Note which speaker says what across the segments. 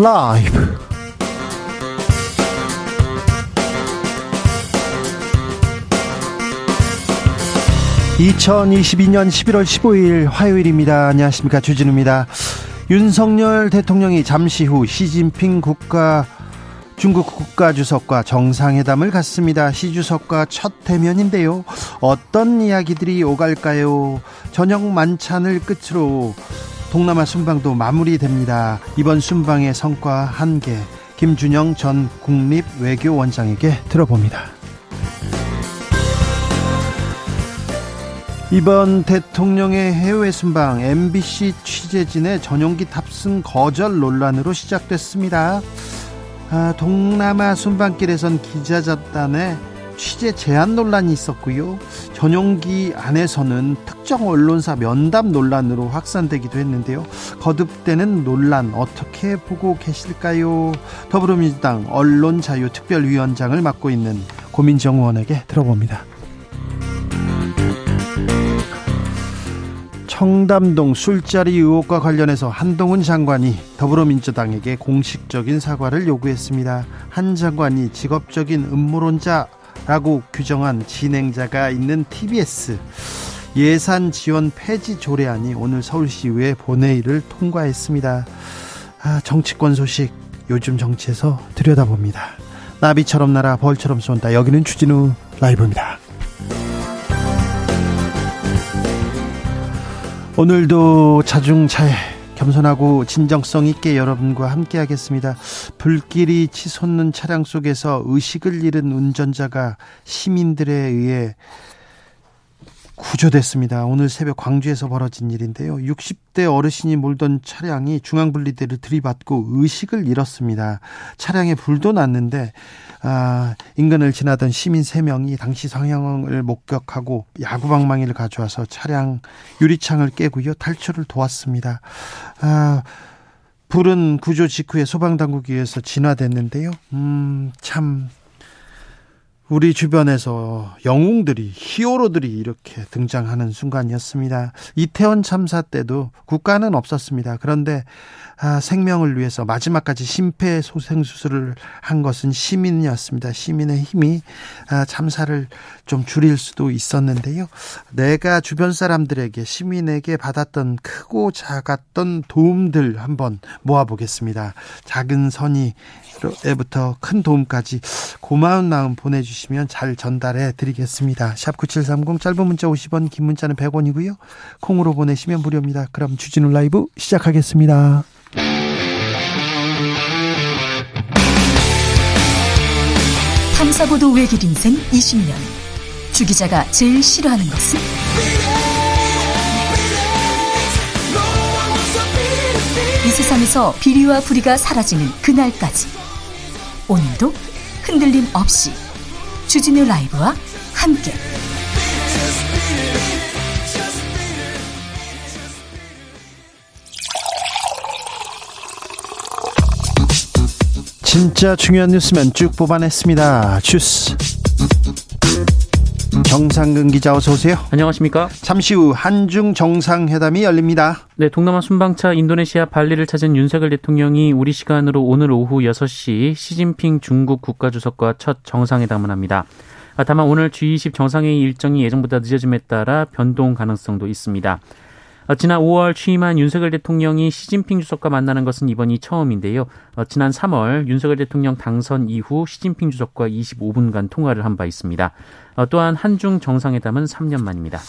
Speaker 1: 라이브. 2022년 11월 15일 화요일입니다. 안녕하십니까. 주진우입니다. 윤석열 대통령이 잠시 후 시진핑 국가 중국 국가주석과 정상회담을 갖습니다. 시 주석과 첫 대면인데요. 어떤 이야기들이 오갈까요? 저녁 만찬을 끝으로 동남아 순방도 마무리됩니다. 이번 순방의 성과 한 개 김준영 전 국립외교원장에게 들어봅니다. 이번 대통령의 해외 순방 MBC 취재진의 전용기 탑승 거절 논란으로 시작됐습니다. 아, 동남아 순방길에선 기자 잡단에 취재 제한 논란이 있었고요. 전용기 안에서는 특정 언론사 면담 논란으로 확산되기도 했는데요. 거듭되는 논란 어떻게 보고 계실까요? 더불어민주당 언론자유특별위원장을 맡고 있는 고민정 의원에게 들어봅니다. 청담동 술자리 의혹과 관련해서 한동훈 장관이 더불어민주당에게 공식적인 사과를 요구했습니다. 한 장관이 직업적인 음모론자 라고 규정한 진행자가 있는 TBS 예산 지원 폐지 조례안이 오늘 서울시의회 본회의를 통과했습니다. 아, 정치권 소식 요즘 정치에서 들여다봅니다. 나비처럼 날아 벌처럼 쏜다. 여기는 추진우 라이브입니다. 오늘도 자중차에 겸손하고 진정성 있게 여러분과 함께 하겠습니다. 불길이 치솟는 차량 속에서 의식을 잃은 운전자가 시민들에 의해 구조됐습니다. 오늘 새벽 광주에서 벌어진 일인데요. 60대 어르신이 몰던 차량이 중앙분리대를 들이받고 의식을 잃었습니다. 차량에 불도 났는데 아, 인근을 지나던 시민 3명이 당시 상황을 목격하고 야구방망이를 가져와서 차량 유리창을 깨고요. 탈출을 도왔습니다. 아, 불은 구조 직후에 소방당국에 의해서 진화됐는데요. 음, 참 우리 주변에서 영웅들이 히어로들이 이렇게 등장하는 순간이었습니다. 이태원 참사 때도 국가는 없었습니다. 그런데 아, 생명을 위해서 마지막까지 심폐소생 수술을 한 것은 시민이었습니다. 시민의 힘이 아, 참사를 좀 줄일 수도 있었는데요. 내가 주변 사람들에게 시민에게 받았던 크고 작았던 도움들 한번 모아보겠습니다. 작은 선의 에부터 큰 도움까지 고마운 마음 보내주시면 잘 전달해 드리겠습니다. 샵 9730 짧은 문자 50원 긴 문자는 100원이고요. 콩으로 보내시면 무료입니다. 그럼 주진우 라이브 시작하겠습니다.
Speaker 2: 탐사보도 외길 인생 20년. 주 기자가 제일 싫어하는 것은? 이 세상에서 비리와 부리가 사라지는 그날까지. 오늘도 흔들림 없이 주진우 라이브와 함께.
Speaker 1: 진짜 중요한 뉴스면 쭉 뽑아냈습니다. 주스. 정상근 기자 어서 오세요.
Speaker 3: 안녕하십니까?
Speaker 1: 잠시 후 한중 정상회담이 열립니다.
Speaker 3: 네, 동남아 순방차 인도네시아 발리를 찾은 윤석열 대통령이 우리 시간으로 오늘 오후 6시 시진핑 중국 국가주석과 첫 정상회담을 합니다. 아, 다만 오늘 G20 정상회의 일정이 예정보다 늦어짐에 따라 변동 가능성도 있습니다. 어, 지난 5월 취임한 윤석열 대통령이 시진핑 주석과 만나는 것은 이번이 처음인데요. 어, 지난 3월 윤석열 대통령 당선 이후 시진핑 주석과 25분간 통화를 한 바 있습니다. 어, 또한 한중 정상회담은 3년 만입니다.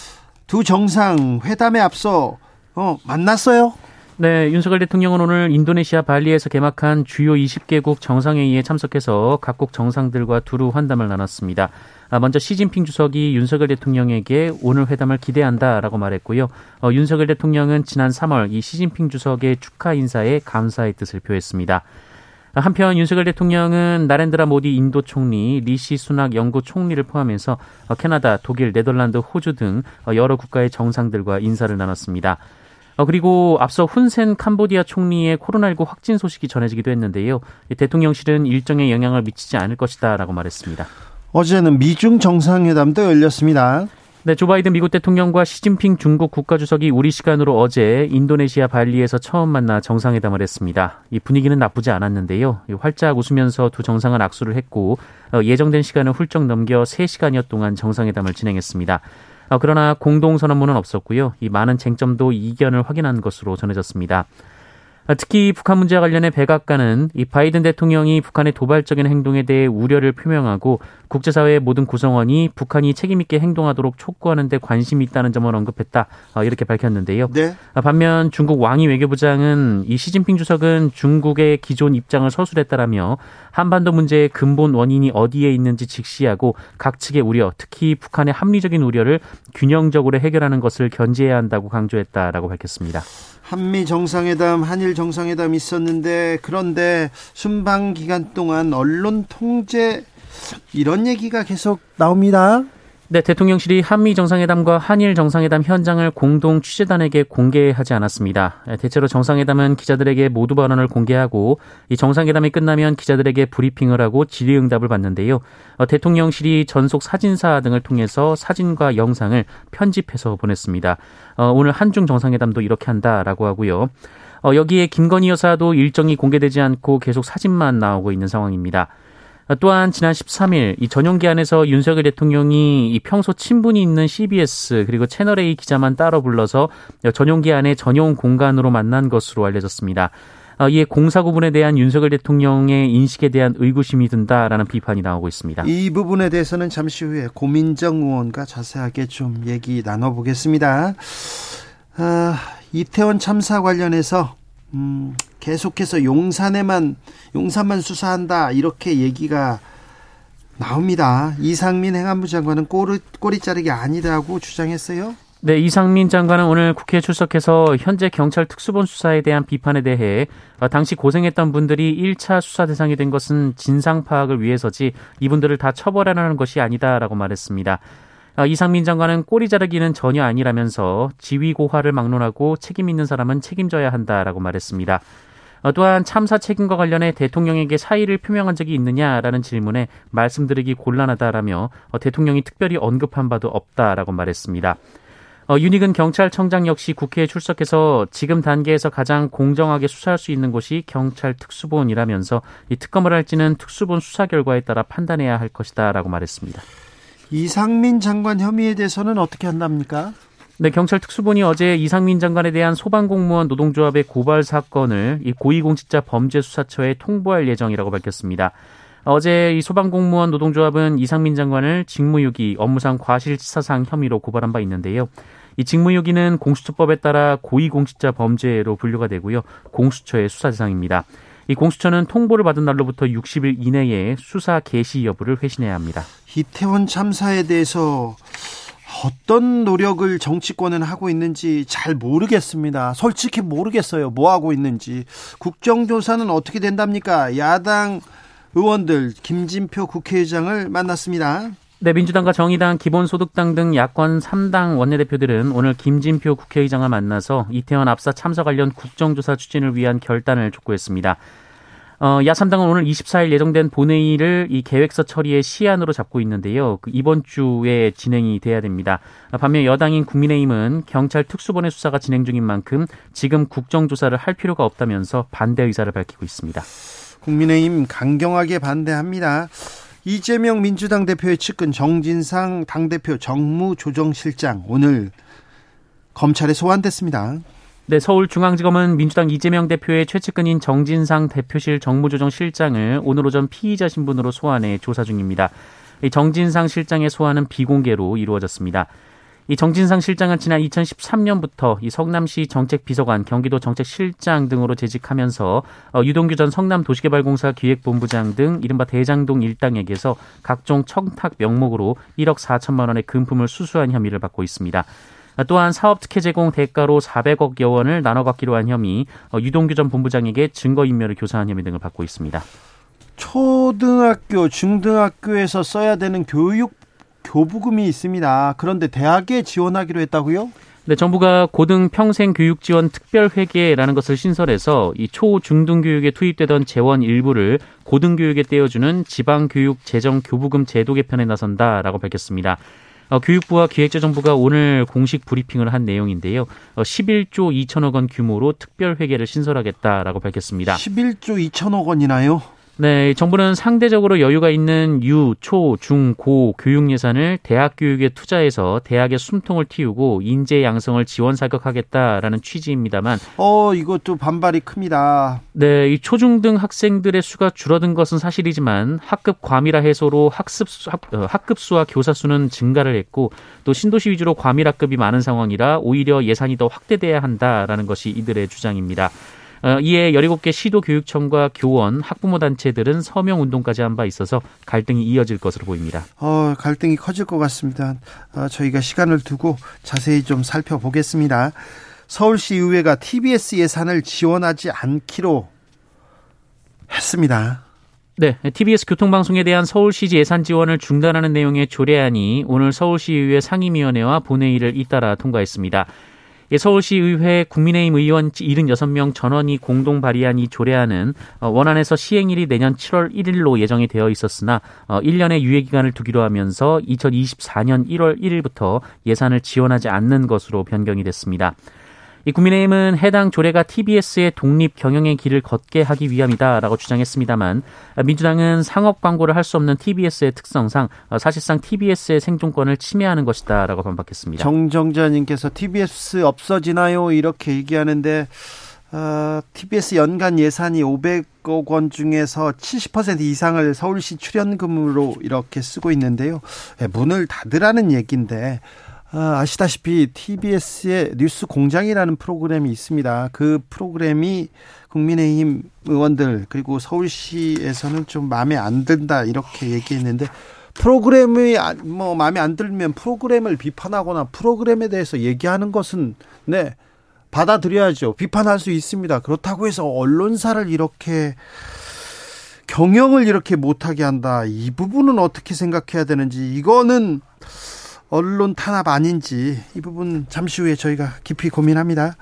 Speaker 1: 두 정상 회담에 앞서 어, 만났어요?
Speaker 3: 네, 윤석열 대통령은 오늘 인도네시아 발리에서 개막한 주요 20개국 정상회의에 참석해서 각국 정상들과 두루 환담을 나눴습니다. 아, 먼저 시진핑 주석이 윤석열 대통령에게 오늘 회담을 기대한다라고 말했고요. 어, 윤석열 대통령은 지난 3월 이 시진핑 주석의 축하 인사에 감사의 뜻을 표했습니다. 아, 한편 윤석열 대통령은 나렌드라 모디 인도 총리, 리시 수낙 영국 총리를 포함해서 어, 캐나다, 독일, 네덜란드, 호주 등 어, 여러 국가의 정상들과 인사를 나눴습니다. 그리고 앞서 훈센 캄보디아 총리의 코로나19 확진 소식이 전해지기도 했는데요. 대통령실은 일정에 영향을 미치지 않을 것이다라고 말했습니다.
Speaker 1: 어제는 미중 정상회담도 열렸습니다.
Speaker 3: 네, 조 바이든 미국 대통령과 시진핑 중국 국가주석이 우리 시간으로 어제 인도네시아 발리에서 처음 만나 정상회담을 했습니다. 이 분위기는 나쁘지 않았는데요. 활짝 웃으면서 두 정상은 악수를 했고 어, 예정된 시간을 훌쩍 넘겨 3시간여 동안 정상회담을 진행했습니다. 어, 그러나 공동 선언문은 없었고요. 이 많은 쟁점도 이견을 확인한 것으로 전해졌습니다. 아, 특히 북한 문제와 관련해 백악관은 이 바이든 대통령이 북한의 도발적인 행동에 대해 우려를 표명하고 국제사회의 모든 구성원이 북한이 책임있게 행동하도록 촉구하는 데 관심이 있다는 점을 언급했다. 아, 이렇게 밝혔는데요. 네. 아, 반면 중국 왕이 외교부장은 이 시진핑 주석은 중국의 기존 입장을 서술했다라며 한반도 문제의 근본 원인이 어디에 있는지 직시하고 각 측의 우려, 특히 북한의 합리적인 우려를 균형적으로 해결하는 것을 견지해야 한다고 강조했다라고 밝혔습니다.
Speaker 1: 한미 정상회담, 한일 정상회담 있었는데 그런데 순방 기간 동안 언론 통제 이런 얘기가 계속 나옵니다.
Speaker 3: 네, 대통령실이 한미 정상회담과 한일 정상회담 현장을 공동 취재단에게 공개하지 않았습니다. 대체로 정상회담은 기자들에게 모두 발언을 공개하고 이 정상회담이 끝나면 기자들에게 브리핑을 하고 질의응답을 받는데요. 어, 대통령실이 전속 사진사 등을 통해서 사진과 영상을 편집해서 보냈습니다. 어, 오늘 한중 정상회담도 이렇게 한다라고 하고요. 어, 여기에 김건희 여사도 일정이 공개되지 않고 계속 사진만 나오고 있는 상황입니다. 또한 지난 13일 이 전용 기한에서 윤석열 대통령이 이 평소 친분이 있는 CBS 그리고 채널A 기자만 따로 불러서 전용 기한의 전용 공간으로 만난 것으로 알려졌습니다. 어, 이에 공사 구분에 대한 윤석열 대통령의 인식에 대한 의구심이 든다라는 비판이 나오고 있습니다.
Speaker 1: 이 부분에 대해서는 잠시 후에 고민정 의원과 자세하게 좀 얘기 나눠보겠습니다. 아, 이태원 참사 관련해서 음, 계속해서 용산에만 용산만 수사한다 이렇게 얘기가 나옵니다. 이상민 행안부 장관은 꼬리, 꼬리 자르기 아니라고 주장했어요.
Speaker 3: 네, 이상민 장관은 오늘 국회에 출석해서 현재 경찰 특수본 수사에 대한 비판에 대해 어, 당시 고생했던 분들이 1차 수사 대상이 된 것은 진상 파악을 위해서지 이분들을 다 처벌하라는 것이 아니다라고 말했습니다. 아, 이상민 장관은 꼬리 자르기는 전혀 아니라면서 지위 고하를 막론하고 책임 있는 사람은 책임져야 한다라고 말했습니다. 어, 또한 참사 책임과 관련해 대통령에게 사의를 표명한 적이 있느냐라는 질문에 말씀드리기 곤란하다라며 어, 대통령이 특별히 언급한 바도 없다라고 말했습니다. 어, 윤익은 경찰청장 역시 국회에 출석해서 지금 단계에서 가장 공정하게 수사할 수 있는 곳이 경찰 특수본이라면서 이 특검을 할지는 특수본 수사 결과에 따라 판단해야 할 것이다라고 말했습니다.
Speaker 1: 이상민 장관 혐의에 대해서는 어떻게 한답니까?
Speaker 3: 네, 경찰 특수본이 어제 이상민 장관에 대한 소방공무원 노동조합의 고발 사건을 이 고위공직자 범죄수사처에 통보할 예정이라고 밝혔습니다. 어제 이 소방공무원 노동조합은 이상민 장관을 직무유기, 업무상 과실치사상 혐의로 고발한 바 있는데요. 이 직무유기는 공수처법에 따라 고위공직자 범죄로 분류가 되고요. 공수처의 수사 대상입니다. 이 공수처는 통보를 받은 날로부터 60일 이내에 수사 개시 여부를 회신해야 합니다.
Speaker 1: 이태원 참사에 대해서 어떤 노력을 정치권은 하고 있는지 잘 모르겠습니다. 솔직히 모르겠어요. 뭐 하고 있는지. 국정조사는 어떻게 된답니까? 야당 의원들 김진표 국회의장을 만났습니다.
Speaker 3: 네, 민주당과 정의당, 기본소득당 등 야권 3당 원내대표들은 오늘 김진표 국회의장을 만나서 이태원 압사 참사 관련 국정조사 추진을 위한 결단을 촉구했습니다. 어, 야3당은 오늘 24일 예정된 본회의를 이 계획서 처리의 시한으로 잡고 있는데요. 그 이번 주에 진행이 돼야 됩니다. 반면 여당인 국민의힘은 경찰 특수본의 수사가 진행 중인 만큼 지금 국정조사를 할 필요가 없다면서 반대 의사를 밝히고 있습니다.
Speaker 1: 국민의힘 강경하게 반대합니다. 이재명 민주당 대표의 측근 정진상 당대표 정무조정실장 오늘 검찰에 소환됐습니다.
Speaker 3: 네, 서울중앙지검은 민주당 이재명 대표의 최측근인 정진상 대표실 정무조정 실장을 오늘 오전 피의자 신분으로 소환해 조사 중입니다. 정진상 실장의 소환은 비공개로 이루어졌습니다. 이 정진상 실장은 지난 2013년부터 이 성남시 정책비서관, 경기도 정책실장 등으로 재직하면서 어, 유동규 전 성남도시개발공사 기획본부장 등 이른바 대장동 일당에게서 각종 청탁 명목으로 1억 4천만 원의 금품을 수수한 혐의를 받고 있습니다. 또한 사업 특혜 제공 대가로 400억여 원을 나눠 갖기로 한 혐의, 어, 유동규 전 본부장에게 증거인멸을 교사한 혐의 등을 받고 있습니다.
Speaker 1: 초등학교, 중등학교에서 써야 되는 교육 교부금이 있습니다. 그런데 대학에 지원하기로 했다고요?
Speaker 3: 네, 정부가 고등 평생 교육 지원 특별 회계라는 것을 신설해서 이 초, 중등 교육에 투입되던 재원 일부를 고등 교육에 떼어주는 지방 교육 재정 교부금 제도 개편에 나선다라고 밝혔습니다. 어, 교육부와 기획재정부가 오늘 공식 브리핑을 한 내용인데요. 어, 11조 2천억 원 규모로 특별 회계를 신설하겠다라고 밝혔습니다.
Speaker 1: 11조 2천억 원이나요?
Speaker 3: 네, 정부는 상대적으로 여유가 있는 유, 초, 중, 고 교육 예산을 대학 교육에 투자해서 대학의 숨통을 틔우고 인재 양성을 지원 사격하겠다라는 취지입니다만
Speaker 1: 어, 이것도 반발이 큽니다.
Speaker 3: 네, 이 초중등 학생들의 수가 줄어든 것은 사실이지만 학급 과밀화 해소로 학습 수, 학, 어, 학급 수와 교사 수는 증가를 했고 또 신도시 위주로 과밀 학급이 많은 상황이라 오히려 예산이 더 확대돼야 한다라는 것이 이들의 주장입니다. 어, 이에 17개 시도 교육청과 교원, 학부모 단체들은 서명 운동까지 한 바 있어서 갈등이 이어질 것으로 보입니다.
Speaker 1: 어, 갈등이 커질 것 같습니다. 어, 저희가 시간을 두고 자세히 좀 살펴보겠습니다. 서울시 의회가 TBS 예산을 지원하지 않기로 했습니다.
Speaker 3: 네, TBS 교통방송에 대한 서울시 예산 지원을 중단하는 내용의 조례안이 오늘 서울시의회 상임위원회와 본회의를 잇따라 통과했습니다. 예, 서울시의회 국민의힘 의원 76명 전원이 공동 발의한 이 조례안은 어, 원안에서 시행일이 내년 7월 1일로 예정이 되어 있었으나 1년의 어, 유예 기간을 두기로 하면서 2024년 1월 1일부터 예산을 지원하지 않는 것으로 변경이 됐습니다. 이 국민의힘은 해당 조례가 TBS의 독립 경영의 길을 걷게 하기 위함이다라고 주장했습니다만 민주당은 상업 광고를 할 수 없는 TBS의 특성상 사실상 TBS의 생존권을 침해하는 것이다라고 반박했습니다.
Speaker 1: 정정자님께서 TBS 없어지나요? 이렇게 얘기하는데 어, TBS 연간 예산이 500억 원 중에서 70% 이상을 서울시 출연금으로 이렇게 쓰고 있는데요. 네, 문을 닫으라는 얘기인데 아, 아시다시피 TBS의 뉴스 공장이라는 프로그램이 있습니다. 그 프로그램이 국민의힘 의원들 그리고 서울시에서는 좀 마음에 안 든다 이렇게 얘기했는데 프로그램이 아, 뭐 마음에 안 들면 프로그램을 비판하거나 프로그램에 대해서 얘기하는 것은 네 받아들여야죠. 비판할 수 있습니다. 그렇다고 해서 언론사를 이렇게 경영을 이렇게 못하게 한다. 이 부분은 어떻게 생각해야 되는지 이거는 언론 탄압 아닌지 이 부분 잠시 후에 저희가 깊이 고민합니다.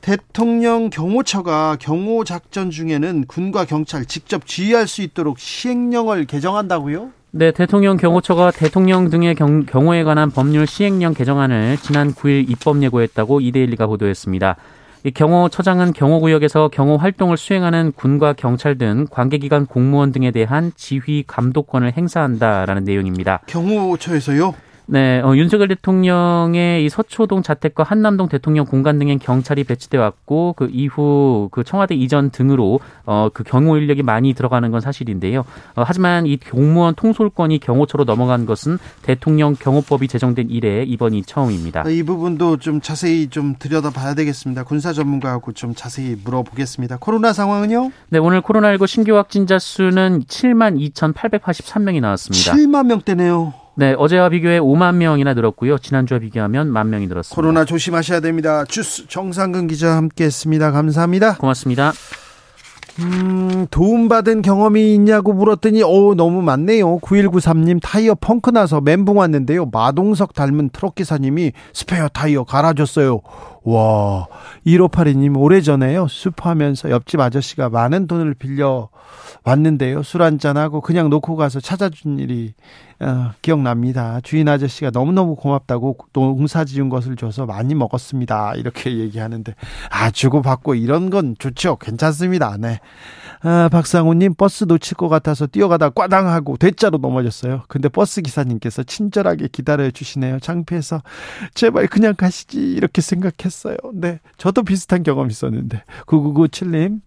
Speaker 1: 대통령 경호처가 경호 작전 중에는 군과 경찰 직접 지휘할 수 있도록 시행령을 개정한다고요?
Speaker 3: 네, 대통령 경호처가 대통령 등의 경, 경호에 관한 법률 시행령 개정안을 지난 9일 입법 예고했다고 이데일리가 보도했습니다. 이 경호처장은 경호구역에서 경호 활동을 수행하는 군과 경찰 등 관계기관 공무원 등에 대한 지휘 감독권을 행사한다라는 내용입니다.
Speaker 1: 경호처에서요?
Speaker 3: 네, 어, 윤석열 대통령의 이 서초동 자택과 한남동 대통령 공간 등엔 경찰이 배치돼 왔고 그 이후 그 청와대 이전 등으로 어, 그 경호 인력이 많이 들어가는 건 사실인데요. 어, 하지만 이 공무원 통솔권이 경호처로 넘어간 것은 대통령 경호법이 제정된 이래 이번이 처음입니다.
Speaker 1: 이 부분도 좀 자세히 좀 들여다봐야 되겠습니다. 군사 전문가하고 좀 자세히 물어보겠습니다. 코로나 상황은요?
Speaker 3: 네, 오늘 코로나19 신규 확진자 수는 7만 2,883명이 나왔습니다.
Speaker 1: 7만 명대네요.
Speaker 3: 네, 어제와 비교해 5만 명이나 늘었고요. 지난주와 비교하면 만 명이 늘었습니다.
Speaker 1: 코로나 조심하셔야 됩니다. 주스 정상근 기자 함께했습니다. 감사합니다.
Speaker 3: 고맙습니다.
Speaker 1: 음, 도움받은 경험이 있냐고 물었더니, 오, 너무 많네요. 9193님 타이어 펑크 나서 멘붕 왔는데요. 마동석 닮은 트럭 기사님이 스페어 타이어 갈아줬어요. 와, 1582님 오래전에요. 슈퍼하면서 옆집 아저씨가 많은 돈을 빌려 왔는데요. 술 한잔하고 그냥 놓고 가서 찾아준 일이 어, 기억납니다. 주인 아저씨가 너무너무 고맙다고 농사 지은 것을 줘서 많이 먹었습니다. 이렇게 얘기하는데, 아, 주고받고 이런 건 좋죠. 괜찮습니다. 네. 아, 박상우님 버스 놓칠 것 같아서 뛰어가다 꽈당하고 대자로 넘어졌어요. 근데 버스 기사님께서 친절하게 기다려 주시네요. 창피해서 제발 그냥 가시지 이렇게 생각했어요. 네, 저도 비슷한 경험 있었는데 9997님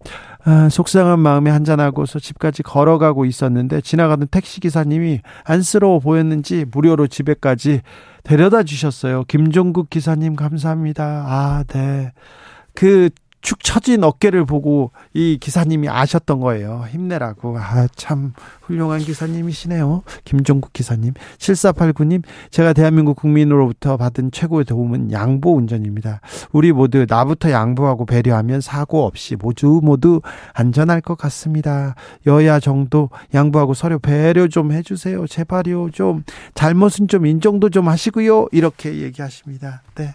Speaker 1: 아, 속상한 마음에 한잔하고서 집까지 걸어가고 있었는데 지나가는 택시 기사님이 안쓰러워 보였는지 무료로 집에까지 데려다 주셨어요. 김종국 기사님 감사합니다. 아, 네. 그 축 처진 어깨를 보고 이 기사님이 아셨던 거예요. 힘내라고. 아, 참 훌륭한 기사님이시네요. 김종국 기사님. 7489님, 제가 대한민국 국민으로부터 받은 최고의 도움은 양보 운전입니다. 우리 모두 나부터 양보하고 배려하면 사고 없이 모두 모두 안전할 것 같습니다. 여야 정도 양보하고 서로 배려 좀 해주세요. 제발요. 좀 잘못은 좀 인정도 좀 하시고요. 이렇게 얘기하십니다. 네.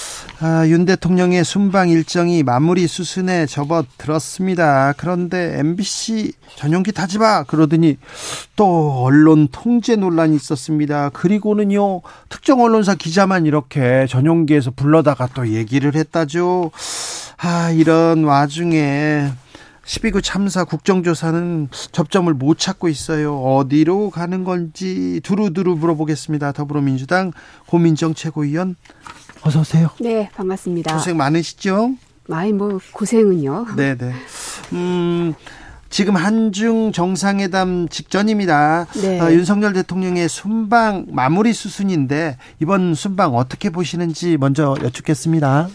Speaker 1: 아, 윤 대통령의 순방 일정이 마무리 수순에 접어들었습니다. 그런데 MBC 전용기 타지 마 그러더니 또 언론 통제 논란이 있었습니다. 그리고는요 특정 언론사 기자만 이렇게 전용기에서 불러다가 또 얘기를 했다죠. 아 이런 와중에 12구 참사 국정조사는 접점을 못 찾고 있어요. 어디로 가는 건지 두루두루 물어보겠습니다. 더불어민주당 고민정 최고위원 어서 오세요.
Speaker 4: 네, 반갑습니다.
Speaker 1: 고생 많으시죠?
Speaker 4: 아이 뭐 고생은요.
Speaker 1: 네, 네. 음, 지금 한중 정상회담 직전입니다.
Speaker 4: 네.
Speaker 1: 어, 윤석열 대통령의 순방 마무리 수순인데 이번 순방 어떻게 보시는지 먼저 여쭙겠습니다.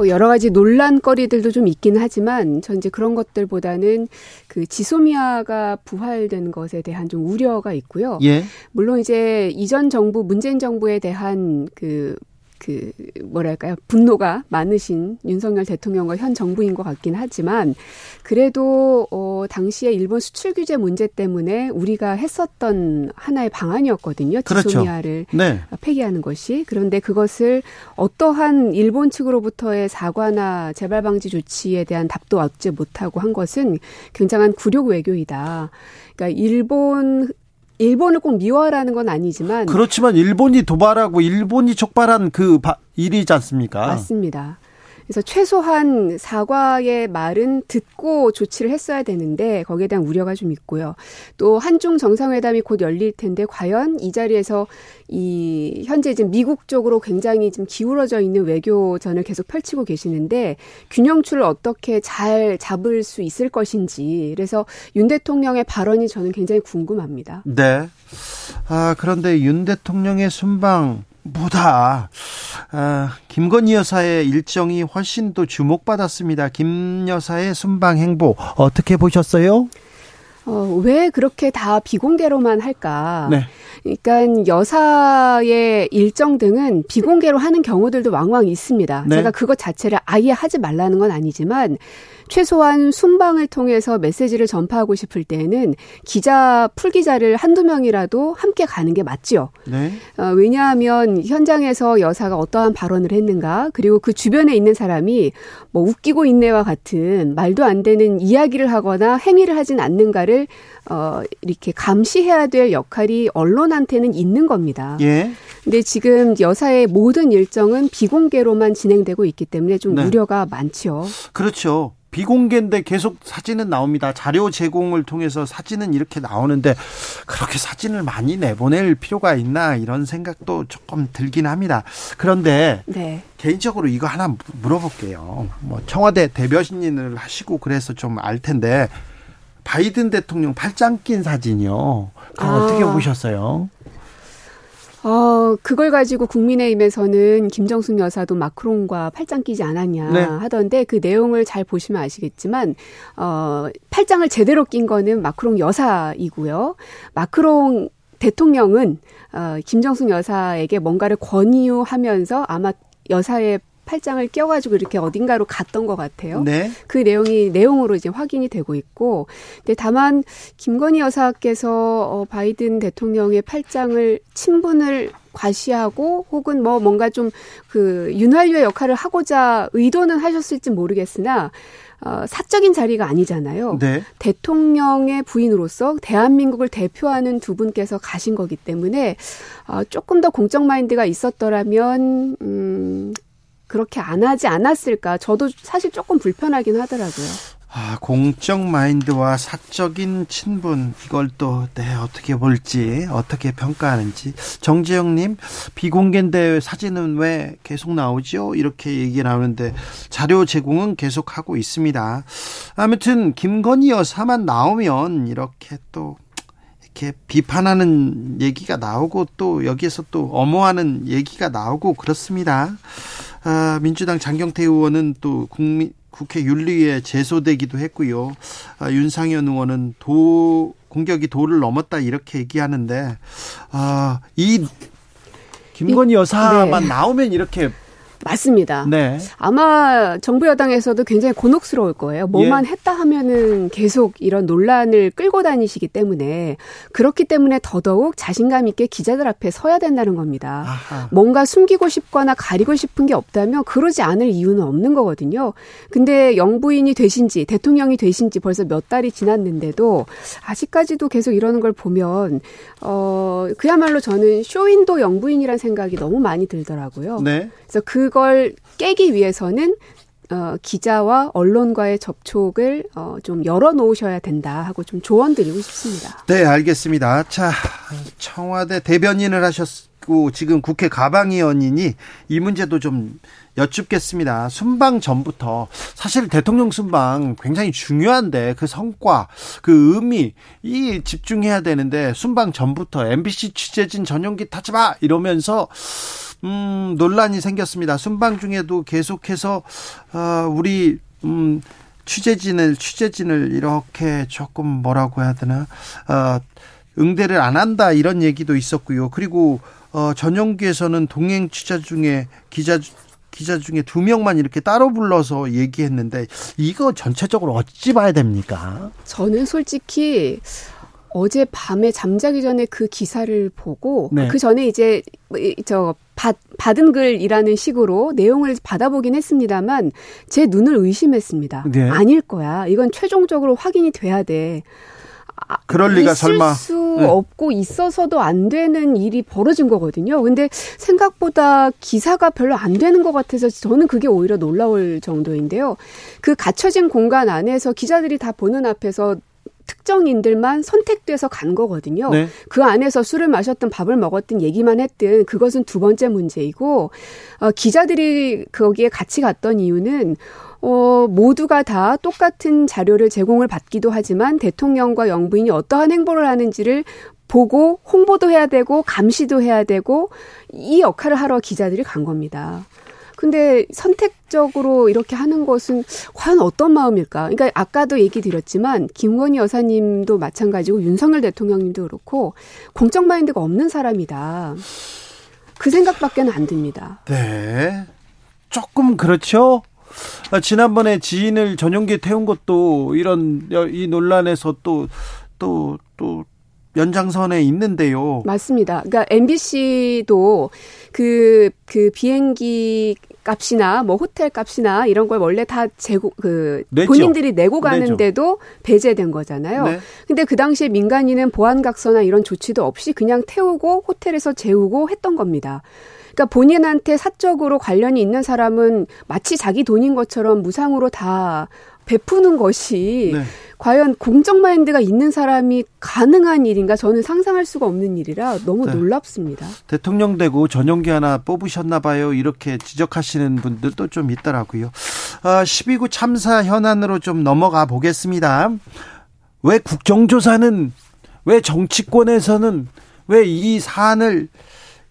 Speaker 4: 뭐 여러 가지 논란거리들도 좀 있긴 하지만 전 이제 그런 것들보다는 그 지소미아가 부활된 것에 대한 좀 우려가 있고요.
Speaker 1: 예.
Speaker 4: 물론 이제 이전 정부 문재인 정부에 대한 그 그 뭐랄까요 분노가 많으신 윤석열 대통령과 현 정부인 것 같긴 하지만 그래도 어 당시에 일본 수출 규제 문제 때문에 우리가 했었던 하나의 방안이었거든요.
Speaker 1: 그렇죠.
Speaker 4: 지소미아를
Speaker 1: 네.
Speaker 4: 폐기하는 것이 그런데 그것을 어떠한 일본 측으로부터의 사과나 재발 방지 조치에 대한 답도 얻지 못하고 한 것은 굉장한 굴욕 외교이다. 그러니까 일본 일본을 꼭 미워하라는 건 아니지만
Speaker 1: 그렇지만 일본이 도발하고 일본이 촉발한 그 바, 일이지 않습니까?
Speaker 4: 맞습니다. 그래서 최소한 사과의 말은 듣고 조치를 했어야 되는데 거기에 대한 우려가 좀 있고요. 또 한중 정상회담이 곧 열릴 텐데 과연 이 자리에서 이 현재 지금 미국 쪽으로 굉장히 좀 기울어져 있는 외교전을 계속 펼치고 계시는데 균형추를 어떻게 잘 잡을 수 있을 것인지 그래서 윤 대통령의 발언이 저는 굉장히 궁금합니다.
Speaker 1: 네. 아, 그런데 윤 대통령의 순방 보다 아, 김건희 여사의 일정이 훨씬 더 주목받았습니다. 김 여사의 순방 행보 어떻게 보셨어요?
Speaker 4: 어, 왜 그렇게 다 비공개로만 할까?
Speaker 1: 네.
Speaker 4: 그러니까 여사의 일정 등은 비공개로 하는 경우들도 왕왕 있습니다.
Speaker 1: 네.
Speaker 4: 제가 그것 자체를 아예 하지 말라는 건 아니지만 최소한 순방을 통해서 메시지를 전파하고 싶을 때에는 기자 풀 기자를 한두 명이라도 함께 가는 게 맞지요.
Speaker 1: 네.
Speaker 4: 어, 왜냐하면 현장에서 여사가 어떠한 발언을 했는가 그리고 그 주변에 있는 사람이 뭐 웃기고 있네와 같은 말도 안 되는 이야기를 하거나 행위를 하진 않는가를 어, 이렇게 감시해야 될 역할이 언론한테는 있는 겁니다.
Speaker 1: 예.
Speaker 4: 근데 지금 여사의 모든 일정은 비공개로만 진행되고 있기 때문에 좀
Speaker 1: 네.
Speaker 4: 우려가 많죠.
Speaker 1: 그렇죠. 비공개인데 계속 사진은 나옵니다. 자료 제공을 통해서 사진은 이렇게 나오는데 그렇게 사진을 많이 내보낼 필요가 있나 이런 생각도 조금 들긴 합니다. 그런데
Speaker 4: 네.
Speaker 1: 개인적으로 이거 하나 무- 물어볼게요. 뭐 청와대 대변인을 하시고 그래서 좀 알 텐데 바이든 대통령 팔짱 낀 사진이요. 그거
Speaker 4: 아.
Speaker 1: 어떻게 보셨어요?
Speaker 4: 어, 그걸 가지고 국민의힘에서는 김정숙 여사도 마크롱과 팔짱 끼지 않았냐
Speaker 1: 네.
Speaker 4: 하던데 그 내용을 잘 보시면 아시겠지만 어, 팔짱을 제대로 낀 거는 마크롱 여사이고요. 마크롱 대통령은 어, 김정숙 여사에게 뭔가를 권유하면서 아마 여사의 팔짱을 껴가지고 이렇게 어딘가로 갔던 것 같아요.
Speaker 1: 네.
Speaker 4: 그 내용이 내용으로 이제 확인이 되고 있고, 근데 다만 김건희 여사께서 어, 바이든 대통령의 팔짱을 친분을 과시하고 혹은 뭐 뭔가 좀 그 윤활유의 역할을 하고자 의도는 하셨을지 모르겠으나 어, 사적인 자리가 아니잖아요.
Speaker 1: 네.
Speaker 4: 대통령의 부인으로서 대한민국을 대표하는 두 분께서 가신 거기 때문에 어, 조금 더 공적 마인드가 있었더라면 음, 그렇게 안 하지 않았을까. 저도 사실 조금 불편하긴 하더라고요.
Speaker 1: 아, 공적 마인드와 사적인 친분 이걸 또 네, 어떻게 볼지 어떻게 평가하는지 정재영님 비공개인데 사진은 왜 계속 나오죠? 이렇게 얘기 나오는데 자료 제공은 계속 하고 있습니다. 아무튼 김건희 여사만 나오면 이렇게 또 이렇게 비판하는 얘기가 나오고 또 여기에서 또 엄호하는 얘기가 나오고 그렇습니다. 아, 민주당 장경태 의원은 또 국민 국회 윤리위에 제소되기도 했고요. 아, 윤상현 의원은 도 공격이 도를 넘었다 이렇게 얘기하는데 아, 이 김건희 여사만
Speaker 4: 네.
Speaker 1: 나오면 이렇게
Speaker 4: 맞습니다.
Speaker 1: 네.
Speaker 4: 아마 정부 여당에서도 굉장히 곤혹스러울 거예요. 뭐만
Speaker 1: 예.
Speaker 4: 했다 하면은 계속 이런 논란을 끌고 다니시기 때문에 그렇기 때문에 더더욱 자신감 있게 기자들 앞에 서야 된다는 겁니다.
Speaker 1: 아하.
Speaker 4: 뭔가 숨기고 싶거나 가리고 싶은 게 없다면 그러지 않을 이유는 없는 거거든요. 근데 영부인이 되신지 대통령이 되신지 벌써 몇 달이 지났는데도 아직까지도 계속 이러는 걸 보면 어 그야말로 저는 쇼윈도 영부인이란 생각이 너무 많이 들더라고요.
Speaker 1: 네.
Speaker 4: 그래서 그걸 깨기 위해서는 어, 기자와 언론과의 접촉을 어, 좀 열어놓으셔야 된다 하고 좀 조언 드리고 싶습니다.
Speaker 1: 네, 알겠습니다. 자, 청와대 대변인을 하셨고 지금 국회 가방위원이니 이 문제도 좀 여쭙겠습니다. 순방 전부터 사실 대통령 순방 굉장히 중요한데 그 성과, 그 의미 이 집중해야 되는데 순방 전부터 MBC 취재진 전용기 타지 마 이러면서 음, 논란이 생겼습니다. 순방 중에도 계속해서 어, 우리 음, 취재진을 취재진을 이렇게 조금 뭐라고 해야 되나 어, 응대를 안 한다 이런 얘기도 있었고요. 그리고 어, 전용기에서는 동행 취재 중에 기자 기자 중에 두 명만 이렇게 따로 불러서 얘기했는데 이거 전체적으로 어찌 봐야 됩니까?
Speaker 4: 저는 솔직히 어제 밤에 잠자기 전에 그 기사를 보고
Speaker 1: 네.
Speaker 4: 그 전에 이제 저 받, 받은 글이라는 식으로 내용을 받아보긴 했습니다만 제 눈을 의심했습니다.
Speaker 1: 네.
Speaker 4: 아닐 거야. 이건 최종적으로 확인이 돼야 돼. 아,
Speaker 1: 그럴 리가
Speaker 4: 있을
Speaker 1: 설마.
Speaker 4: 수
Speaker 1: 네.
Speaker 4: 없고 있어서도 안 되는 일이 벌어진 거거든요. 근데 생각보다 기사가 별로 안 되는 것 같아서 저는 그게 오히려 놀라울 정도인데요. 그 갇혀진 공간 안에서 기자들이 다 보는 앞에서 특정인들만 선택돼서 간 거거든요.
Speaker 1: 네.
Speaker 4: 그 안에서 술을 마셨든 밥을 먹었든 얘기만 했든 그것은 두 번째 문제이고 어, 기자들이 거기에 같이 갔던 이유는 어, 모두가 다 똑같은 자료를 제공을 받기도 하지만 대통령과 영부인이 어떠한 행보를 하는지를 보고 홍보도 해야 되고 감시도 해야 되고 이 역할을 하러 기자들이 간 겁니다. 근데 선택적으로 이렇게 하는 것은 과연 어떤 마음일까? 그러니까 아까도 얘기 드렸지만 김건희 여사님도 마찬가지고 윤석열 대통령님도 그렇고 공적 마인드가 없는 사람이다. 그 생각밖에는 안 듭니다.
Speaker 1: 네. 조금 그렇죠. 아, 지난번에 지인을 전용기에 태운 것도 이런 여- 이 논란에서 또 또 또 연장선에 있는데요.
Speaker 4: 맞습니다. 그러니까 MBC도 그, 그 비행기 값이나 뭐 호텔 값이나 이런 걸 원래 다 재고, 그,
Speaker 1: 내죠.
Speaker 4: 본인들이 내고. 가는데도 배제된 거잖아요.
Speaker 1: 네.
Speaker 4: 근데 그 당시에 민간인은 보안각서나 이런 조치도 없이 그냥 태우고 호텔에서 재우고 했던 겁니다. 그러니까 본인한테 사적으로 관련이 있는 사람은 마치 자기 돈인 것처럼 무상으로 다 베푸는 것이
Speaker 1: 네.
Speaker 4: 과연 공적 마인드가 있는 사람이 가능한 일인가 저는 상상할 수가 없는 일이라 너무
Speaker 1: 네.
Speaker 4: 놀랍습니다.
Speaker 1: 대통령 되고 전용기 하나 뽑으셨나 봐요. 이렇게 지적하시는 분들도 좀 있더라고요. 아, 12구 참사 현안으로 좀 넘어가 보겠습니다. 왜 국정조사는 왜 정치권에서는 왜 이 사안을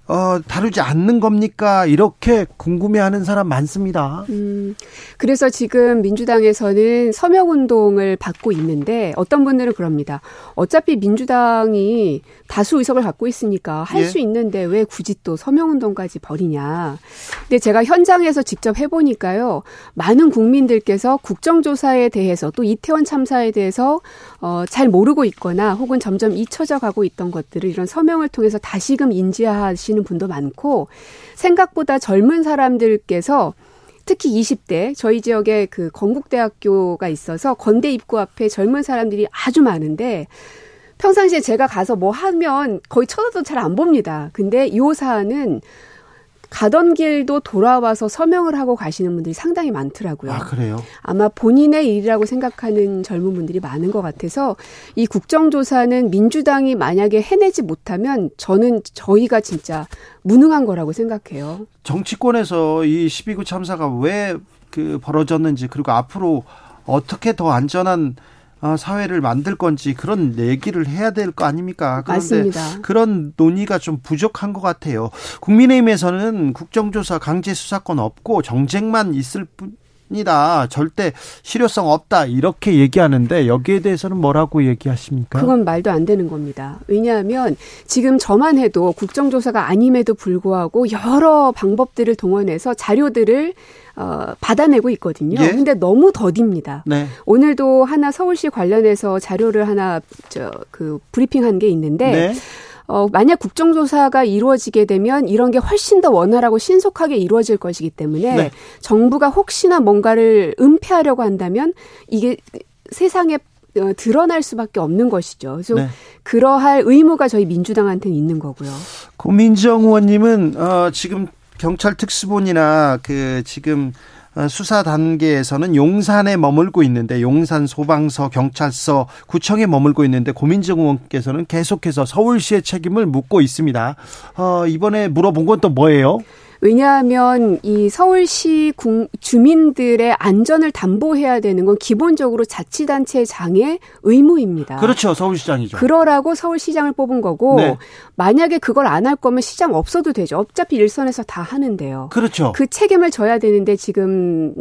Speaker 1: 어, 다루지 않는 겁니까? 이렇게 궁금해하는 사람 많습니다.
Speaker 4: 음, 그래서 지금 민주당에서는 서명 운동을 받고 있는데 어떤 분들은 그럽니다. 어차피 민주당이 다수 의석을 갖고 있으니까 할
Speaker 1: 예.
Speaker 4: 수 있는데 왜 굳이 또 서명 운동까지 벌이냐. 근데 제가 현장에서 직접 해보니까요. 많은 국민들께서 국정조사에 대해서 또 이태원 참사에 대해서 어, 잘 모르고 있거나 혹은 점점 잊혀져 가고 있던 것들을 이런 서명을 통해서 다시금 인지하시는 분도 많고 생각보다 젊은 사람들께서 특히 20대 저희 지역에 그 건국대학교가 있어서 건대 입구 앞에 젊은 사람들이 아주 많은데 평상시에 제가 가서 뭐 하면 거의 쳐다도 잘 안 봅니다. 근데 이 사안은 가던 길도 돌아와서 서명을 하고 가시는 분들이 상당히 많더라고요.
Speaker 1: 아, 그래요?
Speaker 4: 아마 본인의 일이라고 생각하는 젊은 분들이 많은 것 같아서 이 국정조사는 민주당이 만약에 해내지 못하면 저는 저희가 진짜 무능한 거라고 생각해요.
Speaker 1: 정치권에서 이 12구 참사가 왜 그 벌어졌는지 그리고 앞으로 어떻게 더 안전한 어, 사회를 만들 건지 그런 얘기를 해야 될 거 아닙니까? 그런데
Speaker 4: 맞습니다.
Speaker 1: 그런 논의가 좀 부족한 것 같아요. 국민의힘에서는 국정조사 강제 수사권 없고 정쟁만 있을 뿐 니다 절대 실효성 없다 이렇게 얘기하는데 여기에 대해서는 뭐라고 얘기하십니까?
Speaker 4: 그건 말도 안 되는 겁니다. 왜냐하면 지금 저만 해도 국정조사가 아님에도 불구하고 여러 방법들을 동원해서 자료들을 어, 받아내고 있거든요.
Speaker 1: 예?
Speaker 4: 근데 너무 더딥니다.
Speaker 1: 네.
Speaker 4: 오늘도 하나 서울시 관련해서 자료를 하나 저 그 브리핑한 게 있는데
Speaker 1: 네.
Speaker 4: 어, 만약 국정조사가 이루어지게 되면 이런 게 훨씬 더 원활하고 신속하게 이루어질 것이기 때문에
Speaker 1: 네.
Speaker 4: 정부가 혹시나 뭔가를 은폐하려고 한다면 이게 세상에 어, 드러날 수밖에 없는 것이죠. 그래서
Speaker 1: 네.
Speaker 4: 그러할 의무가 저희 민주당한테는 있는 거고요.
Speaker 1: 고민정 의원님은 어, 지금 경찰 특수본이나 그 지금 어, 수사 단계에서는 용산에 머물고 있는데 용산 소방서, 경찰서, 구청에 머물고 있는데 고민정 의원께서는 계속해서 서울시의 책임을 묻고 있습니다. 어, 이번에 물어본 건 또 뭐예요?
Speaker 4: 왜냐하면 이 서울시 국- 주민들의 안전을 담보해야 되는 건 기본적으로 자치단체 장의 의무입니다.
Speaker 1: 그렇죠, 서울시장이죠.
Speaker 4: 그러라고 서울시장을 뽑은 거고
Speaker 1: 네.
Speaker 4: 만약에 그걸 안 할 거면 시장 없어도 되죠. 어차피 일선에서 다 하는데요.
Speaker 1: 그렇죠.
Speaker 4: 그 책임을 져야 되는데 지금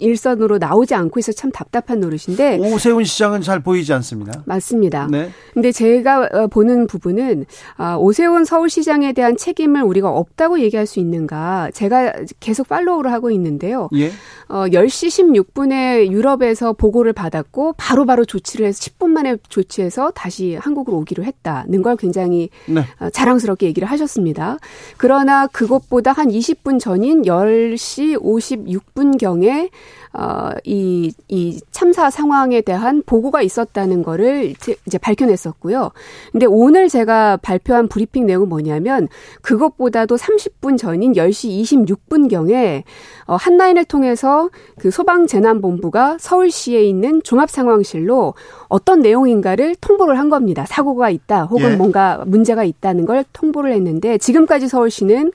Speaker 4: 일선으로 나오지 않고 있어 참 답답한 노릇인데
Speaker 1: 오세훈 시장은 잘 보이지 않습니다.
Speaker 4: 맞습니다.
Speaker 1: 네.
Speaker 4: 근데 제가 어, 보는 부분은 아, 오세훈 서울시장에 대한 책임을 우리가 없다고 얘기할 수 있는가? 제가 계속 팔로우를 하고 있는데요.
Speaker 1: 예.
Speaker 4: 어, 10시 16분에 유럽에서 보고를 받았고 바로바로 조치를 해서 10분 만에 조치해서 다시 한국으로 오기로 했다는 걸 굉장히
Speaker 1: 네.
Speaker 4: 어, 자랑스럽게 얘기를 하셨습니다. 그러나 그것보다 한 20분 전인 10시 56분경에 어, 이, 이 참사 상황에 대한 보고가 있었다는 거를 이제, 이제 밝혀냈었고요. 근데 오늘 제가 발표한 브리핑 내용은 뭐냐면 그것보다도 30분 전인 10시 26분경에 어, 한라인을 통해서 그 소방재난본부가 서울시에 있는 종합상황실로 어떤 내용인가를 통보를 한 겁니다. 사고가 있다 혹은
Speaker 1: 예.
Speaker 4: 뭔가 문제가 있다는 걸 통보를 했는데 지금까지 서울시는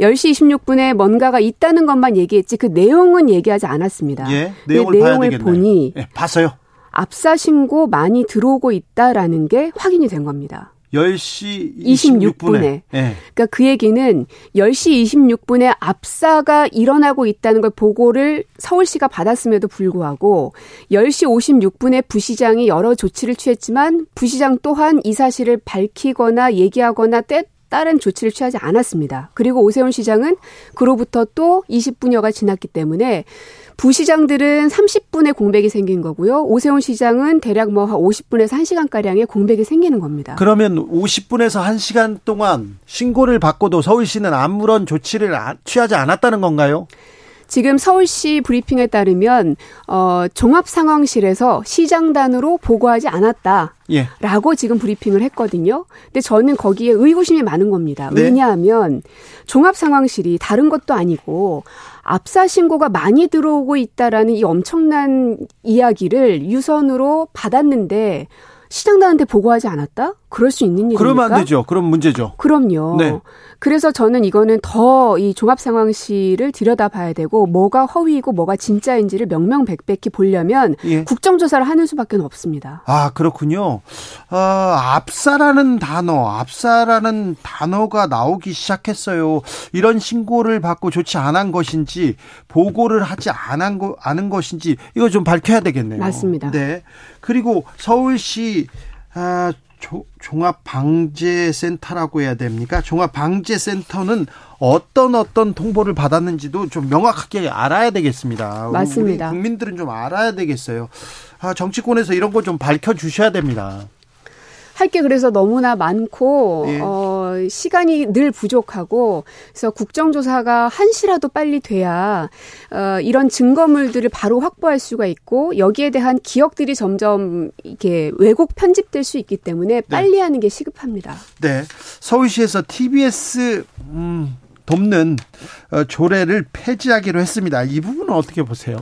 Speaker 4: 10시 26분에 뭔가가 있다는 것만 얘기했지 그 내용은 얘기하지 않았습니다.
Speaker 1: 예.
Speaker 4: 그
Speaker 1: 내용을
Speaker 4: 내용을. 보니
Speaker 1: 예, 봤어요.
Speaker 4: 압사 신고 많이 들어오고 있다라는 게 확인이 된 겁니다.
Speaker 1: 10시
Speaker 4: 26
Speaker 1: 26분에.
Speaker 4: 분에.
Speaker 1: 예.
Speaker 4: 그러니까 그 얘기는 10시 26분에 압사가 일어나고 있다는 걸 보고를 서울시가 받았음에도 불구하고 10시 56분에 부시장이 여러 조치를 취했지만 부시장 또한 이 사실을 밝히거나 얘기하거나 때 다른 조치를 취하지 않았습니다. 그리고 오세훈 시장은 그로부터 또 20분여가 지났기 때문에 부시장들은 30분의 공백이 생긴 거고요. 오세훈 시장은 대략 뭐 한 50분에서 1시간가량의 공백이 생기는 겁니다.
Speaker 1: 그러면 50분에서 1시간 동안 신고를 받고도 서울시는 아무런 조치를 아- 취하지 않았다는 건가요?
Speaker 4: 지금 서울시 브리핑에 따르면 어 종합 상황실에서 시장단으로 보고하지 않았다.
Speaker 1: 예.
Speaker 4: 라고 지금 브리핑을 했거든요. 근데 저는 거기에 의구심이 많은 겁니다.
Speaker 1: 네.
Speaker 4: 왜냐하면 종합 상황실이 다른 것도 아니고 압사 신고가 많이 들어오고 있다라는 이 엄청난 이야기를 유선으로 받았는데 시장단한테 보고하지 않았다? 그럴 수 있는 일입니까?
Speaker 1: 그러면 안 되죠. 그럼 문제죠.
Speaker 4: 그럼요.
Speaker 1: 네.
Speaker 4: 그래서 저는 이거는 더 이 종합 상황실을 들여다봐야 되고 뭐가 허위이고 뭐가 진짜인지를 명명백백히 보려면
Speaker 1: 예.
Speaker 4: 국정조사를 하는 수밖에 없습니다.
Speaker 1: 아, 그렇군요. 어, 압사라는 단어, 압사라는 단어가 나오기 시작했어요. 이런 신고를 받고 조치 안 한 것인지, 보고를 하지 않은, 거, 않은 것인지, 이거 좀 밝혀야 되겠네요.
Speaker 4: 맞습니다.
Speaker 1: 네. 그리고 서울시, 아, 조- 종합방재센터라고 해야 됩니까? 종합방재센터는 어떤 어떤 통보를 받았는지도 좀 명확하게 알아야 되겠습니다. 우리
Speaker 4: 맞습니다.
Speaker 1: 국민들은 좀 알아야 되겠어요. 아, 정치권에서 이런 거 좀 밝혀 주셔야 됩니다.
Speaker 4: 할 게 그래서 너무나 많고
Speaker 1: 예.
Speaker 4: 어 시간이 늘 부족하고 그래서 국정조사가 한시라도 빨리 돼야 어 이런 증거물들을 바로 확보할 수가 있고 여기에 대한 기억들이 점점 이렇게 왜곡 편집될 수 있기 때문에 빨리 하는 게 시급합니다.
Speaker 1: 네. 서울시에서 TBS 음, 돕는 어, 조례를 폐지하기로 했습니다. 이 부분은 어떻게 보세요?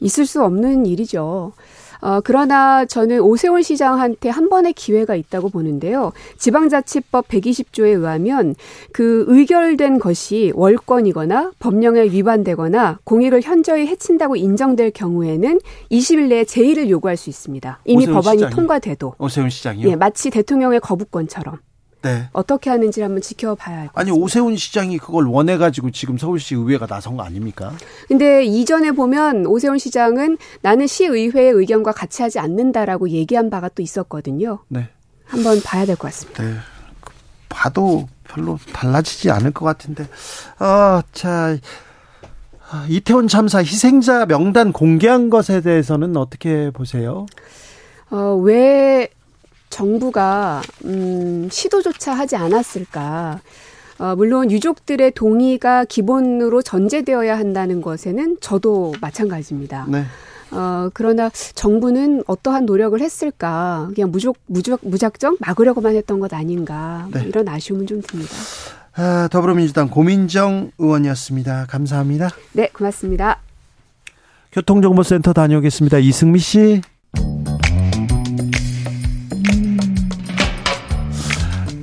Speaker 4: 있을 수 없는 일이죠. 어, 그러나 저는 오세훈 시장한테 한 번의 기회가 있다고 보는데요. 지방자치법 120조에 의하면 그 의결된 것이 월권이거나 법령에 위반되거나 공익을 현저히 해친다고 인정될 경우에는 20일 내에 제의를 요구할 수 있습니다. 이미 법안이
Speaker 1: 시장이?
Speaker 4: 통과돼도.
Speaker 1: 오세훈 시장이요?
Speaker 4: 예, 마치 대통령의 거부권처럼. 네. 어떻게 하는지 한번 지켜봐야 할것 같습니다.
Speaker 1: 아니 오세훈 시장이 그걸 원해 가지고 지금 서울시 의회가 나선 거 아닙니까?
Speaker 4: 근데 이전에 보면 오세훈 시장은 나는 시의회의 의견과 같이 하지 않는다라고 얘기한 바가 또 있었거든요. 네. 한번 봐야 될 것 같습니다. 네.
Speaker 1: 봐도 별로 달라지지 않을 것 같은데. 아, 자. 이태원 참사 희생자 명단 공개한 것에 대해서는 어떻게 보세요?
Speaker 4: 어, 왜 정부가 음, 시도조차 하지 않았을까? 어, 물론 유족들의 동의가 기본으로 전제되어야 한다는 것에는 저도 마찬가지입니다. 네. 어, 그러나 정부는 어떠한 노력을 했을까? 그냥 무적, 무적, 무작정 막으려고만 했던 것 아닌가? 네. 이런 아쉬움은 좀 듭니다.
Speaker 1: 아, 더불어민주당 고민정 의원이었습니다. 감사합니다.
Speaker 4: 네, 고맙습니다.
Speaker 1: 교통정보센터 다녀오겠습니다. 이승미 씨.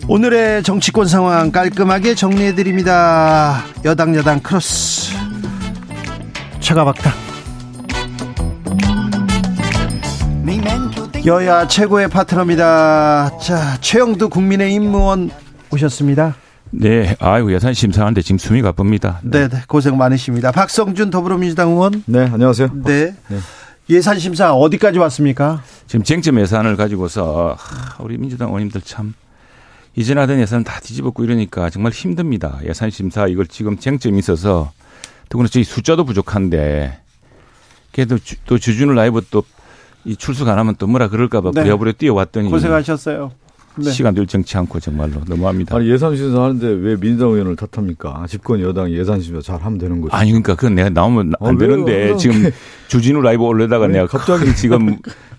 Speaker 1: 오늘의 정치권 상황 깔끔하게 정리해드립니다. 여당 여당 크로스 최가박당 여야 최고의 파트너입니다. 자 최영두 국민의힘 의원 오셨습니다.
Speaker 5: 네, 아이고 예산 심사하는데 지금 숨이 가쁩니다.
Speaker 1: 네, 네, 고생 많으십니다. 박성준 더불어민주당 의원.
Speaker 6: 네, 안녕하세요.
Speaker 1: 네. 네. 예산 심사 어디까지 왔습니까?
Speaker 5: 지금 쟁점 예산을 가지고서 우리 민주당 의원님들 참 이전 하던 예산 다 뒤집었고 이러니까 정말 힘듭니다. 예산 심사 이걸 지금 쟁점이 있어서 더구나 저희 숫자도 부족한데 그래도 주, 또 주준우 라이브 또 이 출석 안 하면 또 뭐라 그럴까봐 네. 부랴부랴 뛰어왔더니
Speaker 1: 고생하셨어요.
Speaker 5: 네. 시간들 정치 않고 정말로 너무합니다.
Speaker 6: 아니 예산 심사 하는데 왜 민주당 의원을 탓합니까? 집권 여당이 예산 심사 잘 하면 되는 거죠.
Speaker 5: 아니 그러니까 그건 내가 나오면 안 아, 되는데 지금 주진우 라이브 올려다가 내가 갑자기 지금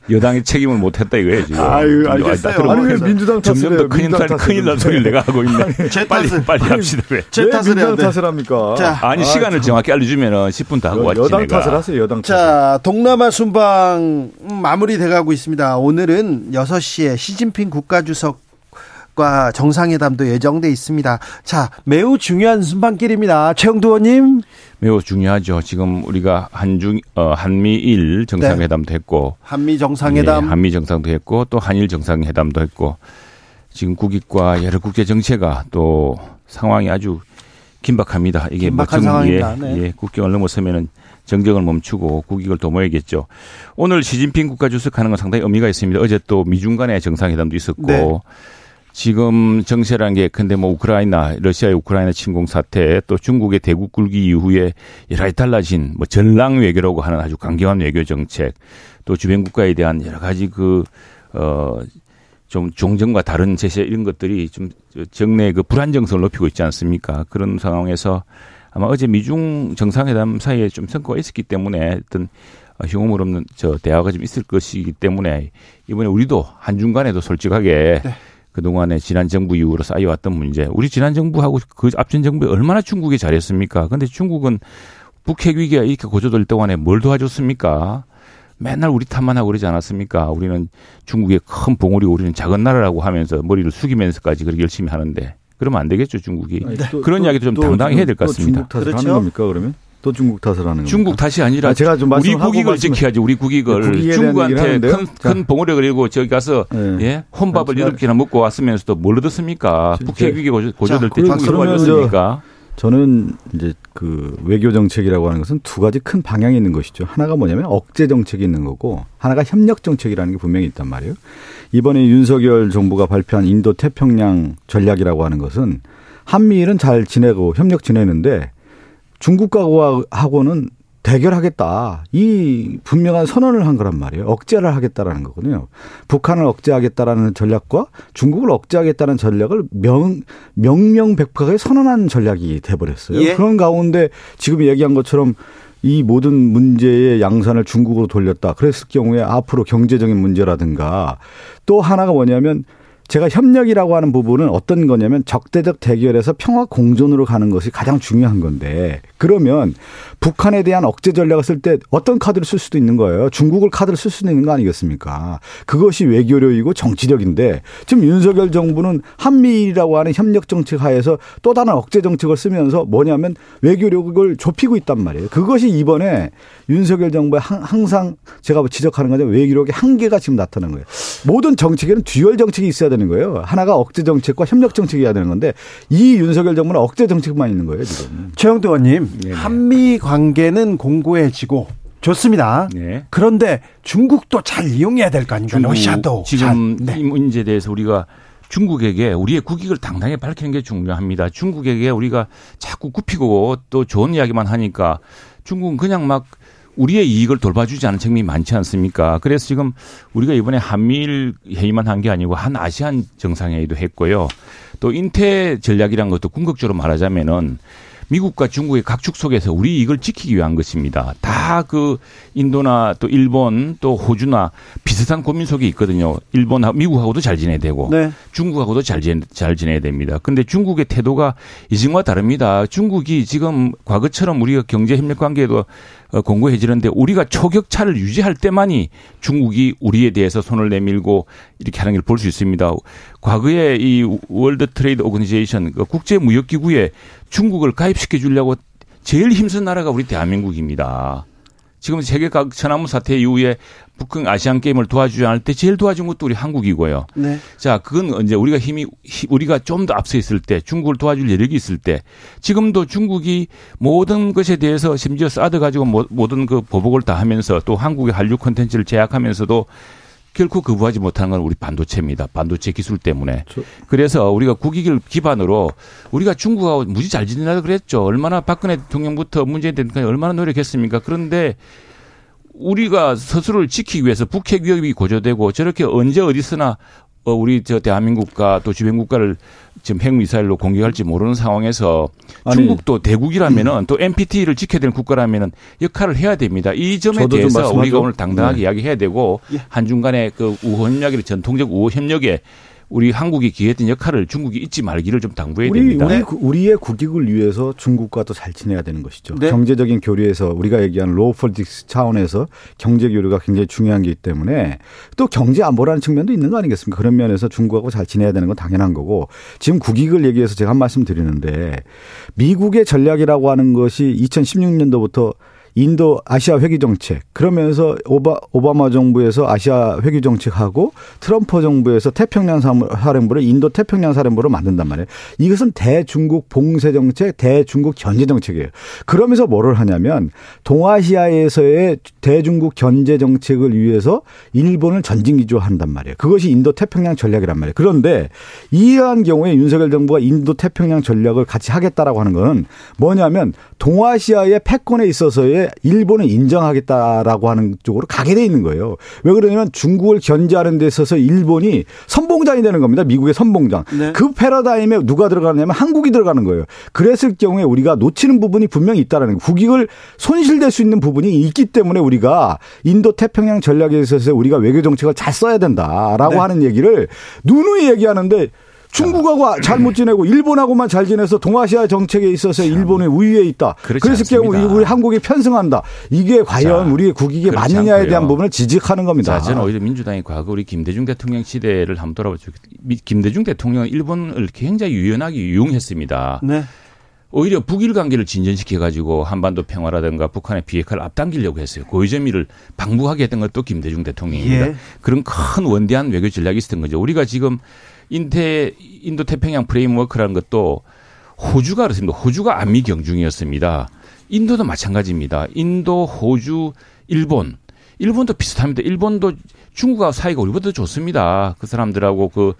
Speaker 5: 여당이 책임을 못했다 이거예요 지금.
Speaker 1: 아유 알겠어요.
Speaker 6: 아니 왜 민주당 탓을
Speaker 5: 점점 더 큰일 날 큰일 날 소리를 내가 하고 있네. 제 빨리 탓을, 빨리 합시다 왜?
Speaker 6: 제 탓을 민주당 탓을 합니까?
Speaker 5: 자, 아니 아, 시간을 참. 정확히 알려주면은 10분 더 하고 여, 왔지
Speaker 6: 여당
Speaker 5: 내가.
Speaker 6: 탓을 하세요 여당. 탓.
Speaker 1: 자 동남아 순방 마무리 돼가고 있습니다. 오늘은 6시에 시진핑 국가주석 과 정상회담도 예정돼 있습니다. 자, 매우 중요한 순방길입니다. 최영두 의원님.
Speaker 5: 매우 중요하죠. 지금 우리가 한중 어, 한미일 정상회담도 했고
Speaker 1: 한미 정상회담,
Speaker 5: 네, 한미 정상도 했고 또 한일 정상회담도 했고 지금 국익과 여러 국제 정체가 또 상황이 아주 긴박합니다. 이게
Speaker 1: 뭐 정리에 네.
Speaker 5: 예, 국경을 넘어서면은 정경을 멈추고 국익을 도모해야겠죠. 오늘 시진핑 국가 주석하는 건 상당히 의미가 있습니다. 어제 또 미중 간의 정상회담도 있었고 네. 지금 정세란 게 근데 뭐 우크라이나 러시아의 우크라이나 침공 사태 또 중국의 대국 굴기 이후에 여러 가지 달라진 뭐 전랑 외교라고 하는 아주 강경한 외교 정책 또 주변 국가에 대한 여러 가지 그어좀 종전과 다른 제세 이런 것들이 좀 정내 그 불안정성을 높이고 있지 않습니까? 그런 상황에서 아마 어제 미중 정상회담 사이에 좀 성과가 있었기 때문에 어떤 흉음을 없는 저 대화가 좀 있을 것이기 때문에 이번에 우리도 한중간에도 솔직하게 네. 그동안에 지난 정부 이후로 쌓여왔던 문제. 우리 지난 정부하고 그 앞전 정부에 얼마나 중국이 잘했습니까? 근데 중국은 북핵 위기가 이렇게 고조될 동안에 뭘 도와줬습니까? 맨날 우리 탓만 하고 그러지 않았습니까? 우리는 중국의 큰 봉우리 우리는 작은 나라라고 하면서 머리를 숙이면서까지 그렇게 열심히 하는데 그러면 안 되겠죠 중국이 아니, 또, 그런 또, 이야기도 좀 당당히 해야 될 것 같습니다.
Speaker 6: 중국 탓을 그렇죠? 하는 겁니까 그러면? 또 중국 탓을 하는 거예요.
Speaker 5: 중국 탓이 아니라 아, 제가 좀 우리 국익을 지켜야지 우리 국익을 네, 중국한테 큰, 큰 봉우리 그리고 저기 가서 네. 예 혼밥을 여덟 개나 먹고 왔으면서도 뭘 얻었습니까? 북핵 위기 고조, 고조될 때 중국이 도와줬습니까?
Speaker 6: 저는 이제 그 외교 정책이라고 하는 것은 두 가지 큰 방향이 있는 것이죠. 하나가 뭐냐면 억제 정책이 있는 거고 하나가 협력 정책이라는 게 분명히 있단 말이에요. 이번에 윤석열 정부가 발표한 인도 태평양 전략이라고 하는 것은 한미일은 잘 지내고 협력 지내는데 중국하고는 대결하겠다. 이 분명한 선언을 한 거란 말이에요. 억제를 하겠다라는 거거든요. 북한을 억제하겠다라는 전략과 중국을 억제하겠다는 전략을 명, 명명백백하게 선언한 전략이 돼버렸어요. 예. 그런 가운데 지금 얘기한 것처럼 이 모든 문제의 양산을 중국으로 돌렸다. 그랬을 경우에 앞으로 경제적인 문제라든가 또 하나가 뭐냐면 제가 협력이라고 하는 부분은 어떤 거냐면 적대적 대결에서 평화 공존으로 가는 것이 가장 중요한 건데 그러면 북한에 대한 억제 전략을 쓸 때 어떤 카드를 쓸 수도 있는 거예요. 중국을 카드를 쓸 수도 있는 거 아니겠습니까? 그것이 외교력이고 정치력인데 지금 윤석열 정부는 한미일이라고 하는 협력 정책 하에서 또 다른 억제 정책을 쓰면서 뭐냐면 외교력을 좁히고 있단 말이에요. 그것이 이번에 윤석열 정부의 항상 제가 지적하는 거죠. 외교력의 한계가 지금 나타난 거예요. 모든 정책에는 dual 정책이 있어야 되는 거예요. 하나가 억제 정책과 협력 정책이어야 되는 건데 이 윤석열 정부는 억제 정책만 있는 거예요 지금.
Speaker 1: 최형두 의원님
Speaker 6: 네네.
Speaker 1: 한미 관계는 공고해지고 좋습니다.
Speaker 5: 네.
Speaker 1: 그런데 중국도 잘 이용해야 될 거 아닙니까? 러시아도
Speaker 5: 지금
Speaker 1: 잘. 네.
Speaker 5: 이 문제에 대해서 우리가 중국에게 우리의 국익을 당당히 밝히는 게 중요합니다. 중국에게 우리가 자꾸 굽히고 또 좋은 이야기만 하니까 중국은 그냥 막 우리의 이익을 돌봐주지 않은 측면이 많지 않습니까? 그래서 지금 우리가 이번에 한미일 회의만 한 게 아니고 한 아시안 정상회의도 했고요. 또 인태 전략이란 것도 궁극적으로 말하자면은 미국과 중국의 각축 속에서 우리 이익을 지키기 위한 것입니다. 다 그 인도나 또 일본 또 호주나 비슷한 고민 속에 있거든요. 일본하고 미국하고도 잘 지내야 되고
Speaker 1: 네.
Speaker 5: 중국하고도 잘, 지내, 잘 지내야 됩니다. 근데 중국의 태도가 이전과 다릅니다. 중국이 지금 과거처럼 우리가 경제 협력 관계도 어, 공고해지는데 우리가 초격차를 유지할 때만이 중국이 우리에 대해서 손을 내밀고 이렇게 하는 걸 볼 수 있습니다. 과거에 이 World Trade Organization 그 국제 무역 기구에 중국을 가입시켜 주려고 제일 힘쓴 나라가 우리 대한민국입니다. 지금 세계가 천안문 사태 이후에 북한 아시안 게임을 도와주지 않을 때 제일 도와준 것도 우리 한국이고요.
Speaker 1: 네.
Speaker 5: 자, 그건 이제 우리가 힘이 히- 우리가 좀 더 앞서 있을 때 중국을 도와줄 여력이 있을 때 지금도 중국이 모든 것에 대해서 심지어 사드 가지고 모- 모든 그 보복을 다 하면서 또 한국의 한류 콘텐츠를 제약하면서도 결코 거부하지 못하는 건 우리 반도체입니다. 반도체 기술 때문에.
Speaker 6: 저-
Speaker 5: 그래서 우리가 국익을 기반으로 우리가 중국하고 무지 잘 지내라 그랬죠. 얼마나 박근혜 대통령부터 문재인 대통령까지 얼마나 노력했습니까? 그런데 우리가 스스로를 지키기 위해서 북핵 위협이 고조되고 저렇게 언제 어디서나 어, 우리 저 대한민국과 또 주변 국가를 지금 핵미사일로 공격할지 모르는 상황에서
Speaker 6: 아니,
Speaker 5: 중국도 대국이라면은 또 NPT를 지켜야 되는 국가라면은 역할을 해야 됩니다. 이 점에 대해서. 우리가 오늘 당당하게
Speaker 6: 네.
Speaker 5: 이야기해야 되고
Speaker 1: 예.
Speaker 5: 한중 간의 그 우호 협력이 전통적 우호 협력에 우리 한국이 기여했던 역할을 중국이 잊지 말기를 좀 당부해야
Speaker 6: 우리
Speaker 5: 됩니다.
Speaker 6: 우리 구- 우리의 국익을 위해서 중국과도 잘 지내야 되는 것이죠.
Speaker 1: 네.
Speaker 6: 경제적인 교류에서 우리가 얘기하는 low politics 차원에서 경제 교류가 굉장히 중요하기 때문에 또 경제 안보라는 측면도 있는 거 아니겠습니까? 그런 면에서 중국하고 잘 지내야 되는 건 당연한 거고 지금 국익을 얘기해서 제가 한 말씀 드리는데 미국의 전략이라고 하는 것이 2016년도부터 인도 아시아 회귀 정책 그러면서 오바, 오바마 정부에서 아시아 회귀 정책하고 트럼프 정부에서 태평양 사령부를 인도 태평양 사령부로 만든단 말이에요. 이것은 대중국 봉쇄 정책, 대중국 견제 정책이에요. 그러면서 뭐를 하냐면 동아시아에서의 대중국 견제 정책을 위해서 일본을 전진 기조한단 말이에요. 그것이 인도 태평양 전략이란 말이에요. 그런데 이러한 경우에 윤석열 정부가 인도 태평양 전략을 같이 하겠다라고 하는 건 뭐냐면 동아시아의 패권에 있어서의 일본을 인정하겠다라고 하는 쪽으로 가게 돼 있는 거예요. 왜 그러냐면 중국을 견제하는 데 있어서 일본이 선봉장이 되는 겁니다. 미국의 선봉장.
Speaker 1: 네.
Speaker 6: 그 패러다임에 누가 들어가느냐면 한국이 들어가는 거예요. 그랬을 경우에 우리가 놓치는 부분이 분명히 있다라는 거예요. 국익을 손실될 수 있는 부분이 있기 때문에 우리가 인도 태평양 전략에 있어서 우리가 외교 정책을 잘 써야 된다라고
Speaker 1: 네.
Speaker 6: 하는 얘기를 누누이 얘기하는데 중국하고 잘못 지내고 일본하고만 잘 지내서 동아시아 정책에 있어서 일본의 우위에 있다.
Speaker 5: 그렇지
Speaker 6: 그랬을 경우. 우리 한국이 편승한다. 이게 과연
Speaker 5: 자,
Speaker 6: 우리의 국익에 맞느냐에 대한
Speaker 5: 않고요.
Speaker 6: 부분을 지적하는 겁니다.
Speaker 5: 자, 저는 오히려 민주당이 과거 우리 김대중 대통령 시대를 한번 돌아보죠. 김대중 대통령은 일본을 굉장히 유연하게 이용했습니다.
Speaker 1: 네.
Speaker 5: 오히려 북일 관계를 진전시켜 가지고 한반도 평화라든가 북한의 비핵화를 앞당기려고 했어요. 고위점의를 방북하게 했던 것도 김대중 대통령입니다.
Speaker 1: 예.
Speaker 5: 그런 큰 원대한 외교 전략이 있었던 거죠. 우리가 지금 인태 인도 태평양 프레임워크라는 것도 호주가 그렇습니다. 호주가 안미 경중이었습니다. 인도도 마찬가지입니다. 인도, 호주, 일본. 일본도 비슷합니다. 일본도 중국하고 사이가 우리보다 좋습니다. 그 사람들하고 그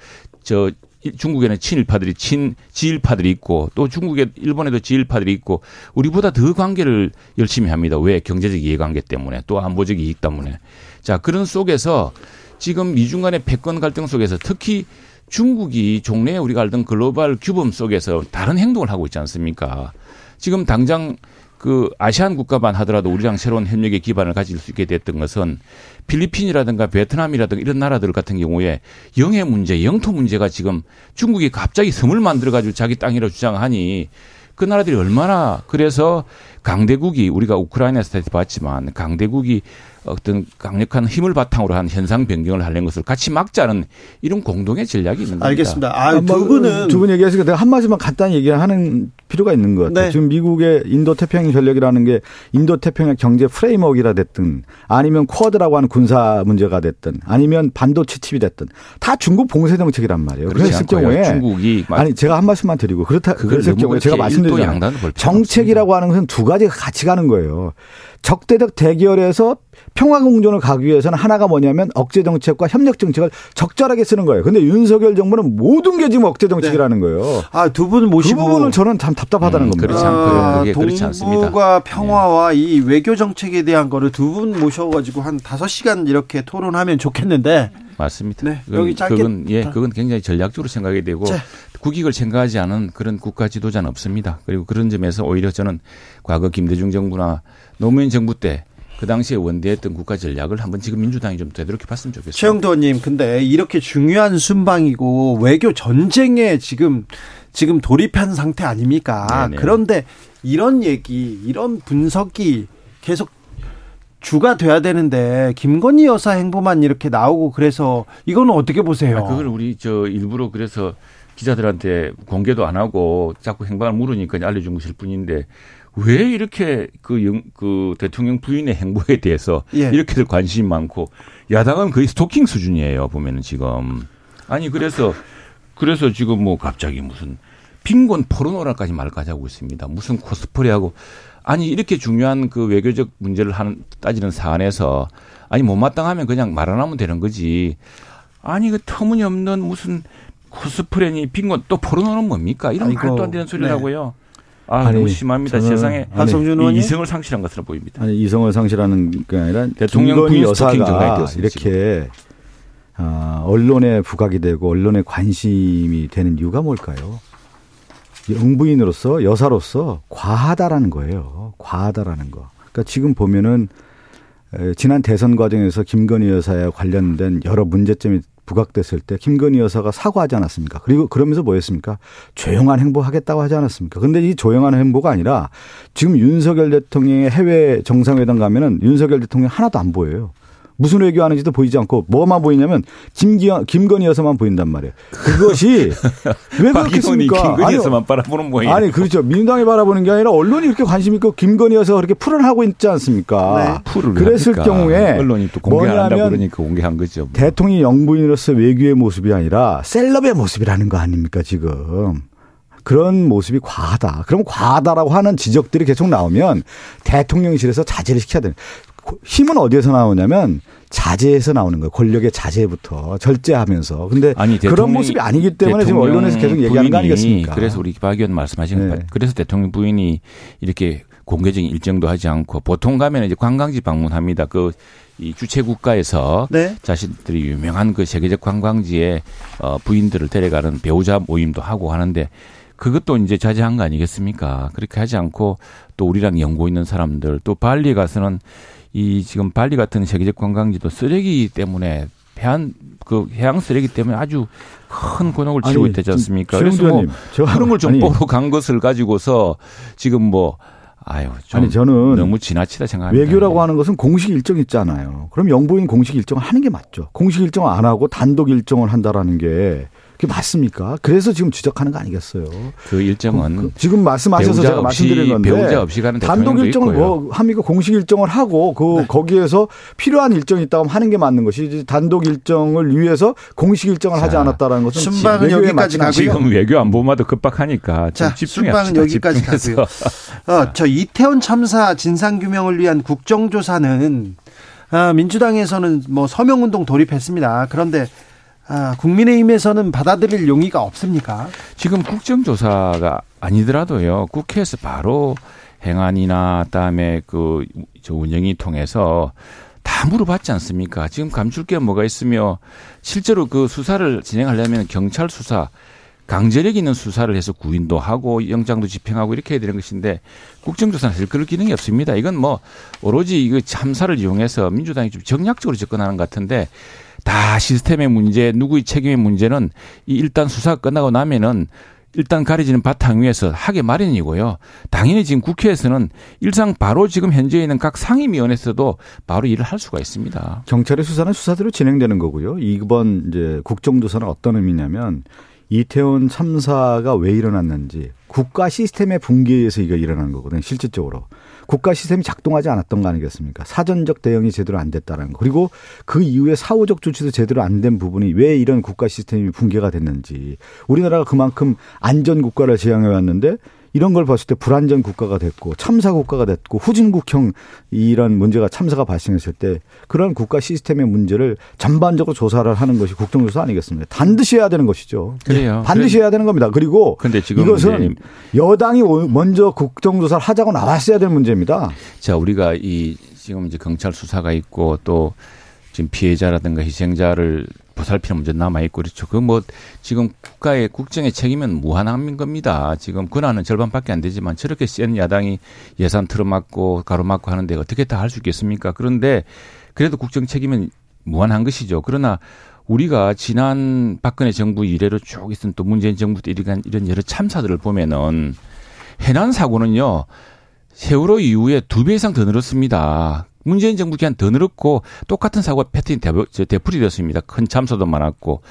Speaker 5: 저 중국에는 친일파들이 친 지일파들이 있고 또 중국에 일본에도 지일파들이 있고 우리보다 더 관계를 열심히 합니다. 왜 경제적 이해관계 때문에 또 안보적 이익 때문에 자 그런 속에서 지금 미중 간의 패권 갈등 속에서 특히 중국이 종래에 우리가 알던 글로벌 규범 속에서 다른 행동을 하고 있지 않습니까? 지금 당장 그 아시안 국가만 하더라도 우리랑 새로운 협력의 기반을 가질 수 있게 됐던 것은 필리핀이라든가 베트남이라든가 이런 나라들 같은 경우에 영해 문제, 영토 문제가 지금 중국이 갑자기 섬을 만들어 가지고 자기 땅이라고 주장하니 그 나라들이 얼마나 그래서 강대국이 우리가 우크라이나 사태도 봤지만 강대국이 어떤 강력한 힘을 바탕으로 한 현상 변경을 하려는 것을 같이 막자는 이런 공동의 전략이 있는 겁니다.
Speaker 1: 알겠습니다. 아, 두 분은
Speaker 6: 두 분 얘기하시니까 내가 한 마디만 간단히 얘기하는 필요가 있는 것 같아요.
Speaker 1: 네.
Speaker 6: 지금 미국의 인도 태평양 전략이라는 게 인도 태평양 경제 framework라 됐든 아니면 쿼드라고 하는 군사 문제가 됐든 아니면 반도체 칩이 됐든 다 중국 봉쇄 정책이란 말이에요. 그랬을
Speaker 5: 않고요.
Speaker 6: 경우에
Speaker 5: 중국이 막
Speaker 6: 아니 제가 한 말씀만 드리고 그렇다 그랬을 경우에 제가
Speaker 5: 필요가
Speaker 6: 정책이라고 하는 것은 두 가지가 같이 가는 거예요. 적대적 대결에서 평화 공존을 가기 위해서는 하나가 뭐냐면 억제 정책과 협력 정책을 적절하게 쓰는 거예요. 근데 윤석열 정부는 모든 게 지금 억제 정책이라는 거예요.
Speaker 1: 아,
Speaker 6: 두분그
Speaker 1: 모시고
Speaker 6: 부분은 저는 참 답답하다는
Speaker 5: 음,
Speaker 6: 겁니다.
Speaker 5: 그렇지 않고요. 그게 그렇지 않습니다.
Speaker 1: 동북아 평화와 이 외교 정책에 대한 거를 두 분 모셔가지고 한 다섯 시간 이렇게 토론하면 좋겠는데
Speaker 5: 맞습니다.
Speaker 1: 네,
Speaker 5: 그건,
Speaker 1: 여기 짧게
Speaker 5: 그건 예,
Speaker 1: 다-
Speaker 5: 그건 굉장히 전략적으로 생각이 되고
Speaker 1: 자.
Speaker 5: 국익을 생각하지 않은 그런 국가 지도자는 없습니다. 그리고 그런 점에서 오히려 저는 과거 김대중 정부나 노무현 정부 때 그 당시에 원대했던 국가 전략을 한번 지금 민주당이 좀 되도록 해 봤으면 좋겠어요.
Speaker 1: 최영도 의원님 근데 이렇게 중요한 순방이고 외교 전쟁에 지금 지금 돌입한 상태 아닙니까?
Speaker 5: 네네.
Speaker 1: 그런데 이런 얘기, 이런 분석이 계속 주가 돼야 되는데 김건희 여사 행보만 이렇게 나오고 그래서 이거는 어떻게 보세요?
Speaker 5: 아, 그걸 우리 저 일부러 그래서 기자들한테 공개도 안 하고 자꾸 행방을 물으니까 알려준 것일 뿐인데 왜 이렇게 그, 영, 그 대통령 부인의 행보에 대해서
Speaker 1: 예.
Speaker 5: 이렇게들 관심이 많고 야당은 거의 스토킹 수준이에요 보면은 지금. 아니 그래서 그래서 지금 뭐 갑자기 무슨 빈곤 포르노라까지 말까지 하고 있습니다. 무슨 코스프레하고. 아니 이렇게 중요한 그 외교적 문제를 하는 따지는 사안에서 아니 못마땅하면 그냥 말 안 하면 되는 거지. 아니 그 터무니없는 무슨 코스프레니 빈곤 또 포르노는 뭡니까? 이런
Speaker 1: 아이고,
Speaker 5: 말도 안 되는 소리라고요 아
Speaker 6: 아니,
Speaker 5: 너무 심합니다 세상에
Speaker 1: 한성준
Speaker 5: 이
Speaker 1: 의원님
Speaker 5: 이성을 상실한 것으로 보입니다.
Speaker 6: 아니 이성을 상실하는 게 아니라
Speaker 5: 대통령
Speaker 6: 김건희
Speaker 5: 부인 스토킹 정당이
Speaker 6: 여사가 이렇게 아, 언론에 부각이 되고 언론에 관심이 되는 이유가 뭘까요? 영부인으로서 여사로서 과하다라는 거예요. 과하다라는 거. 그러니까 지금 보면은 에, 지난 대선 과정에서 김건희 여사에 관련된 여러 문제점이 부각됐을 때 김건희 여사가 사과하지 않았습니까? 그리고 그러면서 뭐 했습니까? 조용한 행보 하겠다고 하지 않았습니까? 근데 이 조용한 행보가 아니라 지금 윤석열 대통령의 해외 정상회담 가면은 윤석열 대통령 하나도 안 보여요. 무슨 외교하는지도 보이지 않고 뭐만 보이냐면 김기현, 김건희 여사만 보인단 말이에요. 그것이 왜 그렇겠습니까? 아니,
Speaker 5: 김건희에서만 바라보는 모양.
Speaker 6: 아니 그렇죠. 민주당이 바라보는 게 아니라 언론이 이렇게 관심 있고 김건희 여사가 그렇게 풀을 하고 있지 않습니까?
Speaker 5: 풀을
Speaker 6: 그랬을
Speaker 5: 합니까?
Speaker 6: 경우에
Speaker 5: 언론이 또 공개 안 한다고
Speaker 6: 뭐냐면
Speaker 5: 그러니까 공개한 거죠. 뭐.
Speaker 6: 대통령이 영부인으로서 외교의 모습이 아니라 셀럽의 모습이라는 거 아닙니까 지금. 그런 모습이 과하다. 그럼 과하다라고 하는 지적들이 계속 나오면 대통령실에서 자제를 시켜야 되는. 힘은 어디에서 나오냐면 자제에서 나오는 거예요. 권력의 자제부터 절제하면서. 근데
Speaker 5: 아니,
Speaker 6: 그런 모습이 아니기 때문에 지금 언론에서 계속 얘기하는 거 아니겠습니까?
Speaker 5: 그래서 우리 박 의원 말씀하신
Speaker 6: 네.
Speaker 5: 것 그래서 대통령 부인이 이렇게 공개적인 일정도 하지 않고 보통 가면 이제 관광지 방문합니다. 그 이 주최 국가에서
Speaker 1: 네.
Speaker 5: 자신들이 유명한 그 세계적 관광지에 어 부인들을 데려가는 배우자 모임도 하고 하는데 그것도 이제 자제한 거 아니겠습니까? 그렇게 하지 않고 또 우리랑 연고 있는 사람들 또 발리 가서는 이 지금 발리 같은 세계적 관광지도 쓰레기 때문에 해안 그 해양 쓰레기 때문에 아주 큰 곤혹을 치르고 있지 않습니까? 그래서 뭐
Speaker 6: 저-
Speaker 5: 그런 걸 보러 간 것을 가지고서 지금 뭐 아유 좀
Speaker 6: 아니, 저는
Speaker 5: 너무 지나치다 생각합니다.
Speaker 6: 외교라고 하는 것은 공식 일정 있잖아요. 그럼 영부인 공식 일정을 하는 게 맞죠. 공식 일정을 안 하고 단독 일정을 한다라는 게 그게 맞습니까? 그래서 지금 지적하는 거 아니겠어요.
Speaker 5: 그 일정은
Speaker 6: 그- 지금 말씀하셔서 제가 말씀드린 건데
Speaker 5: 배우자 없이 가는
Speaker 6: 단독 일정을. 뭐 합니까? 공식 일정을 하고 그
Speaker 1: 네.
Speaker 6: 거기에서 필요한 일정이 있다고 하는 게 맞는 것이 단독 일정을 위해서 공식 일정을 하지
Speaker 5: 자,
Speaker 6: 않았다라는 것은
Speaker 1: 순방은 여기까지
Speaker 6: 않고요.
Speaker 5: 지금 외교 안보마도 급박하니까 좀
Speaker 1: 자. 순방은 여기까지
Speaker 5: 집중해서.
Speaker 1: 가고요. 어, 저 이태원 참사 진상 규명을 위한 국정조사는 아, 민주당에서는 뭐 서명운동 돌입했습니다. 그런데 아, 국민의힘에서는 받아들일 용의가 없습니까?
Speaker 5: 지금 국정조사가 아니더라도요. 국회에서 바로 행안이나 그다음에 그 저 운영위 통해서 다 물어봤지 않습니까? 지금 감출 게 뭐가 있으며 실제로 그 수사를 진행하려면 경찰 수사 강제력 있는 수사를 해서 구인도 하고 영장도 집행하고 이렇게 해야 되는 것인데 국정조사는 사실 그럴 기능이 없습니다. 이건 뭐 오로지 이거 참사를 이용해서 민주당이 좀 정략적으로 접근하는 것 같은데 다 시스템의 문제, 누구의 책임의 문제는 이 일단 수사가 끝나고 나면은 일단 가려지는 바탕 위에서 하게 마련이고요. 당연히 지금 국회에서는 일상 바로 지금 현재 있는 각 상임위원회에서도 바로 일을 할 수가 있습니다.
Speaker 6: 경찰의 수사는 수사대로 진행되는 거고요. 이번 이제 국정조사는 어떤 의미냐면 이태원 참사가 왜 일어났는지 국가 시스템의 붕괴에 의해서 이게 일어난 거거든요. 실질적으로. 국가 시스템이 작동하지 않았던 거 아니겠습니까? 사전적 대응이 제대로 안 됐다는 거. 그리고 그 이후에 사후적 조치도 제대로 안 된 부분이 왜 이런 국가 시스템이 붕괴가 됐는지. 우리나라가 그만큼 안전 국가를 지향해 왔는데 이런 걸 봤을 때 불안전 국가가 됐고 참사 국가가 됐고 후진국형 이런 문제가 참사가 발생했을 때 그런 국가 시스템의 문제를 전반적으로 조사를 하는 것이 국정조사 아니겠습니까? 반드시 해야 되는 것이죠.
Speaker 5: 그래요.
Speaker 6: 반드시 해야 되는 겁니다. 그리고 이것은 여당이 먼저 국정조사를 하자고 나왔어야 될 문제입니다.
Speaker 5: 자, 우리가 이 지금 이제 경찰 수사가 있고 또 지금 피해자라든가 희생자를 보살피는 문제 남아 있고 그렇죠. 그 뭐 지금 국가의 국정의 책임은 무한한 겁니다. 지금 권한은 절반밖에 안 되지만 저렇게 센 야당이 예산 틀어막고 가로막고 하는데 어떻게 다 할 수 있겠습니까? 그런데 그래도 국정 책임은 무한한 것이죠. 그러나 우리가 지난 박근혜 정부 이래로 쭉 있던 또 문재인 정부 때 이런 이런 여러 참사들을 보면은 해난 사고는요 세월호 이후에 두 배 이상 더 늘었습니다. 문재인 정부 기간 더 늘었고 똑같은 사고 패턴이 대풀이 되었습니다. 큰 참사도 많았고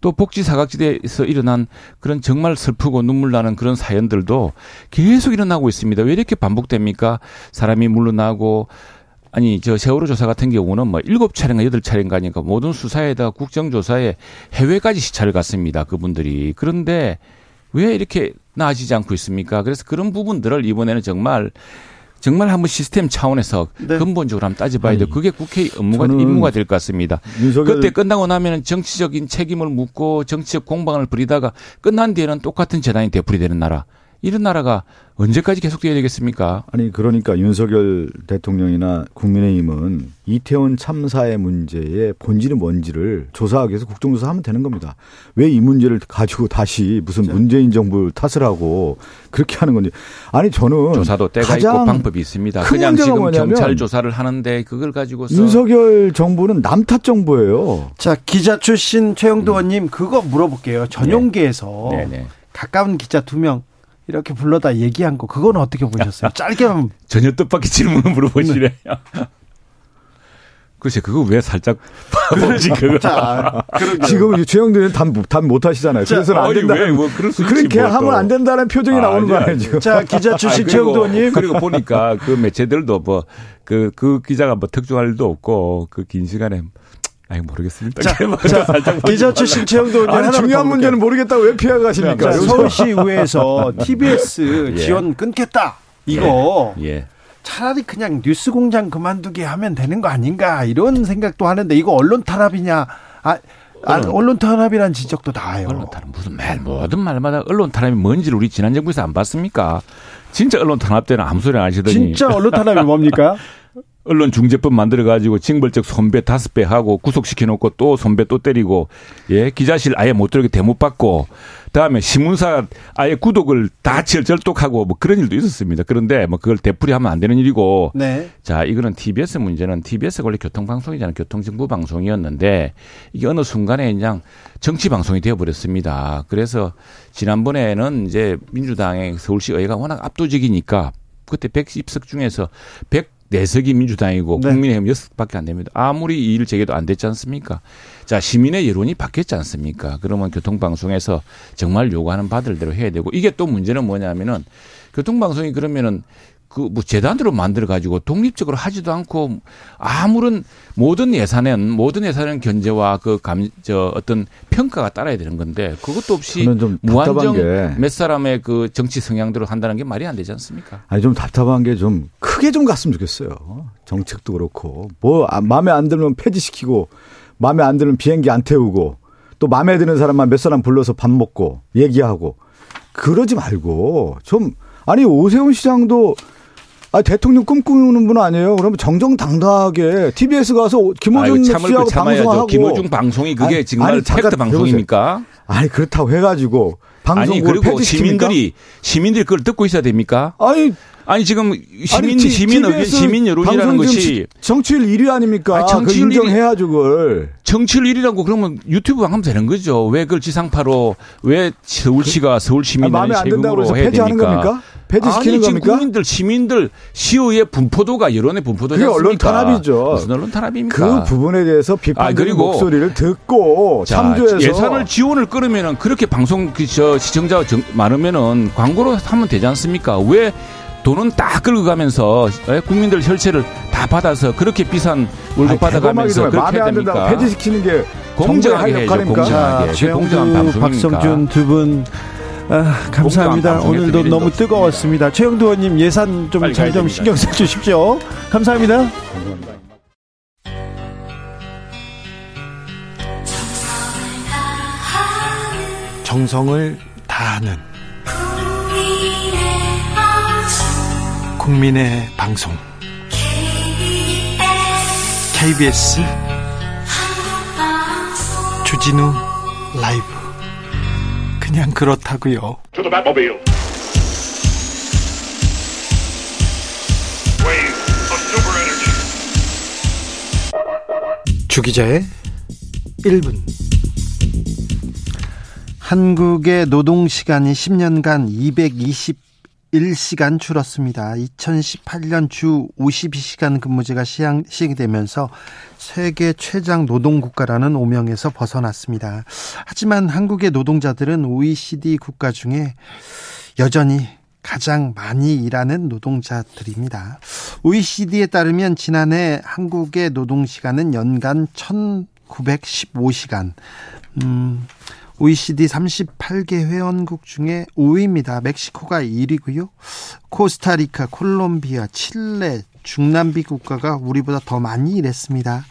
Speaker 5: 또 복지 사각지대에서 일어난 그런 정말 슬프고 눈물 나는 그런 사연들도 계속 일어나고 있습니다. 왜 이렇게 반복됩니까? 사람이 물러나고 아니 저 세월호 조사 같은 경우는 뭐 일곱 차례인가 여덟 차례인가 하니까 모든 수사에다 국정조사에 해외까지 시차를 갔습니다. 그분들이 그런데 왜 이렇게 나아지지 않고 있습니까? 그래서 그런 부분들을 이번에는 정말 정말 한번 시스템 차원에서 네. 근본적으로 한번 따져봐야 돼요. 그게 국회의 업무가 임무가 될 것 같습니다. 그때 끝나고 나면 정치적인 책임을 묻고 정치적 공방을 부리다가 끝난 뒤에는 똑같은 재단이 되풀이되는 나라. 이런 나라가 언제까지 계속돼야 되겠습니까?
Speaker 6: 아니 그러니까 윤석열 대통령이나 국민의힘은 이태원 참사의 문제의 본질이 뭔지를 조사하기 위해서 국정조사 하면 되는 겁니다. 왜 이 문제를 가지고 다시 무슨 문재인 정부 탓을 하고 그렇게 하는 건지. 아니 저는
Speaker 5: 조사도 때가 있고 방법이 있습니다. 그냥 지금 경찰 조사를 하는데 그걸 가지고
Speaker 6: 윤석열 정부는 남탓 정부예요.
Speaker 1: 자 기자 출신 최영도 의원님 그거 물어볼게요. 전용기에서 네. 네, 네. 가까운 기자 두 명 이렇게 불러다 얘기한 거 그건 어떻게 보셨어요? 짧게만
Speaker 5: 전혀 뜻밖의 질문을 물어보시네요. 글쎄 그거 왜 살짝 바보지 그거. 자,
Speaker 6: 지금 최영대는 단단 못하시잖아요. 그래서 안 된다. 뭐 그렇게 뭐 하면 안 된다는 표정이 아, 나오는 거 아니에요 지금.
Speaker 1: 자 기자 출신 최영도님.
Speaker 5: 그리고 보니까 그 매체들도 뭐 그그 그 기자가 뭐 특종할 일도 없고 그 긴 시간에 아니 모르겠습니다. 자,
Speaker 1: 자 기자 출신 최영도 의원
Speaker 6: 중요한 문제는 모르겠다고 왜 피해 가십니까?
Speaker 1: 서울시 의회에서 TBS 예. 지원 끊겠다. 이거 예. 예. 차라리 그냥 뉴스 공장 그만두게 하면 되는 거 아닌가 이런 생각도 하는데 이거 언론 탄압이냐? 아, 아 언론 탄압이란 지적도 나와요.
Speaker 5: 언론 탄압 무슨 말 모든 말마다 언론 탄압이 뭔지를 우리 지난 정부에서 안 봤습니까? 진짜 언론 탄압 때는 아무 소리 안 하시더니
Speaker 1: 진짜 언론 탄압이 뭡니까?
Speaker 5: 언론 중재법 만들어 가지고 징벌적 손배 다섯 배 하고 구속시켜 놓고 또 손배 또 때리고 예 기자실 아예 못 들어게 대못 받고 그다음에 신문사 아예 구독을 다 절절독하고 뭐 그런 일도 있었습니다. 그런데 뭐 그걸 되풀이하면 안 되는 일이고 네. 자 이거는 TBS 문제는 TBS가 원래 교통방송이잖아요. 교통정보 방송이었는데 이게 어느 순간에 그냥 정치 방송이 되어 버렸습니다. 그래서 지난번에는 이제 민주당의 서울시 의회가 워낙 압도적이니까 그때 110석 중에서 100 내석이 민주당이고 네. 국민의힘 여섯 밖에 안 됩니다. 아무리 이일 제기도 안 됐지 않습니까? 자, 시민의 여론이 바뀌었지 않습니까? 그러면 교통방송에서 정말 요구하는 바들 대로 해야 되고 이게 또 문제는 뭐냐면은 교통방송이 그러면은 그 뭐 재단으로 만들어 가지고 독립적으로 하지도 않고 아무런 모든 예산은 모든 예산은 견제와 그 감 저 어떤 평가가 따라야 되는 건데 그것도 없이 무한정 몇 사람의 그 정치 성향대로 한다는 게 말이 안 되지 않습니까?
Speaker 6: 아니 좀 답답한 게 좀 크게 좀 갔으면 좋겠어요. 정책도 그렇고 뭐 아, 마음에 안 들면 폐지시키고 마음에 안 들면 비행기 안 태우고 또 마음에 드는 사람만 몇 사람 불러서 밥 먹고 얘기하고 그러지 말고 좀 아니 오세훈 시장도 아, 대통령 꿈꾸는 분 아니에요? 그러면 정정당당하게 TBS 가서 김호중 씨하고 방송하고
Speaker 5: 김호중 방송이 그게 아니, 정말 아니, 팩트 방송입니까?
Speaker 6: 아니 그렇다고 해가지고 방송
Speaker 5: 아니 그리고 시민들이 시민들이 그걸 듣고 있어야 됩니까?
Speaker 6: 아니
Speaker 5: 아니 지금 시민 아니, 시민 의견 시민 여론이라는 것이
Speaker 6: 정치율 1위 아닙니까? 아니, 정치율 인정해야죠 그걸.
Speaker 5: 성취율 1위라고 그러면 유튜브 하면 되는 거죠. 왜 그걸 지상파로 왜 서울시가 서울 시민을
Speaker 6: 마음에 안 든다고
Speaker 5: 세금으로 해야 됩니까?
Speaker 6: 겁니까? 폐지시키는
Speaker 5: 아니, 지금
Speaker 6: 겁니까?
Speaker 5: 국민들 시민들 시의회 분포도가 여론의 분포도지
Speaker 6: 그게 언론? 탄압이죠.
Speaker 5: 무슨 언론 탄압입니까?
Speaker 6: 그 부분에 대해서 비판적인
Speaker 5: 아,
Speaker 6: 목소리를 듣고
Speaker 5: 자,
Speaker 6: 참조해서
Speaker 5: 예산을 지원을 끌으면은 그렇게 방송 그저 시청자가 정- 많으면은 광고로 하면 되지 않습니까? 왜 돈은 딱 끌고 가면서 에? 국민들 혈세를 다 받아서 그렇게 비싼 월급 받아가면서 그렇게 해야 됩니까?
Speaker 6: 폐지시키는 게
Speaker 5: 공정하게
Speaker 6: 역할입니까?
Speaker 5: 공정하게.
Speaker 1: 자,
Speaker 5: 그게 공정한
Speaker 1: 최영두,
Speaker 5: 방송입니까?
Speaker 1: 박성준 두 분. 아, 감사합니다. 오늘도 너무. 뜨거웠습니다. 최영두 의원님 예산 좀 잘 좀. 신경 써주십시오. 감사합니다. 정성을 다하는 국민의 방송 KBS 주진우 라이브 그냥 그렇다고요. 주기자의 1분 한국의 노동 시간이 10년간 221시간 줄었습니다. 2018년 주 52시간 근무제가 시행, 시행되면서 세계 최장 노동 국가라는 오명에서 벗어났습니다. 하지만 한국의 노동자들은 OECD 국가 중에 여전히 가장 많이 일하는 노동자들입니다. OECD에 따르면 지난해 한국의 노동 시간은 연간 1,915시간. 음, OECD 38개 회원국 중에 5위입니다. 멕시코가 1위고요. 코스타리카, 콜롬비아, 칠레, 중남미 국가가 우리보다 더 많이 일했습니다.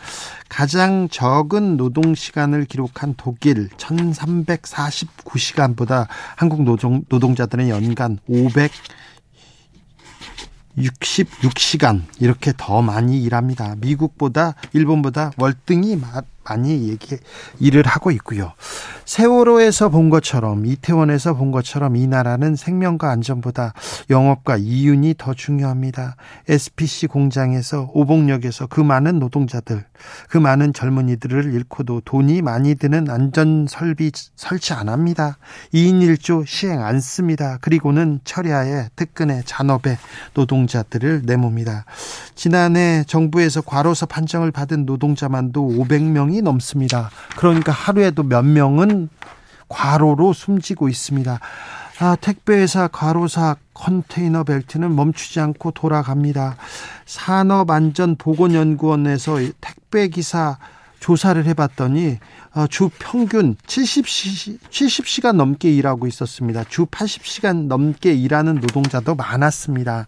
Speaker 1: 가장 적은 노동 시간을 기록한 독일 1349시간보다 한국 노동, 노동자들은 연간 500 66시간 이렇게 더 많이 일합니다. 미국보다 일본보다 월등히 마- 많이 얘기 일을 하고 있고요. 세월호에서 본 것처럼 이태원에서 본 것처럼 이 나라는 생명과 안전보다 영업과 이윤이 더 중요합니다. SPC 공장에서 오봉역에서 그 많은 노동자들, 그 많은 젊은이들을 잃고도 돈이 많이 드는 안전 설비 설치 안 합니다. 2인 1조 시행 안 씁니다. 그리고는 철야에 특근에 잔업에 노동자들을 내몹니다. 지난해 정부에서 과로사 판정을 받은 노동자만도 500명이 넘습니다. 그러니까 하루에도 몇 명은 과로로 숨지고 있습니다. 아, 택배회사 과로사 컨테이너 벨트는 멈추지 않고 돌아갑니다. 산업안전보건연구원에서 택배 기사 조사를 해봤더니 어, 주 평균 70시, 70시간 넘게 일하고 있었습니다. 주 80시간 넘게 일하는 노동자도 많았습니다.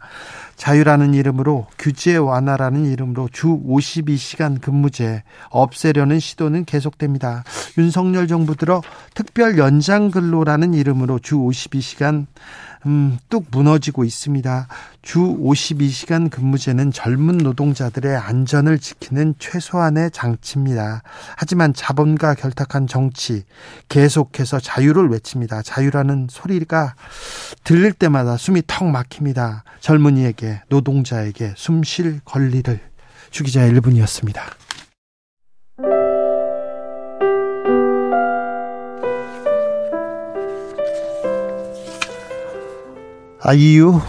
Speaker 1: 자유라는 이름으로 규제 완화라는 이름으로 주 52시간 근무제 없애려는 시도는 계속됩니다. 윤석열 정부 들어 특별 연장 근로라는 이름으로 주 52시간 음, 뚝 무너지고 있습니다. 주 52시간 근무제는 젊은 노동자들의 안전을 지키는 최소한의 장치입니다. 하지만 자본과 결탁한 정치 계속해서 자유를 외칩니다. 자유라는 소리가 들릴 때마다 숨이 턱 막힙니다. 젊은이에게 노동자에게 숨 쉴 권리를 주기자 1분이었습니다. 아이유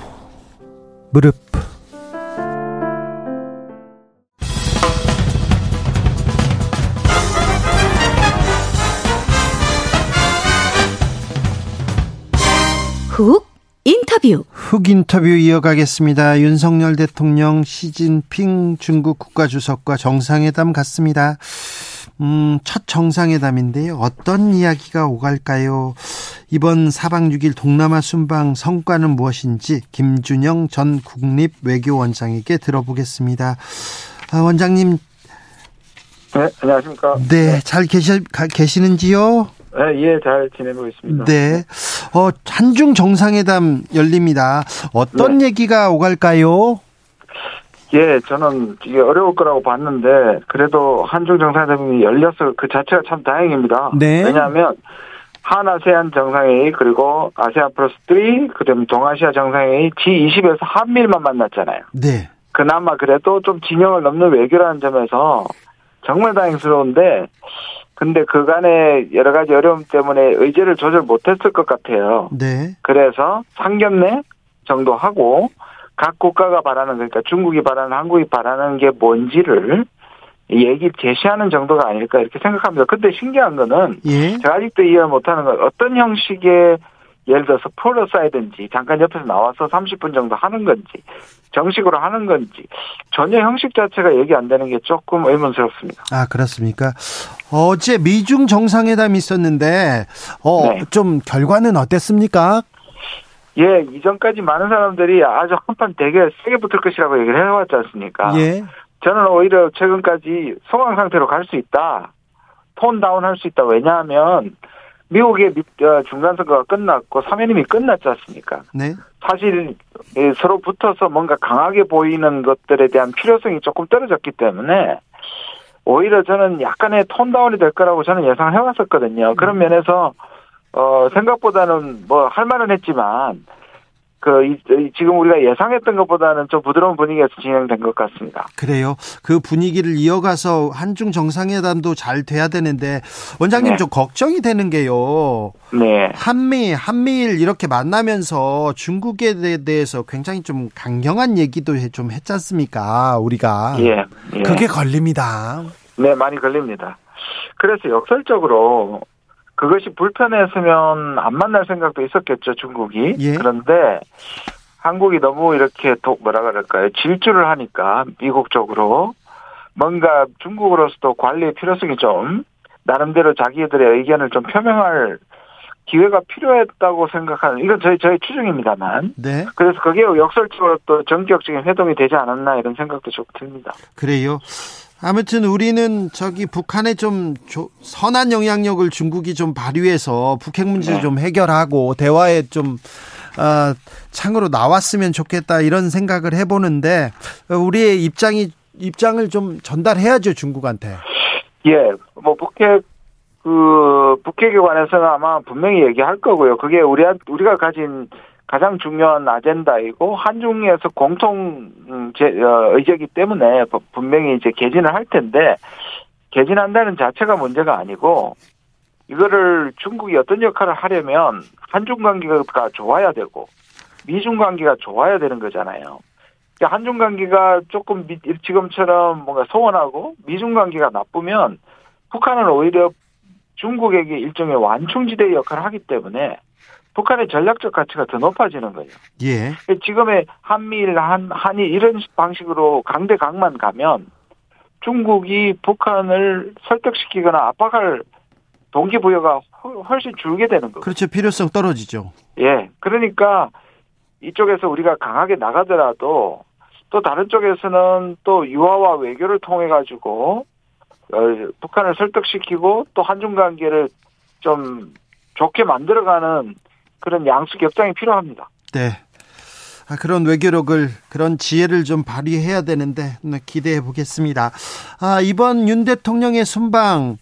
Speaker 1: 무릎
Speaker 2: 훅 인터뷰
Speaker 1: 훅 인터뷰 이어가겠습니다. 윤석열 대통령 시진핑 중국 국가주석과 정상회담 갔습니다. 음, 첫 정상회담인데요. 어떤 이야기가 오갈까요? 이번 4박 6일 동남아 순방 성과는 무엇인지 김준영 전 국립외교원장에게 들어보겠습니다. 아, 원장님,
Speaker 7: 네, 안녕하십니까.
Speaker 1: 네, 잘 계시, 가- 계시는지요?
Speaker 7: 네, 예, 잘 지내고 있습니다.
Speaker 1: 네. 어, 한중 정상회담 열립니다. 어떤
Speaker 7: 네.
Speaker 1: 얘기가 오갈까요?
Speaker 7: 예, 저는 이게 어려울 거라고 봤는데, 그래도 한중 정상회담이 열려서 그 자체가 참 다행입니다.
Speaker 1: 네.
Speaker 7: 왜냐하면, 한 아세안 정상회의, 그리고 아세안 플러스 3, 그 다음에 동아시아 정상회의 G20에서 한미일만 만났잖아요.
Speaker 1: 네.
Speaker 7: 그나마 그래도 좀 진영을 넘는 외교라는 점에서 정말 다행스러운데 근데 그간의 여러 가지 어려움 때문에 의제를 조절 못했을 것 같아요.
Speaker 1: 네.
Speaker 7: 그래서 상견례 정도 하고 각 국가가 바라는 그러니까 중국이 바라는 한국이 바라는 게 뭔지를 얘기 제시하는 정도가 아닐까 이렇게 생각합니다. 근데 신기한 거는
Speaker 1: 예.
Speaker 7: 제가 아직도 이해 못하는 건 어떤 형식의 예를 들어서 프로 사이든지 잠깐 옆에서 나와서 30분 정도 하는 건지 정식으로 하는 건지 전혀 형식 자체가 얘기 안 되는 게 조금 의문스럽습니다.
Speaker 1: 아, 그렇습니까? 어제 미중 정상회담이 있었는데, 어,
Speaker 7: 네.
Speaker 1: 좀 결과는 어땠습니까?
Speaker 7: 예, 이전까지 많은 사람들이 아주 한판 되게 세게 붙을 것이라고 얘기를 해왔지 않습니까?
Speaker 1: 예.
Speaker 7: 저는 오히려 최근까지 소강 상태로 갈 수 있다. 톤 다운 할 수 있다. 왜냐하면 미국의 미- 어, 중간선거가 끝났고 사면임이 끝났지 않습니까?
Speaker 1: 네.
Speaker 7: 사실 예, 서로 붙어서 뭔가 강하게 보이는 것들에 대한 필요성이 조금 떨어졌기 때문에 오히려 저는 약간의 톤 다운이 될 거라고 저는 예상을 해왔었거든요. 그런 면에서 어 생각보다는 뭐할 말은 했지만 그 이- 이- 지금 우리가 예상했던 것보다는 좀 부드러운 분위기에서 진행된 것 같습니다.
Speaker 1: 그래요. 그 분위기를 이어가서 한중 정상회담도 잘 돼야 되는데, 원장님
Speaker 7: 네.
Speaker 1: 좀 걱정이 되는 게요.
Speaker 7: 네,
Speaker 1: 한미, 한미일 이렇게 만나면서 중국에 대- 대해서 굉장히 좀 강경한 얘기도 해- 좀 했지 않습니까? 우리가.
Speaker 7: 예, 예.
Speaker 1: 그게 걸립니다.
Speaker 7: 네, 많이 걸립니다. 그래서 역설적으로 그것이 불편했으면 안 만날 생각도 있었겠죠, 중국이.
Speaker 1: 예.
Speaker 7: 그런데 한국이 너무 이렇게 도, 뭐라 그럴까요? 질주를 하니까 미국 쪽으로 뭔가 중국으로서도 관리의 필요성이 좀 나름대로 자기들의 의견을 좀 표명할 기회가 필요했다고 생각하는 이건 저희 저희 추정입니다만
Speaker 1: 네.
Speaker 7: 그래서 그게 역설적으로 또 전격적인 회동이 되지 않았나 이런 생각도 좀 듭니다.
Speaker 1: 그래요. 아무튼 우리는 저기 북한에 좀 조- 선한 영향력을 중국이 좀 발휘해서 북핵 문제
Speaker 7: 네.
Speaker 1: 좀 해결하고 대화에 좀 아, 창으로 나왔으면 좋겠다 이런 생각을 해보는데 어, 우리의 입장이 입장을 좀 전달해야죠 중국한테.
Speaker 7: 예, 뭐 북핵 그 북핵에 관해서는 아마 분명히 얘기할 거고요. 그게 우리 우리가 가진 가장 중요한 아젠다이고 한중에서 공통 음, 제, 어, 의제이기 때문에 부- 분명히 이제 개진을 할 텐데 개진한다는 자체가 문제가 아니고 이거를 중국이 어떤 역할을 하려면 한중 관계가 좋아야 되고 미중 관계가 좋아야 되는 거잖아요. 그러니까 한중 관계가 조금 미- 지금처럼 뭔가 소원하고 미중 관계가 나쁘면 북한은 오히려 중국에게 일종의 완충지대의 역할을 하기 때문에 북한의 전략적 가치가 더 높아지는 거예요.
Speaker 1: 예.
Speaker 7: 지금의 한미일, 한, 한일 이런 방식으로 강대강만 가면 중국이 북한을 설득시키거나 압박할 동기부여가 훨- 훨씬 줄게 되는 거고.
Speaker 1: 그렇죠. 필요성 떨어지죠.
Speaker 7: 예. 그러니까 이쪽에서 우리가 강하게 나가더라도 또 다른 쪽에서는 또 유화와 외교를 통해 가지고 어, 북한을 설득시키고 또 한중 관계를 좀 좋게 만들어가는 그런 양수 격장이 필요합니다.
Speaker 1: 네. 아, 그런 외교력을 그런 지혜를 좀 발휘해야 되는데 네, 기대해 보겠습니다. 아, 이번 윤 대통령의 순방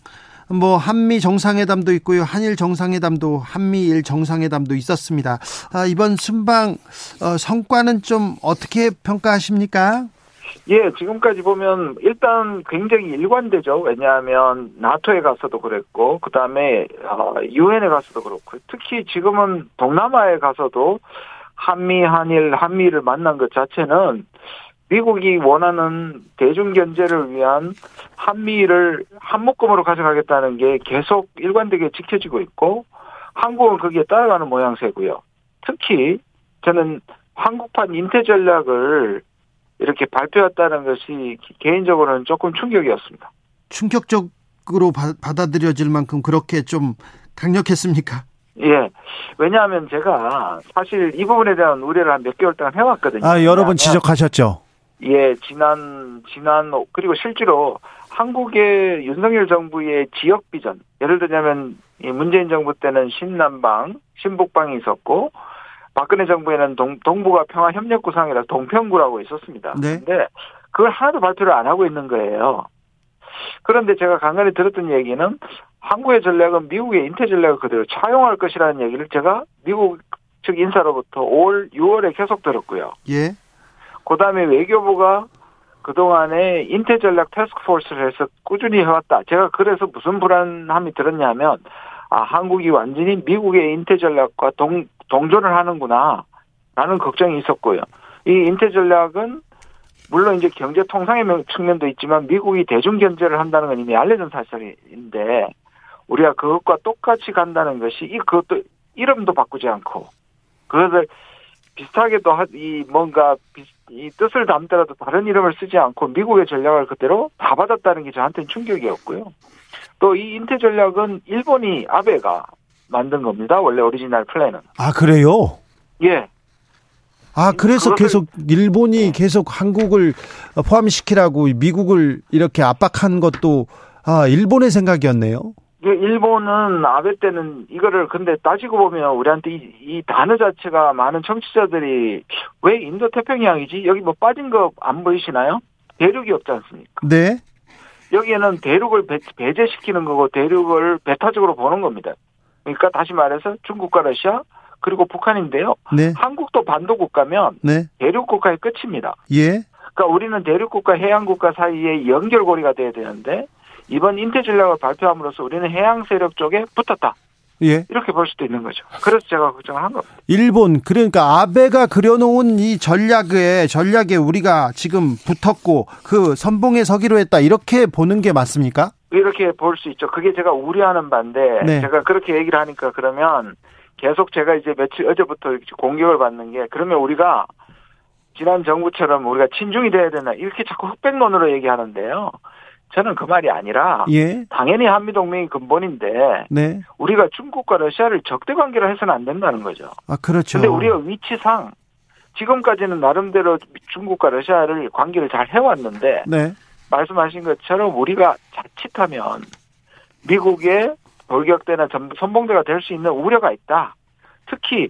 Speaker 1: 뭐 한미 정상회담도 있고요. 한일 정상회담도 한미일 정상회담도 있었습니다. 아, 이번 순방 어, 성과는 좀 어떻게 평가하십니까?
Speaker 7: 예, 지금까지 보면 일단 굉장히 일관되죠. 왜냐하면 나토에 가서도 그랬고, 그 다음에 유엔에 가서도 그렇고, 특히 지금은 동남아에 가서도 한미, 한일, 한미를 만난 것 자체는 미국이 원하는 대중 견제를 위한 한미를 한 묶음으로 가져가겠다는 게 계속 일관되게 지켜지고 있고, 한국은 거기에 따라가는 모양새고요. 특히 저는 한국판 인태 전략을 이렇게 발표했다는 것이 개인적으로는 조금 충격이었습니다.
Speaker 1: 충격적으로 바- 받아들여질 만큼 그렇게 좀 강력했습니까?
Speaker 7: 예. 왜냐하면 제가 사실 이 부분에 대한 우려를 한 몇 개월 동안 해왔거든요.
Speaker 1: 아, 여러 번 지적하셨죠.
Speaker 7: 예, 지난, 지난, 그리고 실제로 한국의 윤석열 정부의 지역 비전, 예를 들자면 이 문재인 정부 때는 신남방, 신북방이 있었고, 박근혜 정부에는 동, 동북아 평화협력구상이라 동평구라고 있었습니다.
Speaker 1: 네.
Speaker 7: 근데 그걸 하나도 발표를 안 하고 있는 거예요. 그런데 제가 간간히 들었던 얘기는 한국의 전략은 미국의 인태 전략을 그대로 차용할 것이라는 얘기를 제가 미국 측 인사로부터 5월, 6월에 계속 들었고요.
Speaker 1: 예.
Speaker 7: 그 다음에 외교부가 그동안에 인태 전략 태스크포스를 해서 꾸준히 해왔다. 제가 그래서 무슨 불안함이 들었냐면 아 한국이 완전히 미국의 인태 전략과 동 동조를 하는구나 라는 걱정이 있었고요. 이 인태 전략은 물론 이제 경제 통상의 면- 측면도 있지만 미국이 대중 견제를 한다는 건 이미 알려진 사실인데 우리가 그것과 똑같이 간다는 것이 이 그것도 이름도 바꾸지 않고 그것을 비슷하게도 하- 이 뭔가 비- 이 뜻을 담더라도 다른 이름을 쓰지 않고 미국의 전략을 그대로 다 받았다는 게 저한테는 충격이었고요. 또 이 인태 전략은 일본이 아베가 만든 겁니다. 원래 오리지널 플랜은.
Speaker 1: 아 그래요?
Speaker 7: 예.
Speaker 1: 아 그래서 계속 일본이 계속 한국을 포함시키라고 미국을 이렇게 압박한 것도 아 일본의 생각이었네요.
Speaker 7: 이게 일본은 아베 때는 이거를 근데 따지고 보면 우리한테 이, 이 단어 자체가 많은 청취자들이 왜 인도 태평양이지? 여기 뭐 빠진 거 안 보이시나요? 대륙이 없지 않습니까?
Speaker 1: 네,
Speaker 7: 여기에는 대륙을 배, 배제시키는 거고 대륙을 배타적으로 보는 겁니다. 그러니까 다시 말해서 중국과 러시아 그리고 북한인데요.
Speaker 1: 네,
Speaker 7: 한국도 반도 국가면
Speaker 1: 네,
Speaker 7: 대륙 국가의 끝입니다.
Speaker 1: 예,
Speaker 7: 그러니까 우리는 대륙 국가, 해양 국가 사이에 연결고리가 돼야 되는데 이번 인태 전략을 발표함으로써 우리는 해양 세력 쪽에 붙었다.
Speaker 1: 예.
Speaker 7: 이렇게 볼 수도 있는 거죠. 그래서 제가 걱정을 한 겁니다.
Speaker 1: 일본 그러니까 아베가 그려놓은 이 전략에 전략에 우리가 지금 붙었고 그 선봉에 서기로 했다 이렇게 보는 게 맞습니까?
Speaker 7: 이렇게 볼 수 있죠. 그게 제가 우려하는 바인데
Speaker 1: 네.
Speaker 7: 제가 그렇게 얘기를 하니까 그러면 계속 제가 이제 며칠 어제부터 공격을 받는 게 그러면 우리가 지난 정부처럼 우리가 친중이 돼야 되나 이렇게 자꾸 흑백론으로 얘기하는데요. 저는 그 말이 아니라
Speaker 1: 예,
Speaker 7: 당연히 한미 동맹이 근본인데
Speaker 1: 네,
Speaker 7: 우리가 중국과 러시아를 적대 관계로 해서는 안 된다는 거죠.
Speaker 1: 아 그렇죠.
Speaker 7: 근데 우리가 위치상 지금까지는 나름대로 중국과 러시아를 관계를 잘 해왔는데
Speaker 1: 네,
Speaker 7: 말씀하신 것처럼 우리가 자칫하면 미국의 돌격대나 전- 선봉대가 될 수 있는 우려가 있다. 특히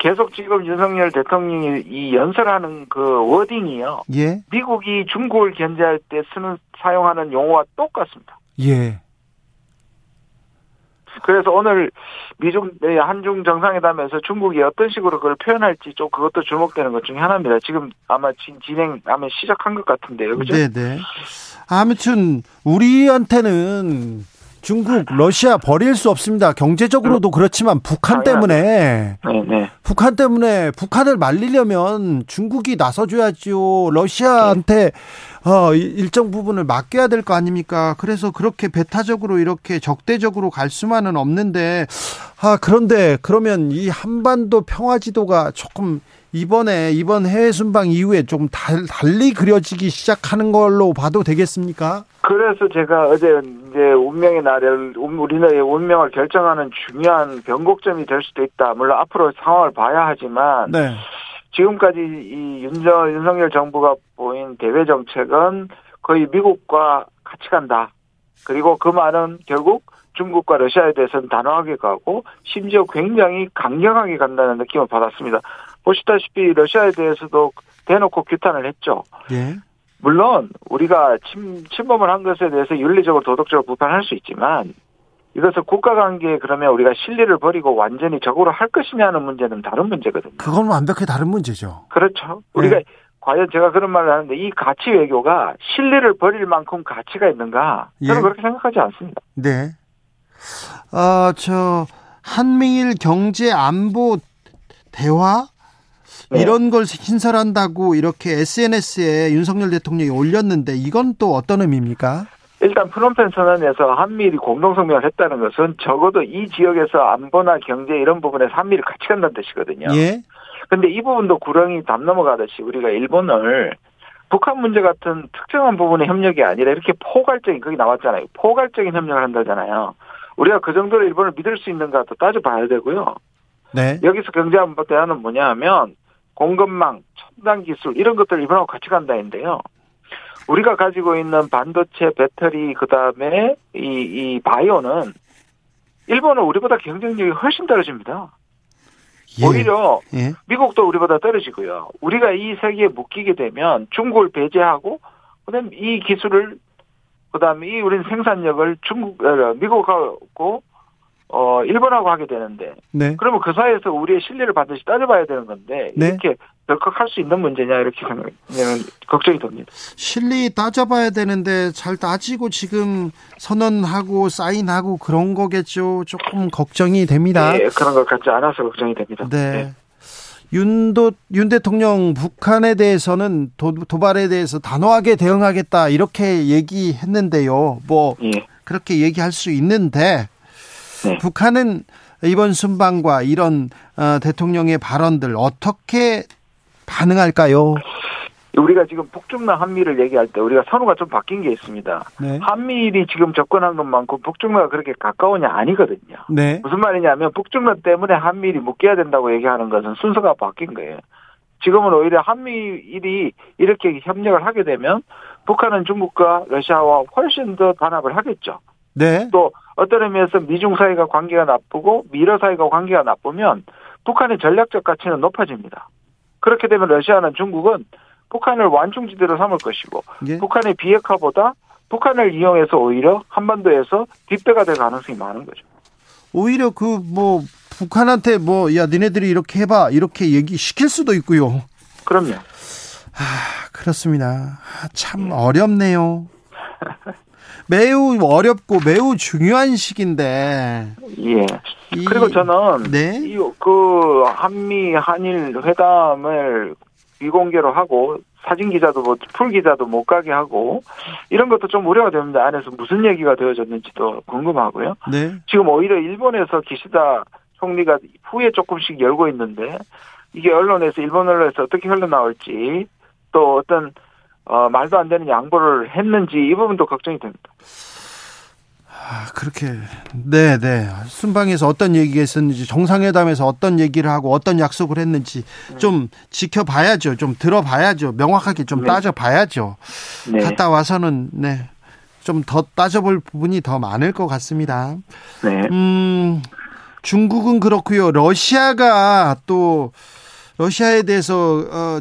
Speaker 7: 계속 지금 윤석열 대통령이 이 연설하는 그 워딩이요.
Speaker 1: 예,
Speaker 7: 미국이 중국을 견제할 때 쓰는 사용하는 용어와 똑같습니다.
Speaker 1: 예,
Speaker 7: 그래서 오늘 미중 네, 한중 정상회담에서 중국이 어떤 식으로 그걸 표현할지 좀 그것도 주목되는 것 중에 하나입니다. 지금 아마 진- 진행 아마 시작한 것 같은데요, 그죠?
Speaker 1: 네, 네. 아무튼 우리한테는 중국, 러시아 버릴 수 없습니다. 경제적으로도 그렇지만 북한 때문에
Speaker 7: 네, 네.
Speaker 1: 북한 때문에 북한을 말리려면 중국이 나서줘야죠. 러시아한테 어, 일- 일정 부분을 맡겨야 될 거 아닙니까? 그래서 그렇게 배타적으로 이렇게 적대적으로 갈 수만은 없는데 아 그런데 그러면 이 한반도 평화 지도가 조금 이번에 이번 해외 순방 이후에 좀 달, 달리 그려지기 시작하는 걸로 봐도 되겠습니까?
Speaker 7: 그래서 제가 어제 이제 운명의 날을 운- 우리나라의 운명을 결정하는 중요한 변곡점이 될 수도 있다. 물론 앞으로 상황을 봐야 하지만
Speaker 1: 네.
Speaker 7: 지금까지 이 윤저, 윤석열 정부가 보인 대외 정책은 거의 미국과 같이 간다. 그리고 그 말은 결국 중국과 러시아에 대해서는 단호하게 가고 심지어 굉장히 강경하게 간다는 느낌을 받았습니다. 보시다시피 러시아에 대해서도 대놓고 규탄을 했죠.
Speaker 1: 예.
Speaker 7: 물론 우리가 침, 침범을 한 것에 대해서 윤리적으로 도덕적으로 비판할 수 있지만 이것을 국가 관계에 그러면 우리가 실리를 버리고 완전히 적으로 할 것이냐는 문제는 다른 문제거든요.
Speaker 1: 그건 완벽히 다른 문제죠.
Speaker 7: 그렇죠. 우리가
Speaker 1: 네.
Speaker 7: 과연 제가 그런 말을 하는데 이 가치 외교가 실리를 버릴 만큼 가치가 있는가? 저는
Speaker 1: 예.
Speaker 7: 그렇게 생각하지 않습니다.
Speaker 1: 네. 아, 저 한미일 경제 안보 대화
Speaker 7: 네.
Speaker 1: 이런 걸 신설한다고 이렇게 SNS에 윤석열 대통령이 올렸는데 이건 또 어떤 의미입니까?
Speaker 7: 일단 프놈펜 선언에서 한미일이 공동성명을 했다는 것은 적어도 이 지역에서 안보나 경제 이런 부분에서 한미일 같이 간다는 뜻이거든요.
Speaker 1: 예.
Speaker 7: 근데 이 부분도 구렁이 담 넘어가듯이 우리가 일본을 북한 문제 같은 특정한 부분의 협력이 아니라 이렇게 포괄적인 거기 나왔잖아요. 포괄적인 협력을 한다잖아요. 우리가 그 정도로 일본을 믿을 수 있는가도 따져봐야 되고요.
Speaker 1: 네.
Speaker 7: 여기서 경제안보 대화는 뭐냐면 공급망, 첨단 기술 이런 것들 일본하고 같이 간다인데요. 우리가 가지고 있는 반도체, 배터리 그다음에 이, 이 바이오는 일본은 우리보다 경쟁력이 훨씬 떨어집니다.
Speaker 1: 예.
Speaker 7: 오히려
Speaker 1: 예.
Speaker 7: 미국도 우리보다 떨어지고요. 우리가 이 세계에 묶이게 되면 중국을 배제하고 그다음 이 기술을 그다음에 이 우리는 생산력을 중국 어, 미국하고 어 일본하고 하게 되는데
Speaker 1: 네.
Speaker 7: 그러면 그 사이에서 우리의 신뢰를 반드시 따져봐야 되는 건데
Speaker 1: 네.
Speaker 7: 이렇게 덜컥 할 수 있는 문제냐 이렇게 생각하면 걱정이 됩니다.
Speaker 1: 실리 따져봐야 되는데 잘 따지고 지금 선언하고 사인하고 그런 거겠죠. 조금 걱정이 됩니다.
Speaker 7: 예, 그런 것 같지 않아서 걱정이 됩니다.
Speaker 1: 네. 윤도 윤 대통령 북한에 대해서는 도, 도발에 대해서 단호하게 대응하겠다 이렇게 얘기했는데요. 뭐
Speaker 7: 예.
Speaker 1: 그렇게 얘기할 수 있는데
Speaker 7: 네.
Speaker 1: 북한은 이번 순방과 이런 어, 대통령의 발언들 어떻게 반응할까요?
Speaker 7: 우리가 지금 북중남 한미를 얘기할 때 우리가 선호가 좀 바뀐 게 있습니다.
Speaker 1: 네.
Speaker 7: 한미일이 지금 접근한 것만큼 북중남가 그렇게 가까우냐 아니거든요.
Speaker 1: 네.
Speaker 7: 무슨 말이냐면 북중남 때문에 한미일이 묶여야 된다고 얘기하는 것은 순서가 바뀐 거예요. 지금은 오히려 한미일이 이렇게 협력을 하게 되면 북한은 중국과 러시아와 훨씬 더 단합을 하겠죠.
Speaker 1: 네.
Speaker 7: 또 어떤 의미에서 미중 사이가 관계가 나쁘고 미러 사이가 관계가 나쁘면 북한의 전략적 가치는 높아집니다. 그렇게 되면 러시아는 중국은 북한을 완충지대로 삼을 것이고
Speaker 1: 예.
Speaker 7: 북한의 비핵화보다 북한을 이용해서 오히려 한반도에서 뒷배가 될 가능성이 많은 거죠.
Speaker 1: 오히려 그 뭐 북한한테 뭐 야 니네들이 이렇게 해봐 이렇게 얘기 시킬 수도 있고요.
Speaker 7: 그럼요.
Speaker 1: 아 그렇습니다. 아, 참 어렵네요. 매우 어렵고 매우 중요한 시기인데
Speaker 7: 예.
Speaker 1: 이-
Speaker 7: 그리고 저는
Speaker 1: 네.
Speaker 7: 이 그 한미 한일 회담을 비공개로 하고 사진 기자도 뭐 풀 기자도 못 가게 하고 이런 것도 좀 우려가 됩니다. 안에서 무슨 얘기가 되어졌는지도 궁금하고요.
Speaker 1: 네.
Speaker 7: 지금 오히려 일본에서 기시다 총리가 후에 조금씩 열고 있는데 이게 언론에서 일본 언론에서 어떻게 흘러나올지 또 어떤 어, 말도 안 되는 양보를 했는지 이 부분도 걱정이 됩니다.
Speaker 1: 아, 그렇게 네, 네. 순방에서 어떤 얘기가 있었는지 정상회담에서 어떤 얘기를 하고 어떤 약속을 했는지 좀 지켜봐야죠. 좀 들어봐야죠. 명확하게 좀
Speaker 7: 네.
Speaker 1: 따져봐야죠.
Speaker 7: 네.
Speaker 1: 갔다 와서는 네. 좀 더 따져볼 부분이 더 많을 것 같습니다.
Speaker 7: 네.
Speaker 1: 음, 중국은 그렇고요. 러시아가 또 러시아에 대해서 어,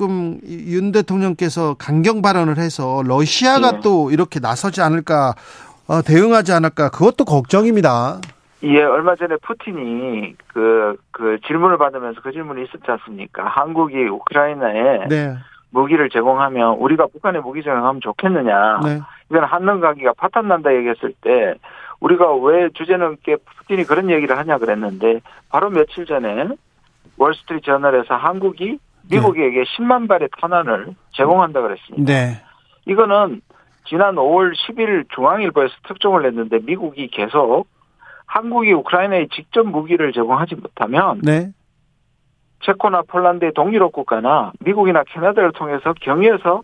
Speaker 1: 조금 윤 대통령께서 강경 발언을 해서 러시아가
Speaker 7: 네.
Speaker 1: 또 이렇게 나서지 않을까 어, 대응하지 않을까 그것도 걱정입니다.
Speaker 7: 예, 얼마 전에 푸틴이 그, 그 질문을 받으면서 그 질문이 있었지 않습니까? 한국이 우크라이나에
Speaker 1: 네,
Speaker 7: 무기를 제공하면 우리가 북한에 무기 제공하면 좋겠느냐.
Speaker 1: 네,
Speaker 7: 이건 한능 관계가 파탄 난다 얘기했을 때 우리가 왜 주제넘게 푸틴이 그런 얘기를 하냐 그랬는데 바로 며칠 전에 월스트리트 저널에서 한국이 미국에게 10만 발의 탄환을 제공한다 그랬습니다.
Speaker 1: 네,
Speaker 7: 이거는 지난 5월 10일 중앙일보에서 특종을 냈는데 미국이 계속 한국이 우크라이나에 직접 무기를 제공하지 못하면
Speaker 1: 네,
Speaker 7: 체코나 폴란드의 동유럽 국가나 미국이나 캐나다를 통해서 경유해서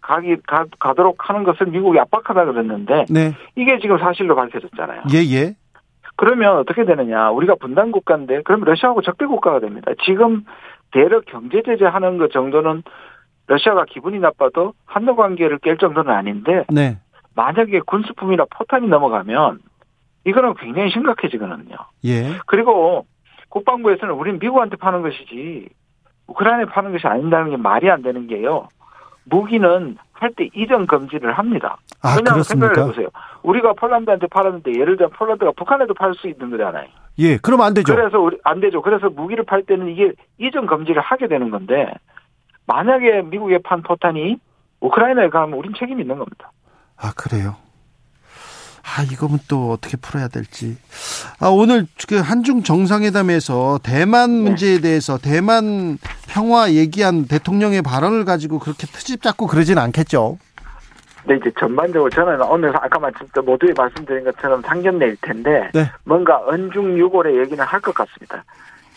Speaker 7: 가기 가, 가도록 하는 것을 미국이 압박하다 그랬는데
Speaker 1: 네,
Speaker 7: 이게 지금 사실로 밝혀졌잖아요.
Speaker 1: 예, 예,
Speaker 7: 그러면 어떻게 되느냐? 우리가 분단 국가인데 그럼 러시아하고 적대 국가가 됩니다. 지금 대륙 경제 제재하는 것 정도는 러시아가 기분이 나빠도 한도 관계를 깰 정도는 아닌데
Speaker 1: 네,
Speaker 7: 만약에 군수품이나 포탄이 넘어가면 이거는 굉장히 심각해지거든요.
Speaker 1: 예,
Speaker 7: 그리고 국방부에서는 우린 미국한테 파는 것이지 우크라이나에 파는 것이 아닌다는 게 말이 안 되는 게요. 무기는 할 때 이전 금지를 합니다.
Speaker 1: 아
Speaker 7: 왜냐하면 생각을? 해보세요. 우리가 폴란드한테 팔았는데 예를 들어 폴란드가 북한에도 팔 수 있는 거잖아요.
Speaker 1: 예, 그럼 안 되죠.
Speaker 7: 그래서 우리 안 되죠. 그래서 무기를 팔 때는 이게 이전 금지를 하게 되는 건데 만약에 미국에 판 포탄이 우크라이나에 가면 우린 책임이 있는 겁니다.
Speaker 1: 아, 그래요. 아, 이거는 또 어떻게 풀어야 될지. 아, 오늘 그 한중 정상회담에서 대만
Speaker 7: 네.
Speaker 1: 문제에 대해서 대만 평화 얘기한 대통령의 발언을 가지고 그렇게 트집 잡고 그러진 않겠죠.
Speaker 7: 근데 이제 전반적으로 저는 오늘 아까 말씀 모두에 말씀드린 것처럼 상견례일 텐데
Speaker 1: 네.
Speaker 7: 뭔가 언중유골의 얘기는 할 것 같습니다.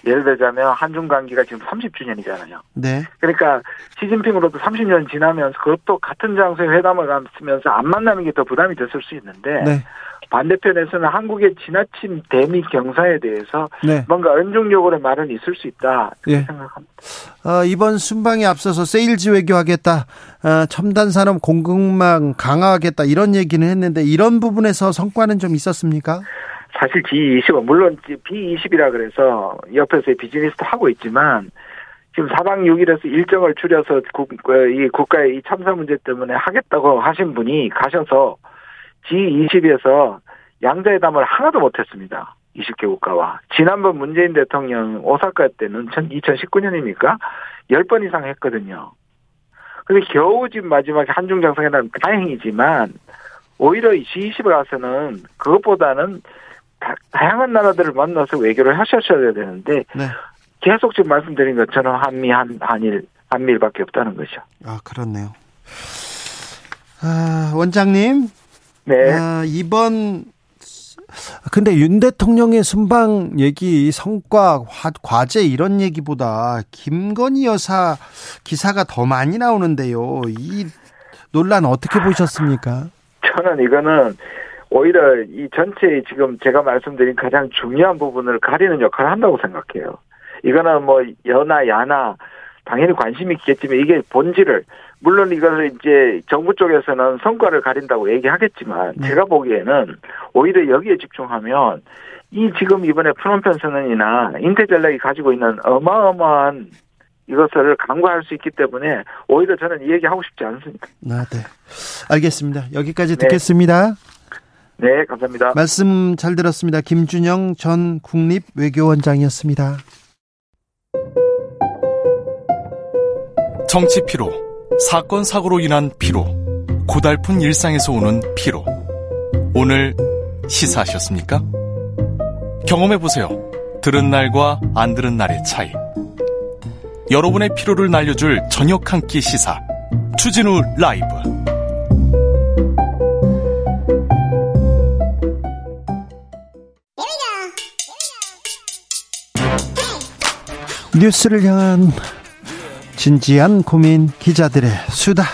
Speaker 7: 예를 들자면 한중 관계가 지금 30주년이잖아요.
Speaker 1: 네.
Speaker 7: 그러니까 시진핑으로도 30년 지나면서 그것도 같은 장소에 회담을 하면서 안 만나는 게 더 부담이 됐을 수 있는데
Speaker 1: 네.
Speaker 7: 반대편에서는 한국의 지나친 대미 경사에 대해서
Speaker 1: 네.
Speaker 7: 뭔가 언중유골의 말은 있을 수 있다
Speaker 1: 예.
Speaker 7: 생각합니다.
Speaker 1: 어, 이번 순방에 앞서서 세일즈 외교하겠다, 어, 첨단 산업 공급망 강화하겠다 이런 얘기는 했는데 이런 부분에서 성과는 좀 있었습니까?
Speaker 7: 사실 G20은 물론 B20이라 그래서 옆에서 비즈니스도 하고 있지만 지금 4박 6일에서 일정을 줄여서 국, 어, 이 국가의 이 참사 문제 때문에 하겠다고 하신 분이 가셔서 G20에서 양자회담을 하나도 못했습니다. 20개 국가와 지난번 문재인 대통령 오사카 때는 2019년이니까 10번 이상 했거든요. 근데 겨우 지금 마지막에 한중 정상회담 다행이지만 오히려 이 G20에 가서는 그것보다는 다, 양한 나라들을 만나서 외교를 하셨어야 되는데
Speaker 1: 네.
Speaker 7: 계속 지금 말씀드린 것처럼 한미 한 한일 한미일밖에 없다는 거죠.
Speaker 1: 아, 그렇네요. 아, 원장님.
Speaker 7: 네.
Speaker 1: 아, 이번 근데 윤 대통령의 순방 얘기, 성과, 화, 과제 이런 얘기보다 김건희 여사 기사가 더 많이 나오는데요. 이 논란 어떻게 보셨습니까?
Speaker 7: 저는 이거는 오히려 이 전체 지금 제가 말씀드린 가장 중요한 부분을 가리는 역할을 한다고 생각해요. 이거는 뭐 여나 야나 당연히 관심이 있겠지만 이게 본질을 물론 이것을 이제 정부 쪽에서는 성과를 가린다고 얘기하겠지만
Speaker 1: 네.
Speaker 7: 제가 보기에는 오히려 여기에 집중하면 이 지금 이번에 프놈펜 선언이나 인태 전략이 가지고 있는 어마어마한 이것을 간과할 수 있기 때문에 오히려 저는 이 얘기 하고 싶지 않습니다.
Speaker 1: 아, 네. 알겠습니다. 여기까지
Speaker 7: 네.
Speaker 1: 듣겠습니다.
Speaker 7: 네, 감사합니다.
Speaker 1: 말씀 잘 들었습니다. 김준영 전 국립외교원장이었습니다.
Speaker 8: 정치 피로, 사건 사고로 인한 피로, 고달픈 일상에서 오는 피로. 오늘 시사하셨습니까? 경험해 보세요. 들은 날과 안 들은 날의 차이. 여러분의 피로를 날려줄 저녁 한 끼 시사. 추진우 라이브.
Speaker 1: 뉴스를 향한 진지한 고민 기자들의 수다.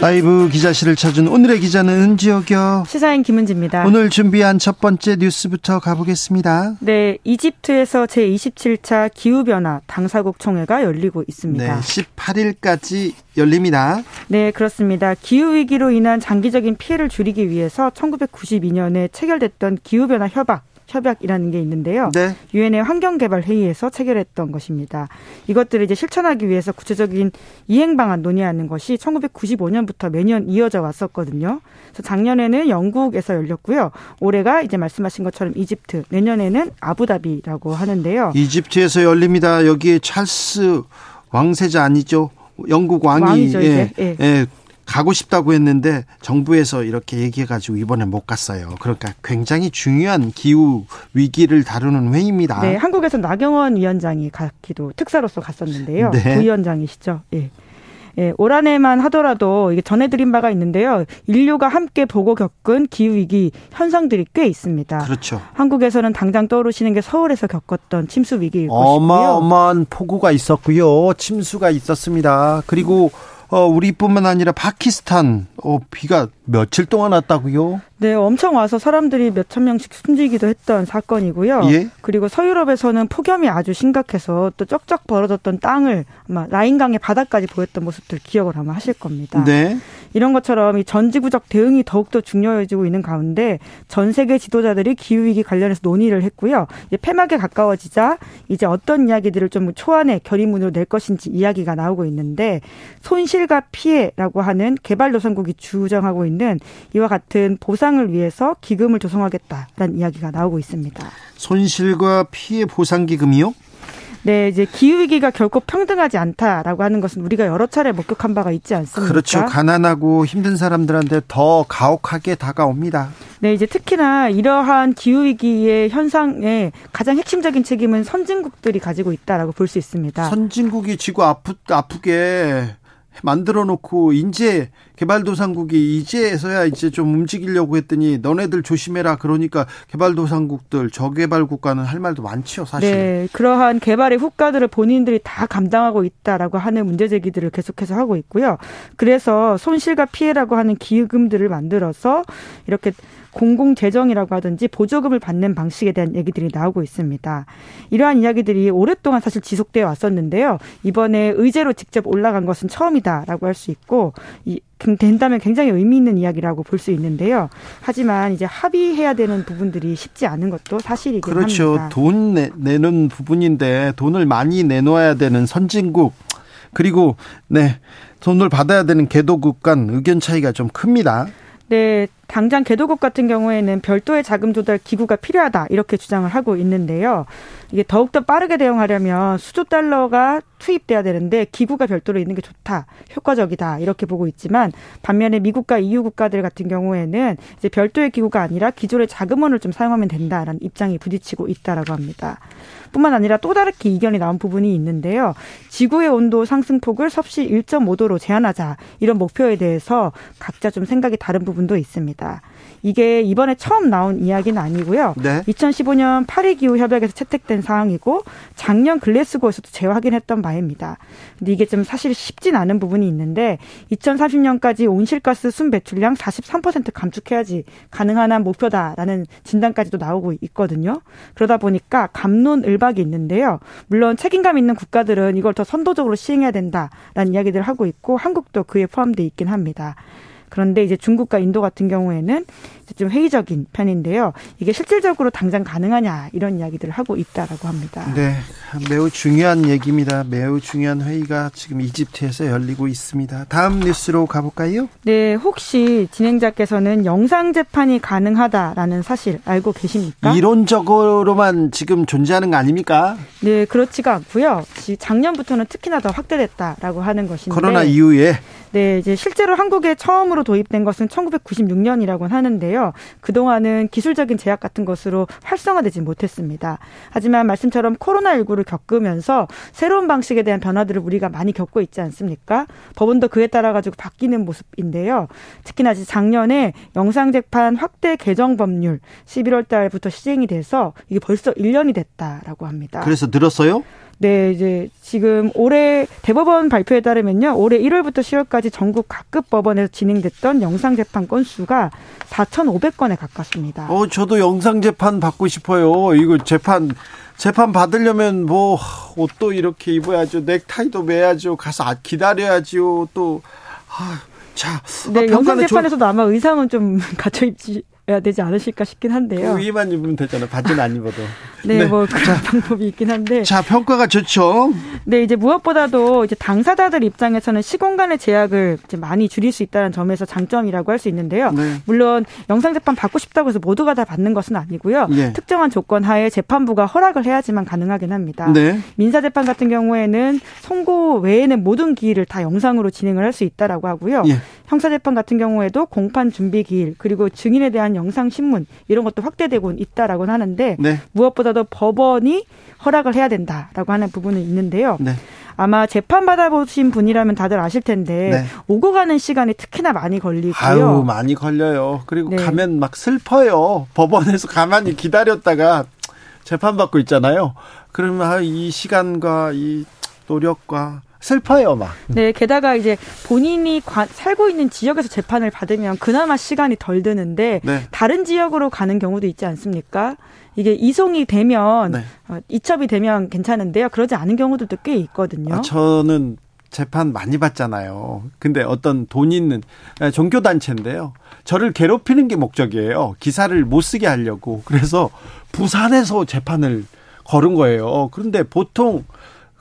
Speaker 1: 라이브 기자실을 찾은 오늘의 기자는 은지혁이요.
Speaker 9: 시사인 김은지입니다.
Speaker 1: 오늘 준비한 첫 번째 뉴스부터 가보겠습니다.
Speaker 9: 네, 이집트에서 제27차 기후변화 당사국 총회가 열리고 있습니다.
Speaker 1: 네, 18일까지 열립니다.
Speaker 9: 네, 그렇습니다. 기후위기로 인한 장기적인 피해를 줄이기 위해서 1992년에 체결됐던 기후변화 협약, 협약이라는 게 있는데요.
Speaker 1: 네.
Speaker 9: 유엔의 환경개발 회의에서 체결했던 것입니다. 이것들을 이제 실천하기 위해서 구체적인 이행 방안 논의하는 것이 1995년부터 매년 이어져 왔었거든요. 그래서 작년에는 영국에서 열렸고요. 올해가 이제 말씀하신 것처럼 이집트, 내년에는 아부다비라고 하는데요.
Speaker 1: 이집트에서 열립니다. 여기에 찰스 왕세자 아니죠? 영국 왕이
Speaker 9: 왕이죠.
Speaker 1: 예,
Speaker 9: 예.
Speaker 1: 예, 가고 싶다고 했는데 정부에서 이렇게 얘기해가지고 이번에 못 갔어요. 그러니까 굉장히 중요한 기후 위기를 다루는 회의입니다.
Speaker 9: 네, 한국에서 나경원 위원장이 갔기도 특사로서 갔었는데요.
Speaker 1: 네.
Speaker 9: 부위원장이시죠. 예. 예, 올 한해만 하더라도 이게 전해드린 바가 있는데요. 인류가 함께 보고 겪은 기후 위기 현상들이 꽤 있습니다.
Speaker 1: 그렇죠.
Speaker 9: 한국에서는 당장 떠오르시는 게 서울에서 겪었던 침수 위기일 것이고요.
Speaker 1: 어마어마한 폭우가 있었고요. 침수가 있었습니다. 그리고 어, 우리뿐만 아니라 파키스탄 어, 비가 며칠 동안 왔다고요?
Speaker 9: 네, 엄청 와서 사람들이 몇 천 명씩 숨지기도 했던 사건이고요.
Speaker 1: 예.
Speaker 9: 그리고 서유럽에서는 폭염이 아주 심각해서 또 쩍쩍 벌어졌던 땅을 아마 라인강의 바닥까지 보였던 모습들 기억을 아마 하실 겁니다.
Speaker 1: 네.
Speaker 9: 이런 것처럼 이 전지구적 대응이 더욱더 중요해지고 있는 가운데 전 세계 지도자들이 기후 위기 관련해서 논의를 했고요. 이제 폐막에 가까워지자 이제 어떤 이야기들을 좀 초안의 결의문으로 낼 것인지 이야기가 나오고 있는데 손실과 피해라고 하는 개발도상국이 주장하고 있는 이와 같은 보상을 위해서 기금을 조성하겠다라는 이야기가 나오고 있습니다.
Speaker 1: 손실과 피해 보상 기금이요?
Speaker 9: 네, 이제 기후 위기가 결코 평등하지 않다라고 하는 것은 우리가 여러 차례 목격한 바가 있지 않습니까?
Speaker 1: 그렇죠. 가난하고 힘든 사람들한테 더 가혹하게 다가옵니다.
Speaker 9: 네, 이제 특히나 이러한 기후 위기의 현상에 가장 핵심적인 책임은 선진국들이 가지고 있다라고 볼 수 있습니다.
Speaker 1: 선진국이 지구 아프, 아프게 만들어 놓고 이제 개발도상국이 이제서야 이제 좀 움직이려고 했더니 너네들 조심해라 그러니까 개발도상국들 저개발 국가는 할 말도 많지요 사실.
Speaker 9: 네, 그러한 개발의 후과들을 본인들이 다 감당하고 있다라고 하는 문제 제기들을 계속해서 하고 있고요. 그래서 손실과 피해라고 하는 기금들을 만들어서 이렇게 공공 재정이라고 하든지 보조금을 받는 방식에 대한 얘기들이 나오고 있습니다. 이러한 이야기들이 오랫동안 사실 지속되어 왔었는데요. 이번에 의제로 직접 올라간 것은 처음이다라고 할 수 있고 이 된다면 굉장히 의미 있는 이야기라고 볼 수 있는데요. 하지만 이제 합의해야 되는 부분들이 쉽지 않은 것도 사실이긴
Speaker 1: 그렇죠.
Speaker 9: 합니다.
Speaker 1: 돈 내, 내는 부분인데 돈을 많이 내놓아야 되는 선진국 그리고 네 돈을 받아야 되는 개도국 간 의견 차이가 좀 큽니다.
Speaker 9: 네, 당장 개도국 같은 경우에는 별도의 자금 조달 기구가 필요하다 이렇게 주장을 하고 있는데요. 이게 더욱더 빠르게 대응하려면 수조 달러가 투입돼야 되는데 기구가 별도로 있는 게 좋다, 효과적이다 이렇게 보고 있지만 반면에 미국과 EU 국가들 같은 경우에는 이제 별도의 기구가 아니라 기존의 자금원을 좀 사용하면 된다라는 입장이 부딪히고 있다라고 합니다. 뿐만 아니라 또 다르게 이견이 나온 부분이 있는데요. 지구의 온도 상승폭을 섭씨 1.5도로 제한하자 이런 목표에 대해서 각자 좀 생각이 다른 부분도 있습니다. 이게 이번에 처음 나온 이야기는 아니고요.
Speaker 1: 네.
Speaker 9: 2015년 파리 기후 협약에서 채택된 사항이고 작년 글래스고에서도 재확인했던 바입니다. 근데 이게 좀 사실 쉽진 않은 부분이 있는데 2030년까지 온실가스 순 배출량 43% 감축해야지 가능한 한 목표다라는 진단까지도 나오고 있거든요. 그러다 보니까 감론을박이 있는데요. 물론 책임감 있는 국가들은 이걸 더 선도적으로 시행해야 된다라는 이야기들을 하고 있고 한국도 그에 포함돼 있긴 합니다. 그런데 이제 중국과 인도 같은 경우에는 좀 회의적인 편인데요. 이게 실질적으로 당장 가능하냐 이런 이야기들을 하고 있다라고 합니다.
Speaker 1: 네, 매우 중요한 얘기입니다. 매우 중요한 회의가 지금 이집트에서 열리고 있습니다. 다음 뉴스로 가볼까요?
Speaker 9: 네, 혹시 진행자께서는 영상 재판이 가능하다라는 사실 알고 계십니까?
Speaker 1: 이론적으로만 지금 존재하는 거 아닙니까?
Speaker 9: 네, 그렇지가 않고요. 작년부터는 특히나 더 확대됐다라고 하는 것인데
Speaker 1: 코로나 이후에
Speaker 9: 네, 이제 실제로 한국에 처음으로 도입된 것은 1996년이라고 하는데요. 그동안은 기술적인 제약 같은 것으로 활성화되지 못했습니다. 하지만 말씀처럼 코로나19를 겪으면서 새로운 방식에 대한 변화들을 우리가 많이 겪고 있지 않습니까? 법원도 그에 따라 가지고 바뀌는 모습인데요. 특히나 작년에 영상재판 확대 개정 법률 11월 달부터 시행이 돼서 이게 벌써 1년이 됐다라고 합니다.
Speaker 1: 그래서 늘었어요?
Speaker 9: 네, 이제 지금 올해 대법원 발표에 따르면요. 올해 1월부터 10월까지 전국 각급 법원에서 진행됐던 영상 재판 건수가 4,500건에 가깝습니다.
Speaker 1: 어, 저도 영상 재판 받고 싶어요. 이거 재판 재판 받으려면 뭐 옷도 이렇게 입어야죠. 넥타이도 매야죠. 가서 아, 기다려야죠. 또 아, 자,
Speaker 9: 네, 아, 영상 재판에서도 아마 의상은 좀 갖춰 입지 해야 되지 않으실까 싶긴 한데요.
Speaker 1: 그 위만 입으면 되잖아요. 바지는 안 입어도.
Speaker 9: 네, 네, 뭐 그런 자, 방법이 있긴 한데.
Speaker 1: 자, 평가가 좋죠.
Speaker 9: 네, 이제 무엇보다도 이제 당사자들 입장에서는 시공간의 제약을 이제 많이 줄일 수 있다는 점에서 장점이라고 할 수 있는데요. 네. 물론 영상 재판 받고 싶다고 해서 모두가 다 받는 것은 아니고요. 네. 특정한 조건 하에 재판부가 허락을 해야지만 가능하긴 합니다. 네. 민사 재판 같은 경우에는 선고 외에는 모든 기일을 다 영상으로 진행을 할 수 있다라고 하고요. 예. 형사 재판 같은 경우에도 공판 준비 기일 그리고 증인에 대한 영상 신문 이런 것도 확대되고 있다라고 하는데 네. 무엇보다도 법원이 허락을 해야 된다라고 하는 부분은 있는데요. 네. 아마 재판 받아보신 분이라면 다들 아실 텐데 네. 오고 가는 시간이 특히나 많이 걸리고요.
Speaker 1: 아유 많이 걸려요. 그리고 네. 가면 막 슬퍼요. 법원에서 가만히 기다렸다가 재판 받고 있잖아요. 그러면 이 시간과 이 노력과 슬퍼요, 막.
Speaker 9: 네, 게다가 이제 본인이 관, 살고 있는 지역에서 재판을 받으면 그나마 시간이 덜 드는데 네. 다른 지역으로 가는 경우도 있지 않습니까? 이게 이송이 되면 네. 어, 이첩이 되면 괜찮은데요. 그러지 않은 경우들도 꽤 있거든요.
Speaker 1: 아, 저는 재판 많이 받잖아요. 근데 어떤 돈 있는 종교 단체인데요. 저를 괴롭히는 게 목적이에요. 기사를 못 쓰게 하려고. 그래서 부산에서 재판을 걸은 거예요. 그런데 보통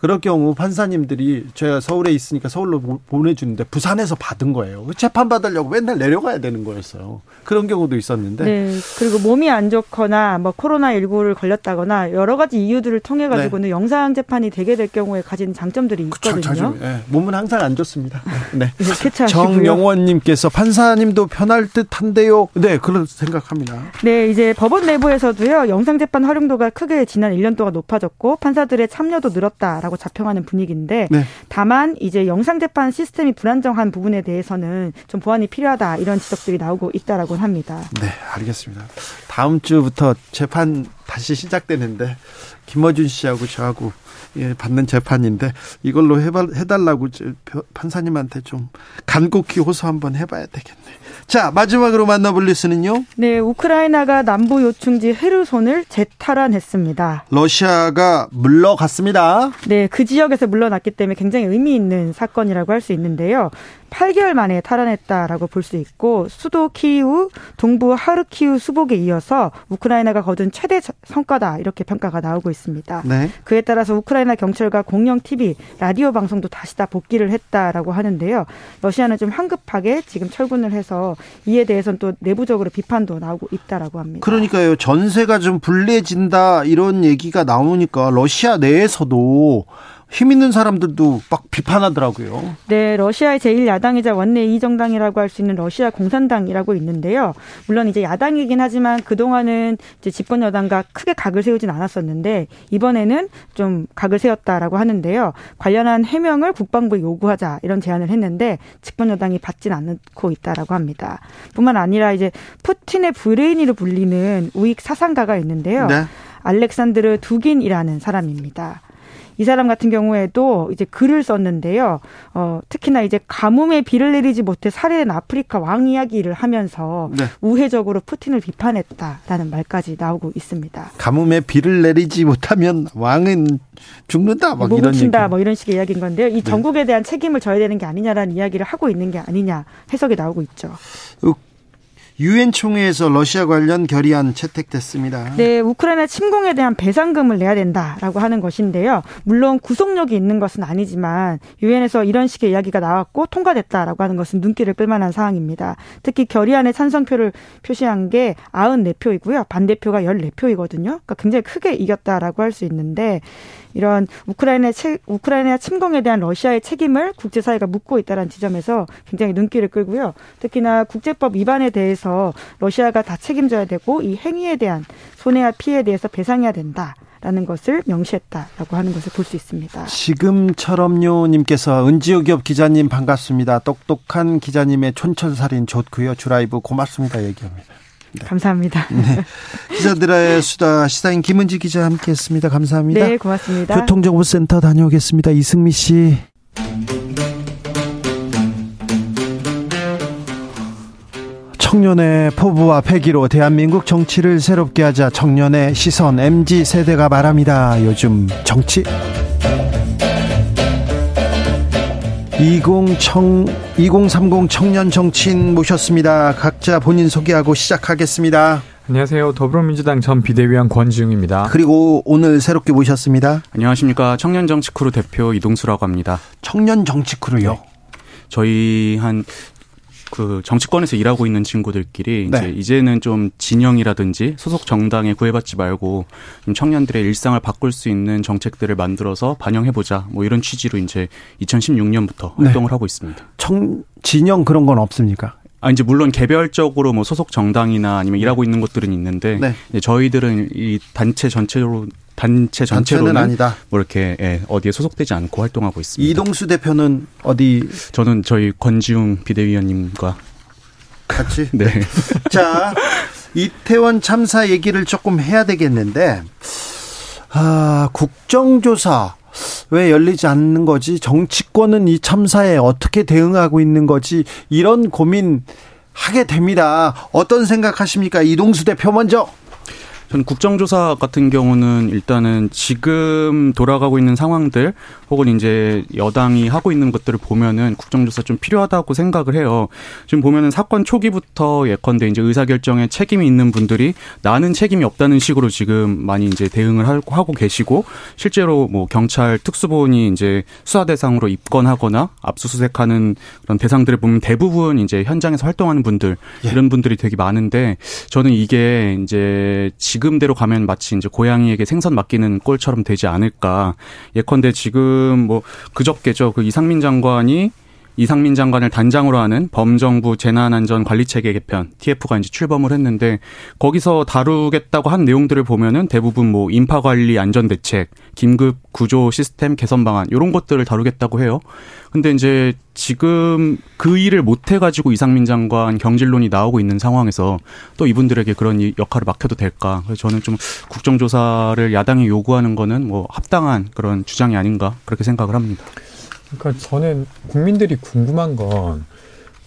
Speaker 1: 그럴 경우 판사님들이 제가 서울에 있으니까 서울로 보내주는데 부산에서 받은 거예요. 재판 받으려고 맨날 내려가야 되는 거였어요. 그런 경우도 있었는데.
Speaker 9: 네. 그리고 몸이 안 좋거나 뭐 코로나 19를 걸렸다거나 여러 가지 이유들을 통해 가지고는 네. 영상 재판이 되게 될 경우에 가진 장점들이 있거든요. 그쵸,
Speaker 1: 네. 몸은 항상 안 좋습니다. 네. 네 정영원님께서 판사님도 편할 듯한데요. 네, 그런 생각합니다.
Speaker 9: 네, 이제 법원 내부에서도요 영상 재판 활용도가 크게 지난 1년 동안 높아졌고 판사들의 참여도 늘었다. 라고 자평하는 분위기인데 네. 다만 이제 영상 재판 시스템이 불안정한 부분에 대해서는 좀 보완이 필요하다 이런 지적들이 나오고 있다라고 합니다.
Speaker 1: 네, 알겠습니다. 다음 주부터 재판 다시 시작되는데 김어준 씨하고 저하고 예, 받는 재판인데 이걸로 해봐, 해달라고 판사님한테 좀 간곡히 호소 한번 해봐야 되겠네. 자 마지막으로 만나볼 뉴스는요.
Speaker 9: 네, 우크라이나가 남부 요충지 헤르손을 재탈환했습니다.
Speaker 1: 러시아가 물러갔습니다.
Speaker 9: 네, 그 지역에서 물러났기 때문에 굉장히 의미 있는 사건이라고 할 수 있는데요. 8개월 만에 탈환했다라고 볼 수 있고 수도 키이우, 동부 하르키우 수복에 이어서 우크라이나가 거둔 최대 성과다 이렇게 평가가 나오고 있습니다. 네. 그에 따라서 우크라이나 우크라이나 경찰과 공영 TV, 라디오 방송도 다시 다 복귀를 했다라고 하는데요. 러시아는 좀 황급하게 지금 철군을 해서 이에 대해서는 또 내부적으로 비판도 나오고 있다라고 합니다.
Speaker 1: 그러니까요. 전세가 좀 불리해진다 이런 얘기가 나오니까 러시아 내에서도 힘 있는 사람들도 막 비판하더라고요.
Speaker 9: 네, 러시아의 제1야당이자 원내 2정당이라고 할 수 있는 러시아 공산당이라고 있는데요. 물론 이제 야당이긴 하지만 그동안은 이제 집권 여당과 크게 각을 세우진 않았었는데 이번에는 좀 각을 세웠다라고 하는데요. 관련한 해명을 국방부에 요구하자 이런 제안을 했는데 집권 여당이 받진 않고 있다라고 합니다. 뿐만 아니라 이제 푸틴의 브레인으로 불리는 우익 사상가가 있는데요.
Speaker 1: 네.
Speaker 9: 알렉산드르 두긴이라는 사람입니다. 이 사람 같은 경우에도 이제 글을 썼는데요. 어, 특히나 이제 가뭄에 비를 내리지 못해 살해된 아프리카 왕 이야기를 하면서
Speaker 1: 네.
Speaker 9: 우회적으로 푸틴을 비판했다라는 말까지 나오고 있습니다.
Speaker 1: 가뭄에 비를 내리지 못하면 왕은 죽는다
Speaker 9: 막못
Speaker 1: 이런.
Speaker 9: 묻힌다 뭐 이런 식의 이야기인 건데요. 이
Speaker 1: 네.
Speaker 9: 전국에 대한 책임을 져야 되는 게 아니냐라는 이야기를 하고 있는 게 아니냐 해석이 나오고 있죠.
Speaker 1: 유엔 총회에서 러시아 관련 결의안 채택됐습니다.
Speaker 9: 네, 우크라이나 침공에 대한 배상금을 내야 된다라고 하는 것인데요. 물론 구속력이 있는 것은 아니지만 유엔에서 이런 식의 이야기가 나왔고 통과됐다라고 하는 것은 눈길을 끌만한 사항입니다. 특히 결의안에 찬성표를 표시한 게 94표이고요. 반대표가 14표이거든요. 그러니까 굉장히 크게 이겼다라고 할 수 있는데 이런 우크라이나 체, 우크라이나 침공에 대한 러시아의 책임을 국제사회가 묻고 있다는 지점에서 굉장히 눈길을 끌고요. 특히나 국제법 위반에 대해서 러시아가 다 책임져야 되고 이 행위에 대한 손해와 피해에 대해서 배상해야 된다. 라는 것을 명시했다라고 하는 것을 볼 수 있습니다.
Speaker 1: 지금처럼요 님께서 은지호 기업 기자님 반갑습니다. 똑똑한 기자님의 촌철살인 좋고요. 주라이브 고맙습니다 얘기합니다.
Speaker 9: 감사합니다.
Speaker 1: 네. 기자들의 수다 시사인 김은지 기자 함께했습니다. 감사합니다.
Speaker 9: 네, 고맙습니다.
Speaker 1: 교통정보센터 다녀오겠습니다. 이승미 씨. 청년의 포부와 패기로 대한민국 정치를 새롭게 하자 청년의 시선 MZ 세대가 말합니다. 요즘 정치 20 청, 2030 청년 정치인 모셨습니다. 각자 본인 소개하고 시작하겠습니다.
Speaker 10: 안녕하세요. 더불어민주당 전 비대위원 권지웅입니다.
Speaker 1: 그리고 오늘 새롭게 모셨습니다.
Speaker 11: 안녕하십니까. 청년 정치크루 대표 이동수라고 합니다.
Speaker 1: 청년 정치크루요?
Speaker 11: 저희 한 그 정치권에서 일하고 있는 친구들끼리
Speaker 1: 네.
Speaker 11: 이제 이제는 좀 진영이라든지 소속 정당에 구애받지 말고 좀 청년들의 일상을 바꿀 수 있는 정책들을 만들어서 반영해 보자. 뭐 이런 취지로 이제 2016년부터
Speaker 1: 네.
Speaker 11: 활동을 하고 있습니다.
Speaker 1: 청, 진영 그런 건 없습니까?
Speaker 11: 아 이제 물론 개별적으로 뭐 소속 정당이나 아니면 일하고 있는 곳들은 있는데
Speaker 1: 네.
Speaker 11: 저희들은 이 단체 전체로 단체 전체로는
Speaker 1: 아니다.
Speaker 11: 뭐 이렇게 예, 어디에 소속되지 않고 활동하고 있습니다.
Speaker 1: 이동수 대표는 어디
Speaker 11: 저는 저희 권지웅 비대위원님과
Speaker 1: 같이?
Speaker 11: 네.
Speaker 1: 자, 이태원 참사 얘기를 조금 해야 되겠는데, 아, 국정조사 왜 열리지 않는 거지? 정치권은 이 참사에 어떻게 대응하고 있는 거지? 이런 고민 하게 됩니다. 어떤 생각하십니까? 이동수 대표 먼저.
Speaker 11: 전 국정조사 같은 경우는 일단은 지금 돌아가고 있는 상황들 혹은 이제 여당이 하고 있는 것들을 보면은 국정조사 좀 필요하다고 생각을 해요. 지금 보면은 사건 초기부터 예컨대 이제 의사결정에 책임이 있는 분들이 나는 책임이 없다는 식으로 지금 많이 이제 대응을 하고 계시고 실제로 뭐 경찰 특수본이 이제 수사 대상으로 입건하거나 압수수색하는 그런 대상들을 보면 대부분 이제 현장에서 활동하는 분들 이런 분들이 되게 많은데 저는 이게 이제 지금 대로 가면 마치 이제 고양이에게 생선 맡기는 꼴처럼 되지 않을까. 예컨대 지금 뭐 그저께죠. 그 이상민 장관이 이상민 장관을 단장으로 하는 범정부 재난안전관리체계 개편 TF가 이제 출범을 했는데 거기서 다루겠다고 한 내용들을 보면은 대부분 뭐 인파 관리 안전 대책, 긴급 구조 시스템 개선 방안 이런 것들을 다루겠다고 해요. 근데 이제 지금 그 일을 못 해가지고 이상민 장관 경질론이 나오고 있는 상황에서 또 이분들에게 그런 이 역할을 맡겨도 될까? 그래서 저는 좀 국정조사를 야당이 요구하는 거는 뭐 합당한 그런 주장이 아닌가 그렇게 생각을 합니다.
Speaker 10: 그러니까 저는 국민들이 궁금한 건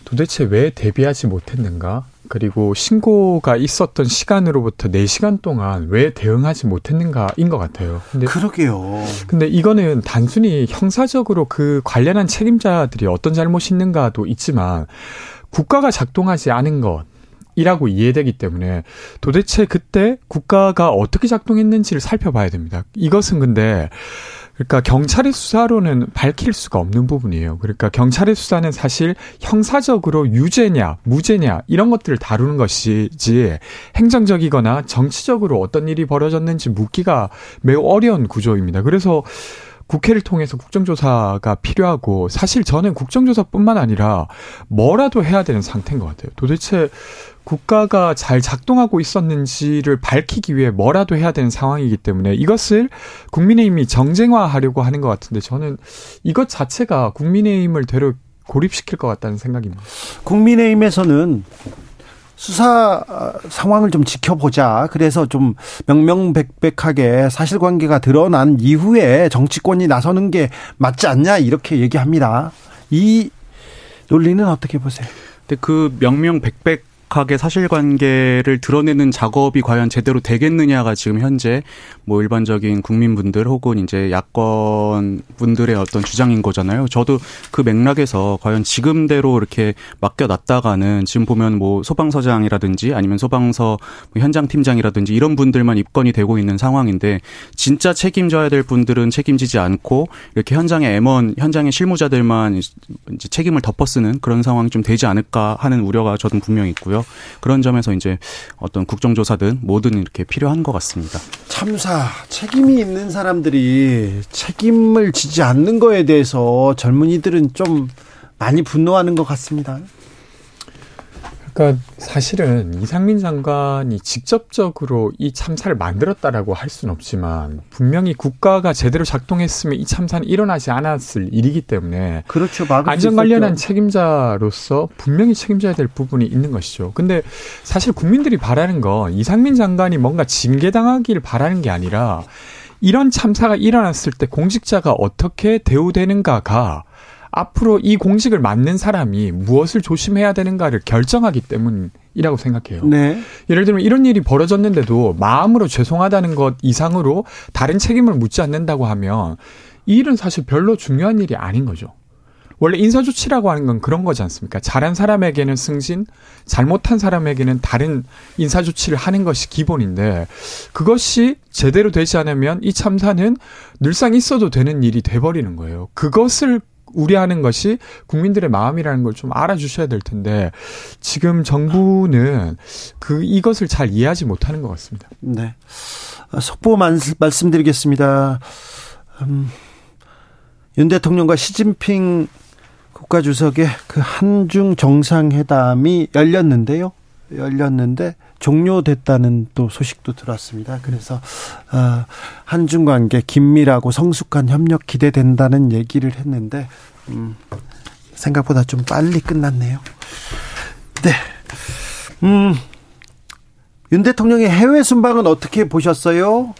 Speaker 10: 도대체 왜 대비하지 못했는가? 그리고 신고가 있었던 시간으로부터 4시간 동안 왜 대응하지 못했는가인 것 같아요. 근데
Speaker 1: 그러게요.
Speaker 10: 근데 이거는 단순히 형사적으로 그 관련한 책임자들이 어떤 잘못이 있는가도 있지만 국가가 작동하지 않은 것 이라고 이해되기 때문에 도대체 그때 국가가 어떻게 작동했는지를 살펴봐야 됩니다. 이것은 근데 그러니까 경찰의 수사로는 밝힐 수가 없는 부분이에요. 그러니까 경찰의 수사는 사실 형사적으로 유죄냐, 무죄냐 이런 것들을 다루는 것이지 행정적이거나 정치적으로 어떤 일이 벌어졌는지 묻기가 매우 어려운 구조입니다. 그래서 국회를 통해서 국정조사가 필요하고 사실 저는 국정조사뿐만 아니라 뭐라도 해야 되는 상태인 것 같아요. 도대체 국가가 잘 작동하고 있었는지를 밝히기 위해 뭐라도 해야 되는 상황이기 때문에 이것을 국민의힘이 정쟁화하려고 하는 것 같은데 저는 이것 자체가 국민의힘을 되려 고립시킬 것 같다는 생각입니다.
Speaker 1: 국민의힘에서는 수사 상황을 좀 지켜보자. 그래서 좀 명명백백하게 사실관계가 드러난 이후에 정치권이 나서는 게 맞지 않냐 이렇게 얘기합니다. 이 논리는 어떻게 보세요?
Speaker 11: 근데 그 명명백백 명확하게 사실관계를 드러내는 작업이 과연 제대로 되겠느냐가 지금 현재 뭐 일반적인 국민분들 혹은 이제 야권 분들의 어떤 주장인 거잖아요. 저도 그 맥락에서 과연 지금대로 이렇게 맡겨놨다가는 지금 보면 뭐 소방서장이라든지 아니면 소방서 뭐 현장 팀장이라든지 이런 분들만 입건이 되고 있는 상황인데 진짜 책임져야 될 분들은 책임지지 않고 이렇게 현장의 M1 현장의 실무자들만 이제 책임을 덮어쓰는 그런 상황이 좀 되지 않을까 하는 우려가 저는 분명히 있고요. 그런 점에서 이제 어떤 국정조사든 뭐든 이렇게 필요한 것 같습니다.
Speaker 1: 참사 책임이 있는 사람들이 책임을 지지 않는 거에 대해서 젊은이들은 좀 많이 분노하는 것 같습니다.
Speaker 10: 그러니까 사실은 이상민 장관이 직접적으로 이 참사를 만들었다라고 할 수는 없지만 분명히 국가가 제대로 작동했으면 이 참사는 일어나지 않았을 일이기 때문에
Speaker 1: 그렇죠.
Speaker 10: 안전 관련한 책임자로서 분명히 책임져야 될 부분이 있는 것이죠. 근데 사실 국민들이 바라는 건 이상민 장관이 뭔가 징계당하기를 바라는 게 아니라 이런 참사가 일어났을 때 공직자가 어떻게 대우되는가가 앞으로 이 공직을 맡는 사람이 무엇을 조심해야 되는가를 결정하기 때문이라고 생각해요.
Speaker 1: 네.
Speaker 10: 예를 들면 이런 일이 벌어졌는데도 마음으로 죄송하다는 것 이상으로 다른 책임을 묻지 않는다고 하면 이 일은 사실 별로 중요한 일이 아닌 거죠. 원래 인사조치라고 하는 건 그런 거지 않습니까? 잘한 사람에게는 승진, 잘못한 사람에게는 다른 인사조치를 하는 것이 기본인데, 그것이 제대로 되지 않으면 이 참사는 늘상 있어도 되는 일이 돼버리는 거예요. 그것을 우려하는 것이 국민들의 마음이라는 걸 좀 알아주셔야 될 텐데 지금 정부는 그 이것을 잘 이해하지 못하는 것 같습니다.
Speaker 1: 네. 속보 말씀드리겠습니다. 음, 윤 대통령과 시진핑 국가주석의 그 한중 정상회담이 열렸는데요. 열렸는데 종료됐다는 또 소식도 들었습니다. 그래서 어, 한중 관계 긴밀하고 성숙한 협력 기대된다는 얘기를 했는데 음, 생각보다 좀 빨리 끝났네요. 네. 음. 윤 대통령의 해외 순방은 어떻게 보셨어요?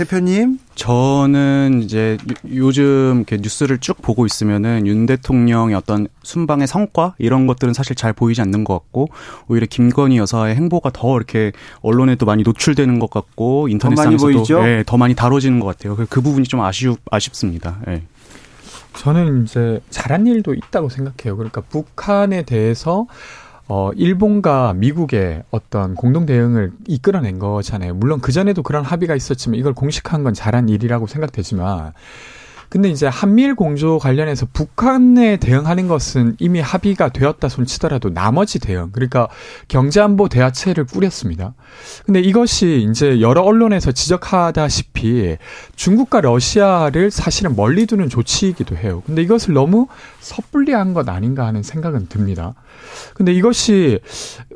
Speaker 1: 대표님?
Speaker 11: 저는 이제 요즘 이렇게 뉴스를 쭉 보고 있으면은 윤 대통령의 어떤 순방의 성과 이런 것들은 사실 잘 보이지 않는 것 같고 오히려 김건희 여사의 행보가 더 이렇게 언론에 도 많이 노출되는 것 같고 인터넷상에서도 더 많이, 네, 더 많이 다뤄지는 것 같아요. 그 부분이 좀 아쉬 아쉽습니다. 네.
Speaker 10: 저는 이제 잘한 일도 있다고 생각해요. 그러니까 북한에 대해서 어, 일본과 미국의 어떤 공동 대응을 이끌어낸 거잖아요. 물론 그전에도 그런 합의가 있었지만 이걸 공식화한 건 잘한 일이라고 생각되지만 근데 이제 한미일 공조 관련해서 북한에 대응하는 것은 이미 합의가 되었다 손치더라도 나머지 대응, 그러니까 경제안보 대화체를 꾸렸습니다. 근데 이것이 이제 여러 언론에서 지적하다시피 중국과 러시아를 사실은 멀리 두는 조치이기도 해요. 근데 이것을 너무 섣불리 한 것 아닌가 하는 생각은 듭니다. 근데 이것이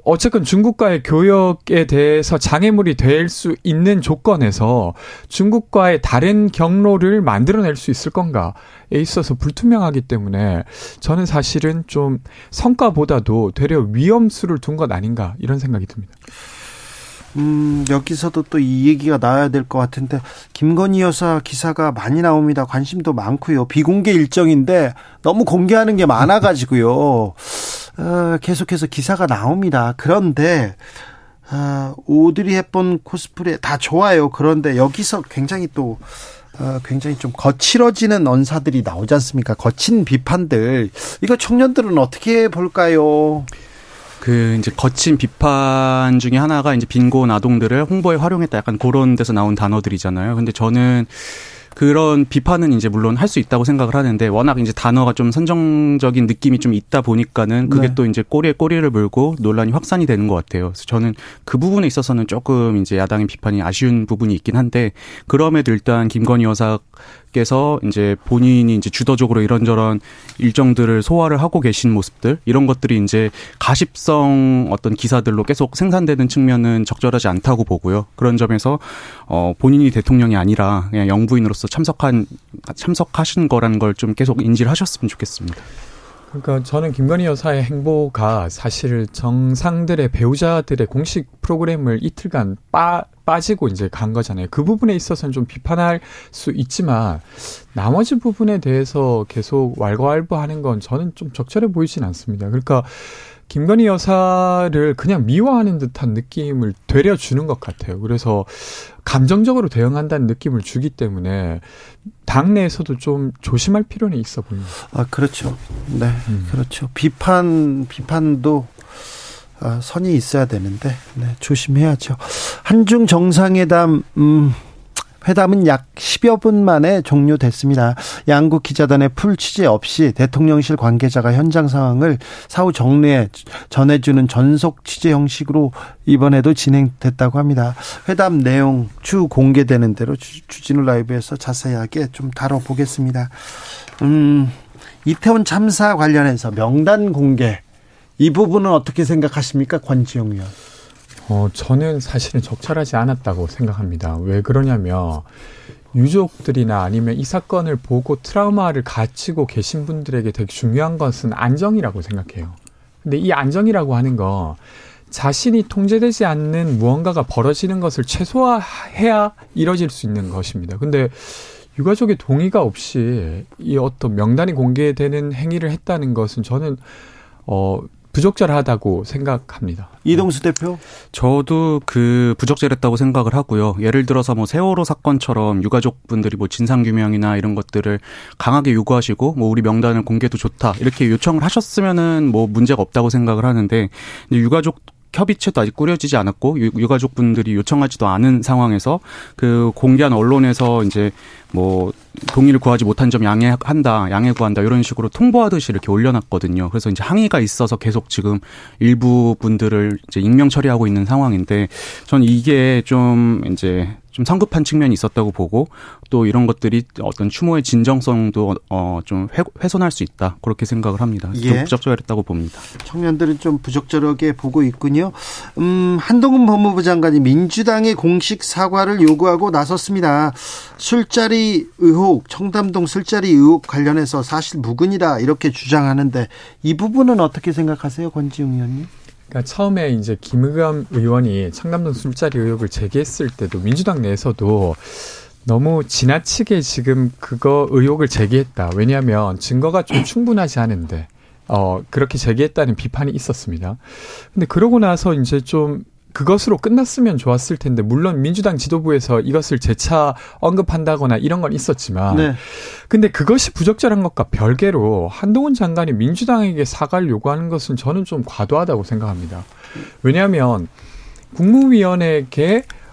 Speaker 10: 어쨌건 중국과의 교역에 대해서 장애물이 될 수 있는 조건에서 중국과의 다른 경로를 만들어낼 수 있을 건가에 있어서 불투명하기 때문에 저는 사실은 좀 성과보다도 되려 위험수를 둔 것 아닌가 이런 생각이 듭니다.
Speaker 1: 음, 여기서도 또 이 얘기가 나와야 될 것 같은데, 김건희 여사 기사가 많이 나옵니다. 관심도 많고요. 비공개 일정인데, 너무 공개하는 게 많아가지고요. 어, 계속해서 기사가 나옵니다. 그런데, 어, 오드리 헵번 코스프레 다 좋아요. 그런데 여기서 굉장히 또, 어, 굉장히 좀 거칠어지는 언사들이 나오지 않습니까? 거친 비판들. 이거 청년들은 어떻게 볼까요?
Speaker 11: 그 이제 거친 비판 중에 하나가 이제 빈곤 아동들을 홍보에 활용했다 약간 그런 데서 나온 단어들이잖아요. 근데 저는 그런 비판은 이제 물론 할 수 있다고 생각을 하는데 워낙 이제 단어가 좀 선정적인 느낌이 좀 있다 보니까는 그게
Speaker 1: 네.
Speaker 11: 또 이제 꼬리에 꼬리를 물고 논란이 확산이 되는 것 같아요. 그래서 저는 그 부분에 있어서는 조금 이제 야당의 비판이 아쉬운 부분이 있긴 한데 그럼에도 일단 김건희 여사 께서 이제 본인이 이제 주도적으로 이런저런 일정들을 소화를 하고 계신 모습들 이런 것들이 이제 가십성 어떤 기사들로 계속 생산되는 측면은 적절하지 않다고 보고요. 그런 점에서 어 본인이 대통령이 아니라 그냥 영부인으로서 참석한 참석하신 거라는 걸 좀 계속 인지를 하셨으면 좋겠습니다.
Speaker 10: 그러니까 저는 김건희 여사의 행보가 사실 정상들의 배우자들의 공식 프로그램을 이틀간 빠, 빠지고 이제 간 거잖아요. 그 부분에 있어서는 좀 비판할 수 있지만 나머지 부분에 대해서 계속 왈가왈부하는 건 저는 좀 적절해 보이진 않습니다. 그러니까 김건희 여사를 그냥 미워하는 듯한 느낌을 되려 주는 것 같아요. 그래서 감정적으로 대응한다는 느낌을 주기 때문에 당내에서도 좀 조심할 필요는 있어 보입니다.
Speaker 1: 아, 그렇죠. 네,
Speaker 10: 음.
Speaker 1: 그렇죠. 비판, 비판도 아, 선이 있어야 되는데, 네, 조심해야죠. 한중 정상회담, 음, 회담은 약 10여 분 만에 종료됐습니다. 양국 기자단의 풀 취재 없이 대통령실 관계자가 현장 상황을 사후 정례에 전해주는 전속 취재 형식으로 이번에도 진행됐다고 합니다. 회담 내용 추 공개되는 대로 주- 주진우 라이브에서 자세하게 좀 다뤄보겠습니다. 음, 이태원 참사 관련해서 명단 공개 이 부분은 어떻게 생각하십니까, 권지영 의원?
Speaker 10: 어, 저는 사실은 적절하지 않았다고 생각합니다. 왜 그러냐면, 유족들이나 아니면 이 사건을 보고 트라우마를 가지고 계신 분들에게 되게 중요한 것은 안정이라고 생각해요. 근데 이 안정이라고 하는 거, 자신이 통제되지 않는 무언가가 벌어지는 것을 최소화해야 이뤄질 수 있는 것입니다. 근데 유가족의 동의가 없이 이 어떤 명단이 공개되는 행위를 했다는 것은 저는, 어, 부적절하다고 생각합니다.
Speaker 1: 이동수 대표?
Speaker 11: 저도 그 부적절했다고 생각을 하고요. 예를 들어서 뭐 세월호 사건처럼 유가족분들이 뭐 진상규명이나 이런 것들을 강하게 요구하시고 뭐 우리 명단을 공개도 좋다 이렇게 요청을 하셨으면은 뭐 문제가 없다고 생각을 하는데 이제 유가족 협의체도 아직 꾸려지지 않았고 유, 유가족 분들이 요청하지도 않은 상황에서 그 공개한 언론에서 이제 뭐 동의를 구하지 못한 점 양해한다, 양해 구한다 이런 식으로 통보하듯이 이렇게 올려놨거든요. 그래서 이제 항의가 있어서 계속 지금 일부 분들을 이제 익명 처리하고 있는 상황인데 전 이게 좀 이제 좀 성급한 측면이 있었다고 보고 또 이런 것들이 어떤 추모의 진정성도 어좀 훼손할 수 있다 그렇게 생각을 합니다. 좀
Speaker 1: 예.
Speaker 11: 부적절했다고 봅니다.
Speaker 1: 청년들은 좀 부적절하게 보고 있군요. 음, 한동훈 법무부 장관이 민주당의 공식 사과를 요구하고 나섰습니다. 술자리 의혹, 청담동 술자리 의혹 관련해서 사실 무근이다 이렇게 주장하는데 이 부분은 어떻게 생각하세요, 권지웅 의원님?
Speaker 10: 그러니까 처음에 이제 김의겸 의원이 청담동 술자리 의혹을 제기했을 때도 민주당 내에서도 너무 지나치게 지금 그거 의혹을 제기했다. 왜냐하면 증거가 좀 충분하지 않은데 어 그렇게 제기했다는 비판이 있었습니다. 근데 그러고 나서 이제 좀 그것으로 끝났으면 좋았을 텐데 물론 민주당 지도부에서 이것을 재차 언급한다거나 이런 건 있었지만
Speaker 1: 네.
Speaker 10: 근데 그것이 부적절한 것과 별개로 한동훈 장관이 민주당에게 사과를 요구하는 것은 저는 좀 과도하다고 생각합니다. 왜냐하면 국무위원회에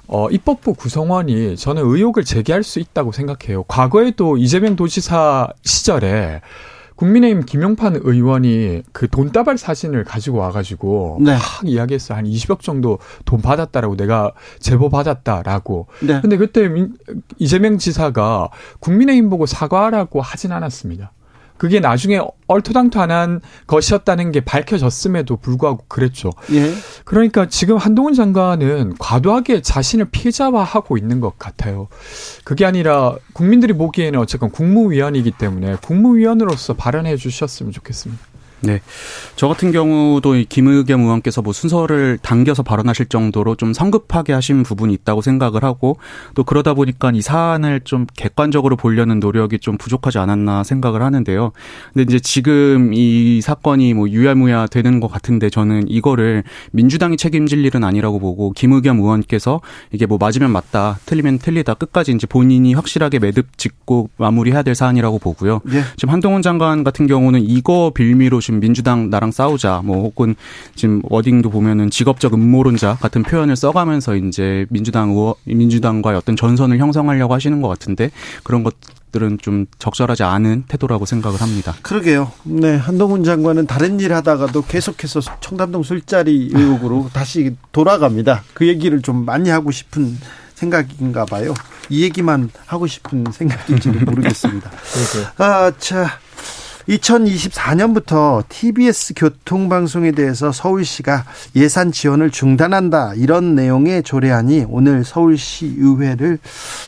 Speaker 10: 어, 입법부 구성원이 저는 의혹을 제기할 수 있다고 생각해요. 과거에도 이재명 도지사 시절에 국민의힘 김용판 의원이 그 돈다발 사진을 가지고 와가지고
Speaker 1: 네.
Speaker 10: 막 이야기했어. 한 20억 정도 돈 받았다라고 내가 제보 받았다라고.
Speaker 1: 네.
Speaker 10: 근데 그때 민- 이재명 지사가 국민의힘 보고 사과하라고 하진 않았습니다. 그게 나중에 얼토당토안한 것이었다는 게 밝혀졌음에도 불구하고 그랬죠.
Speaker 1: 예.
Speaker 10: 그러니까 지금 한동훈 장관은 과도하게 자신을 피해자화하고 있는 것 같아요. 그게 아니라 국민들이 보기에는 어쨌건 국무위원이기 때문에 국무위원으로서 발언해 주셨으면 좋겠습니다.
Speaker 11: 네. 저 같은 경우도 이 김의겸 의원께서 뭐 순서를 당겨서 발언하실 정도로 좀 성급하게 하신 부분이 있다고 생각을 하고 또 그러다 보니까 이 사안을 좀 객관적으로 보려는 노력이 좀 부족하지 않았나 생각을 하는데요. 근데 이제 지금 이 사건이 뭐 유야무야 되는 것 같은데 저는 이거를 민주당이 책임질 일은 아니라고 보고 김의겸 의원께서 이게 뭐 맞으면 맞다, 틀리면 틀리다 끝까지 이제 본인이 확실하게 매듭 짓고 마무리해야 될 사안이라고 보고요.
Speaker 1: 예.
Speaker 11: 지금 한동훈 장관 같은 경우는 이거 빌미로 지금 지금 민주당 나랑 싸우자 뭐 혹은 지금 워딩도 보면은 직업적 음모론자 같은 표현을 써가면서 이제 민주당 의원 민주당과의 어떤 전선을 형성하려고 하시는 것 같은데 그런 것 들은 좀 적절하지 않은 태도라고 생각을 합니다.
Speaker 1: 그러게요. 네, 한동훈 장관은 다른 일 하다가도 계속해서 청담동 술자리 의혹으로 다시 돌아갑니다. 그 얘기를 좀 많이 하고 싶은 생각인가 봐요. 이 얘기만 하고 싶은 생각인지는 모르겠습니다. 아, 자. 2024년부터 TBS 교통방송에 대해서 서울시가 예산 지원을 중단한다. 이런 내용의 조례안이 오늘 서울시 의회를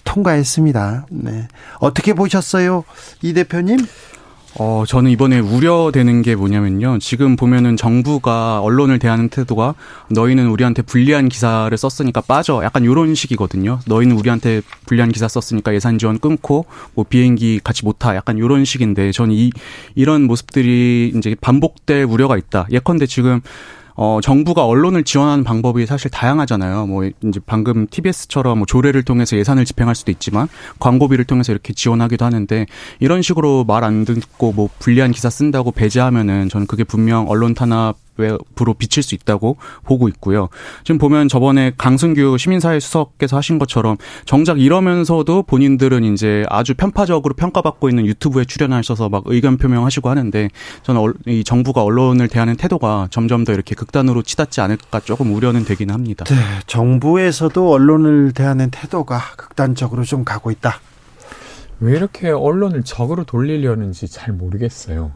Speaker 1: 통과했습니다. 네. 어떻게 보셨어요? 이 대표님?
Speaker 11: 어, 저는 이번에 우려되는 게 뭐냐면요. 지금 보면은 정부가 언론을 대하는 태도가 너희는 우리한테 불리한 기사를 썼으니까 빠져. 약간 요런 식이거든요. 너희는 우리한테 불리한 기사 썼으니까 예산 지원 끊고 뭐 비행기 같이 못 타. 약간 요런 식인데 저는 이, 이런 모습들이 이제 반복될 우려가 있다. 예컨대 지금 어, 정부가 언론을 지원하는 방법이 사실 다양하잖아요. 뭐, 이제 방금 TBS처럼 뭐 조례를 통해서 예산을 집행할 수도 있지만 광고비를 통해서 이렇게 지원하기도 하는데 이런 식으로 말 안 듣고 뭐 불리한 기사 쓴다고 배제하면은 저는 그게 분명 언론 탄압 외부로 비칠 수 있다고 보고 있고요. 지금 보면 저번에 강승규 시민사회 수석께서 하신 것처럼 정작 이러면서도 본인들은 이제 아주 편파적으로 평가받고 있는 유튜브에 출연하셔서 막 의견 표명하시고 하는데 저는 이 정부가 언론을 대하는 태도가 점점 더 이렇게 극단으로 치닫지 않을까 조금 우려는 되긴 합니다.
Speaker 1: 네, 정부에서도 언론을 대하는 태도가 극단적으로 좀 가고 있다.
Speaker 10: 왜 이렇게 언론을 적으로 돌리려는지 잘 모르겠어요.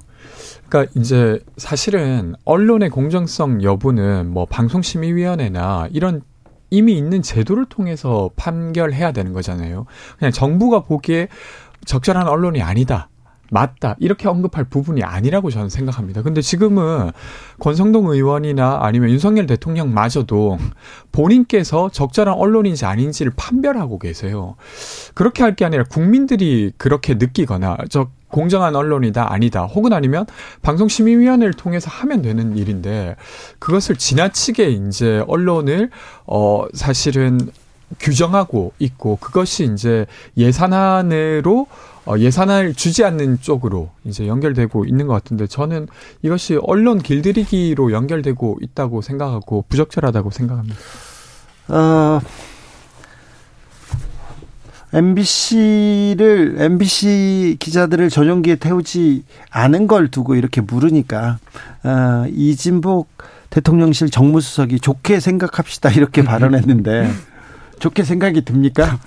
Speaker 10: 그러니까 이제 사실은 언론의 공정성 여부는 뭐 방송심의위원회나 이런 이미 있는 제도를 통해서 판결해야 되는 거잖아요. 그냥 정부가 보기에 적절한 언론이 아니다. 맞다. 이렇게 언급할 부분이 아니라고 저는 생각합니다. 근데 지금은 권성동 의원이나 아니면 윤석열 대통령마저도 본인께서 적절한 언론인지 아닌지를 판별하고 계세요. 그렇게 할 게 아니라 국민들이 그렇게 느끼거나 저 공정한 언론이다 아니다 혹은 아니면 방송심의위원회를 통해서 하면 되는 일인데 그것을 지나치게 이제 언론을 어 사실은 규정하고 있고 그것이 이제 예산안으로 어, 예산을 주지 않는 쪽으로 이제 연결되고 있는 것 같은데 저는 이것이 언론 길들이기로 연결되고 있다고 생각하고 부적절하다고 생각합니다. 어,
Speaker 1: MBC를 MBC 기자들을 전용기에 태우지 않은 걸 두고 이렇게 물으니까 어, 이진복 대통령실 정무수석이 좋게 생각합시다 이렇게 발언했는데 좋게 생각이 듭니까?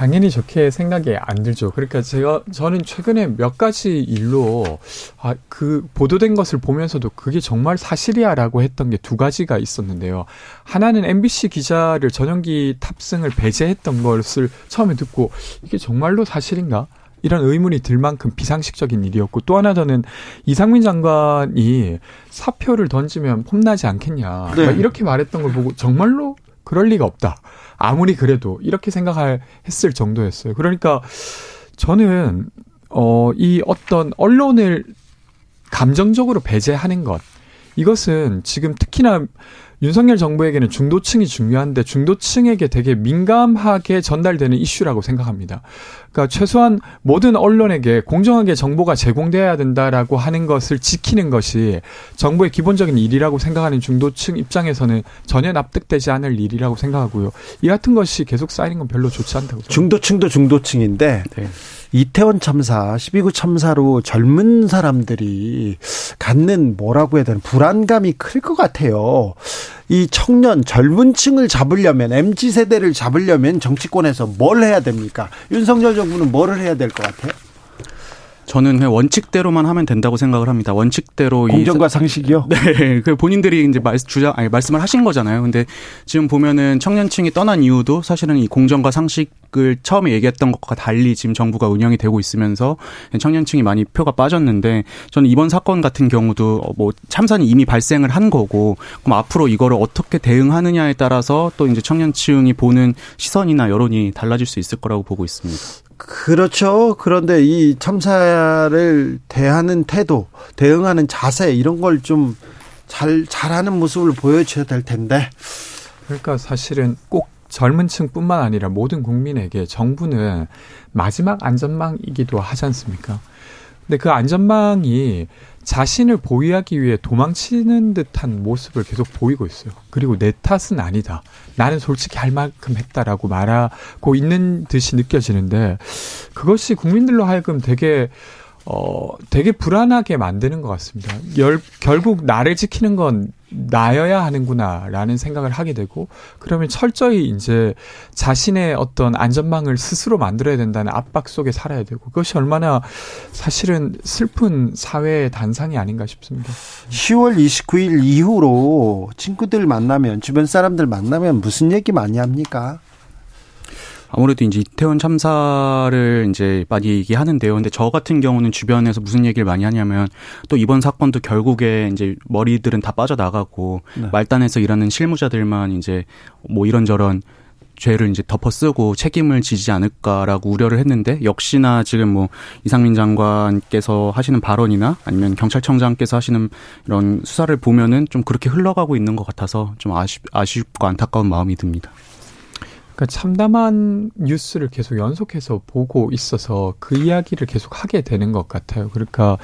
Speaker 10: 당연히 좋게 생각이 안 들죠. 그러니까 제가 저는 최근에 몇 가지 일로 아, 그 보도된 것을 보면서도 그게 정말 사실이야라고 했던 게 두 가지가 있었는데요. 하나는 MBC 기자를 전용기 탑승을 배제했던 것을 처음에 듣고 이게 정말로 사실인가? 이런 의문이 들 만큼 비상식적인 일이었고 또 하나 저는 이상민 장관이 사표를 던지면 폼나지 않겠냐 네. 이렇게 말했던 걸 보고 정말로 그럴 리가 없다. 아무리 그래도 이렇게 생각할 했을 정도였어요. 그러니까 저는 어 이 어떤 언론을 감정적으로 배제하는 것 이것은 지금 특히나 윤석열 정부에게는 중도층이 중요한데 중도층에게 되게 민감하게 전달되는 이슈라고 생각합니다. 그러니까 최소한 모든 언론에게 공정하게 정보가 제공돼야 된다라고 하는 것을 지키는 것이 정부의 기본적인 일이라고 생각하는 중도층 입장에서는 전혀 납득되지 않을 일이라고 생각하고요. 이 같은 것이 계속 쌓이는 건 별로 좋지 않다고.
Speaker 1: 중도층도 중도층인데 네. 이태원 참사, 12구 참사로 젊은 사람들이 갖는 뭐라고 해야 되나 불안감이 클 것 같아요. 이 청년 젊은 층을 잡으려면 MZ 세대를 잡으려면 정치권에서 뭘 해야 됩니까? 윤석열 정부는 뭐를 해야 될 것 같아요?
Speaker 11: 저는 그냥 원칙대로만 하면 된다고 생각을 합니다. 원칙대로
Speaker 1: 공정과 상식이요?
Speaker 11: 네, 그 본인들이 이제 말 주장 아니 말씀을 하신 거잖아요. 근데 지금 보면은 청년층이 떠난 이유도 사실은 이 공정과 상식을 처음에 얘기했던 것과 달리 지금 정부가 운영이 되고 있으면서 청년층이 많이 표가 빠졌는데 저는 이번 사건 같은 경우도 뭐 참사는 이미 발생을 한 거고 그럼 앞으로 이거를 어떻게 대응하느냐에 따라서 또 이제 청년층이 보는 시선이나 여론이 달라질 수 있을 거라고 보고 있습니다.
Speaker 1: 그렇죠. 그런데 이 참사를 대하는 태도, 대응하는 자세 이런 걸 좀 잘 잘하는 모습을 보여줘야 될 텐데.
Speaker 10: 그러니까 사실은 꼭 젊은 층뿐만 아니라 모든 국민에게 정부는 마지막 안전망이기도 하지 않습니까? 근데 그 안전망이 자신을 보호하기 위해 도망치는 듯한 모습을 계속 보이고 있어요. 그리고 내 탓은 아니다. 나는 솔직히 할 만큼 했다라고 말하고 있는 듯이 느껴지는데 그것이 국민들로 하여금 되게 어, 되게 불안하게 만드는 것 같습니다. 열, 결국 나를 지키는 건 나여야 하는구나라는 생각을 하게 되고, 그러면 철저히 이제 자신의 어떤 안전망을 스스로 만들어야 된다는 압박 속에 살아야 되고, 그것이 얼마나 사실은 슬픈 사회의 단상이 아닌가 싶습니다.
Speaker 1: 10월 29일 이후로 친구들 만나면, 주변 사람들 만나면 무슨 얘기 많이 합니까?
Speaker 11: 아무래도 이제 이태원 참사를 이제 많이 얘기하는데요. 근데 저 같은 경우는 주변에서 무슨 얘기를 많이 하냐면 또 이번 사건도 결국에 이제 머리들은 다 빠져나가고
Speaker 1: 네.
Speaker 11: 말단에서 일하는 실무자들만 이제 뭐 이런저런 죄를 이제 덮어 쓰고 책임을 지지 않을까라고 우려를 했는데 역시나 지금 뭐 이상민 장관께서 하시는 발언이나 아니면 경찰청장께서 하시는 이런 수사를 보면은 좀 그렇게 흘러가고 있는 것 같아서 좀 아쉽, 아쉽고 안타까운 마음이 듭니다.
Speaker 10: 그러니까 참담한 뉴스를 계속 연속해서 보고 있어서 그 이야기를 계속 하게 되는 것 같아요. 그러니까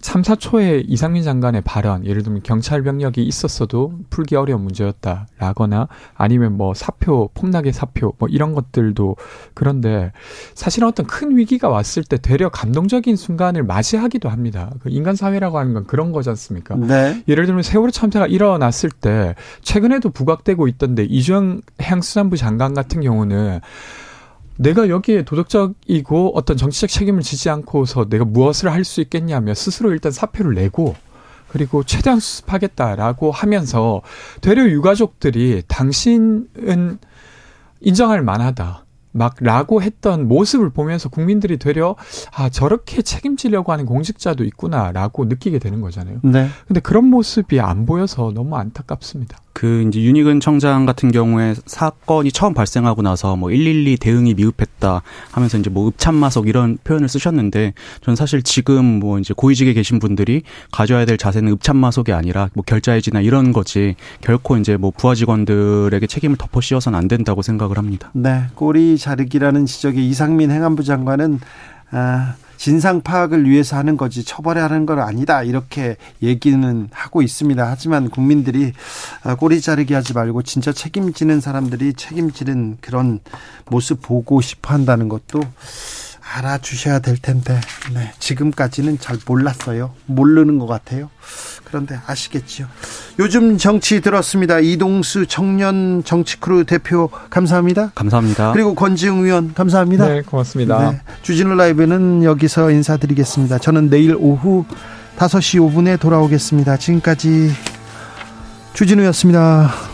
Speaker 10: 참사 초에 이상민 장관의 발언, 예를 들면 경찰 병력이 있었어도 풀기 어려운 문제였다라거나 아니면 뭐 사표, 폭락의 사표, 뭐 이런 것들도 그런데 사실은 어떤 큰 위기가 왔을 때 되려 감동적인 순간을 맞이하기도 합니다. 그 인간 사회라고 하는 건 그런 거지 않습니까?
Speaker 1: 네.
Speaker 10: 예를 들면 세월호 참사가 일어났을 때 최근에도 부각되고 있던데 이주영 해양수산부 장관 같은 경우는 내가 여기에 도덕적이고 어떤 정치적 책임을 지지 않고서 내가 무엇을 할 수 있겠냐며 스스로 일단 사표를 내고 그리고 최대한 수습하겠다라고 하면서 되려 유가족들이 당신은 인정할 만하다. 막 라고 했던 모습을 보면서 국민들이 되려 아 저렇게 책임지려고 하는 공직자도 있구나라고 느끼게 되는 거잖아요.
Speaker 1: 네.
Speaker 10: 근데 그런 모습이 안 보여서 너무 안타깝습니다.
Speaker 11: 그 이제 윤희근 청장 같은 경우에 사건이 처음 발생하고 나서 뭐 112 대응이 미흡했다 하면서 이제 뭐 읍참마속 이런 표현을 쓰셨는데 저는 사실 지금 뭐 이제 고위직에 계신 분들이 가져야 될 자세는 읍참마속이 아니라 뭐 결자해지나 이런 거지 결코 이제 뭐 부하 직원들에게 책임을 덮어 씌워서는 안 된다고 생각을 합니다.
Speaker 1: 네. 꼬리 자르기라는 지적에 이상민 행안부 장관은 아, 진상 파악을 위해서 하는 거지 처벌해야 하는 건 아니다 이렇게 얘기는 하고 있습니다. 하지만 국민들이 아, 꼬리 자르기 하지 말고 진짜 책임지는 사람들이 책임지는 그런 모습 보고 싶어 한다는 것도 알아주셔야 될 텐데 네, 지금까지는 잘 몰랐어요. 모르는 것 같아요. 그런데 아시겠지요. 요즘 정치 들었습니다. 이동수 청년 정치크루 대표 감사합니다.
Speaker 11: 감사합니다.
Speaker 1: 그리고 권지웅 의원 감사합니다.
Speaker 10: 네, 고맙습니다.
Speaker 1: 네, 주진우 라이브는 여기서 인사드리겠습니다. 저는 내일 오후 5시 5분에 돌아오겠습니다. 지금까지 주진우였습니다.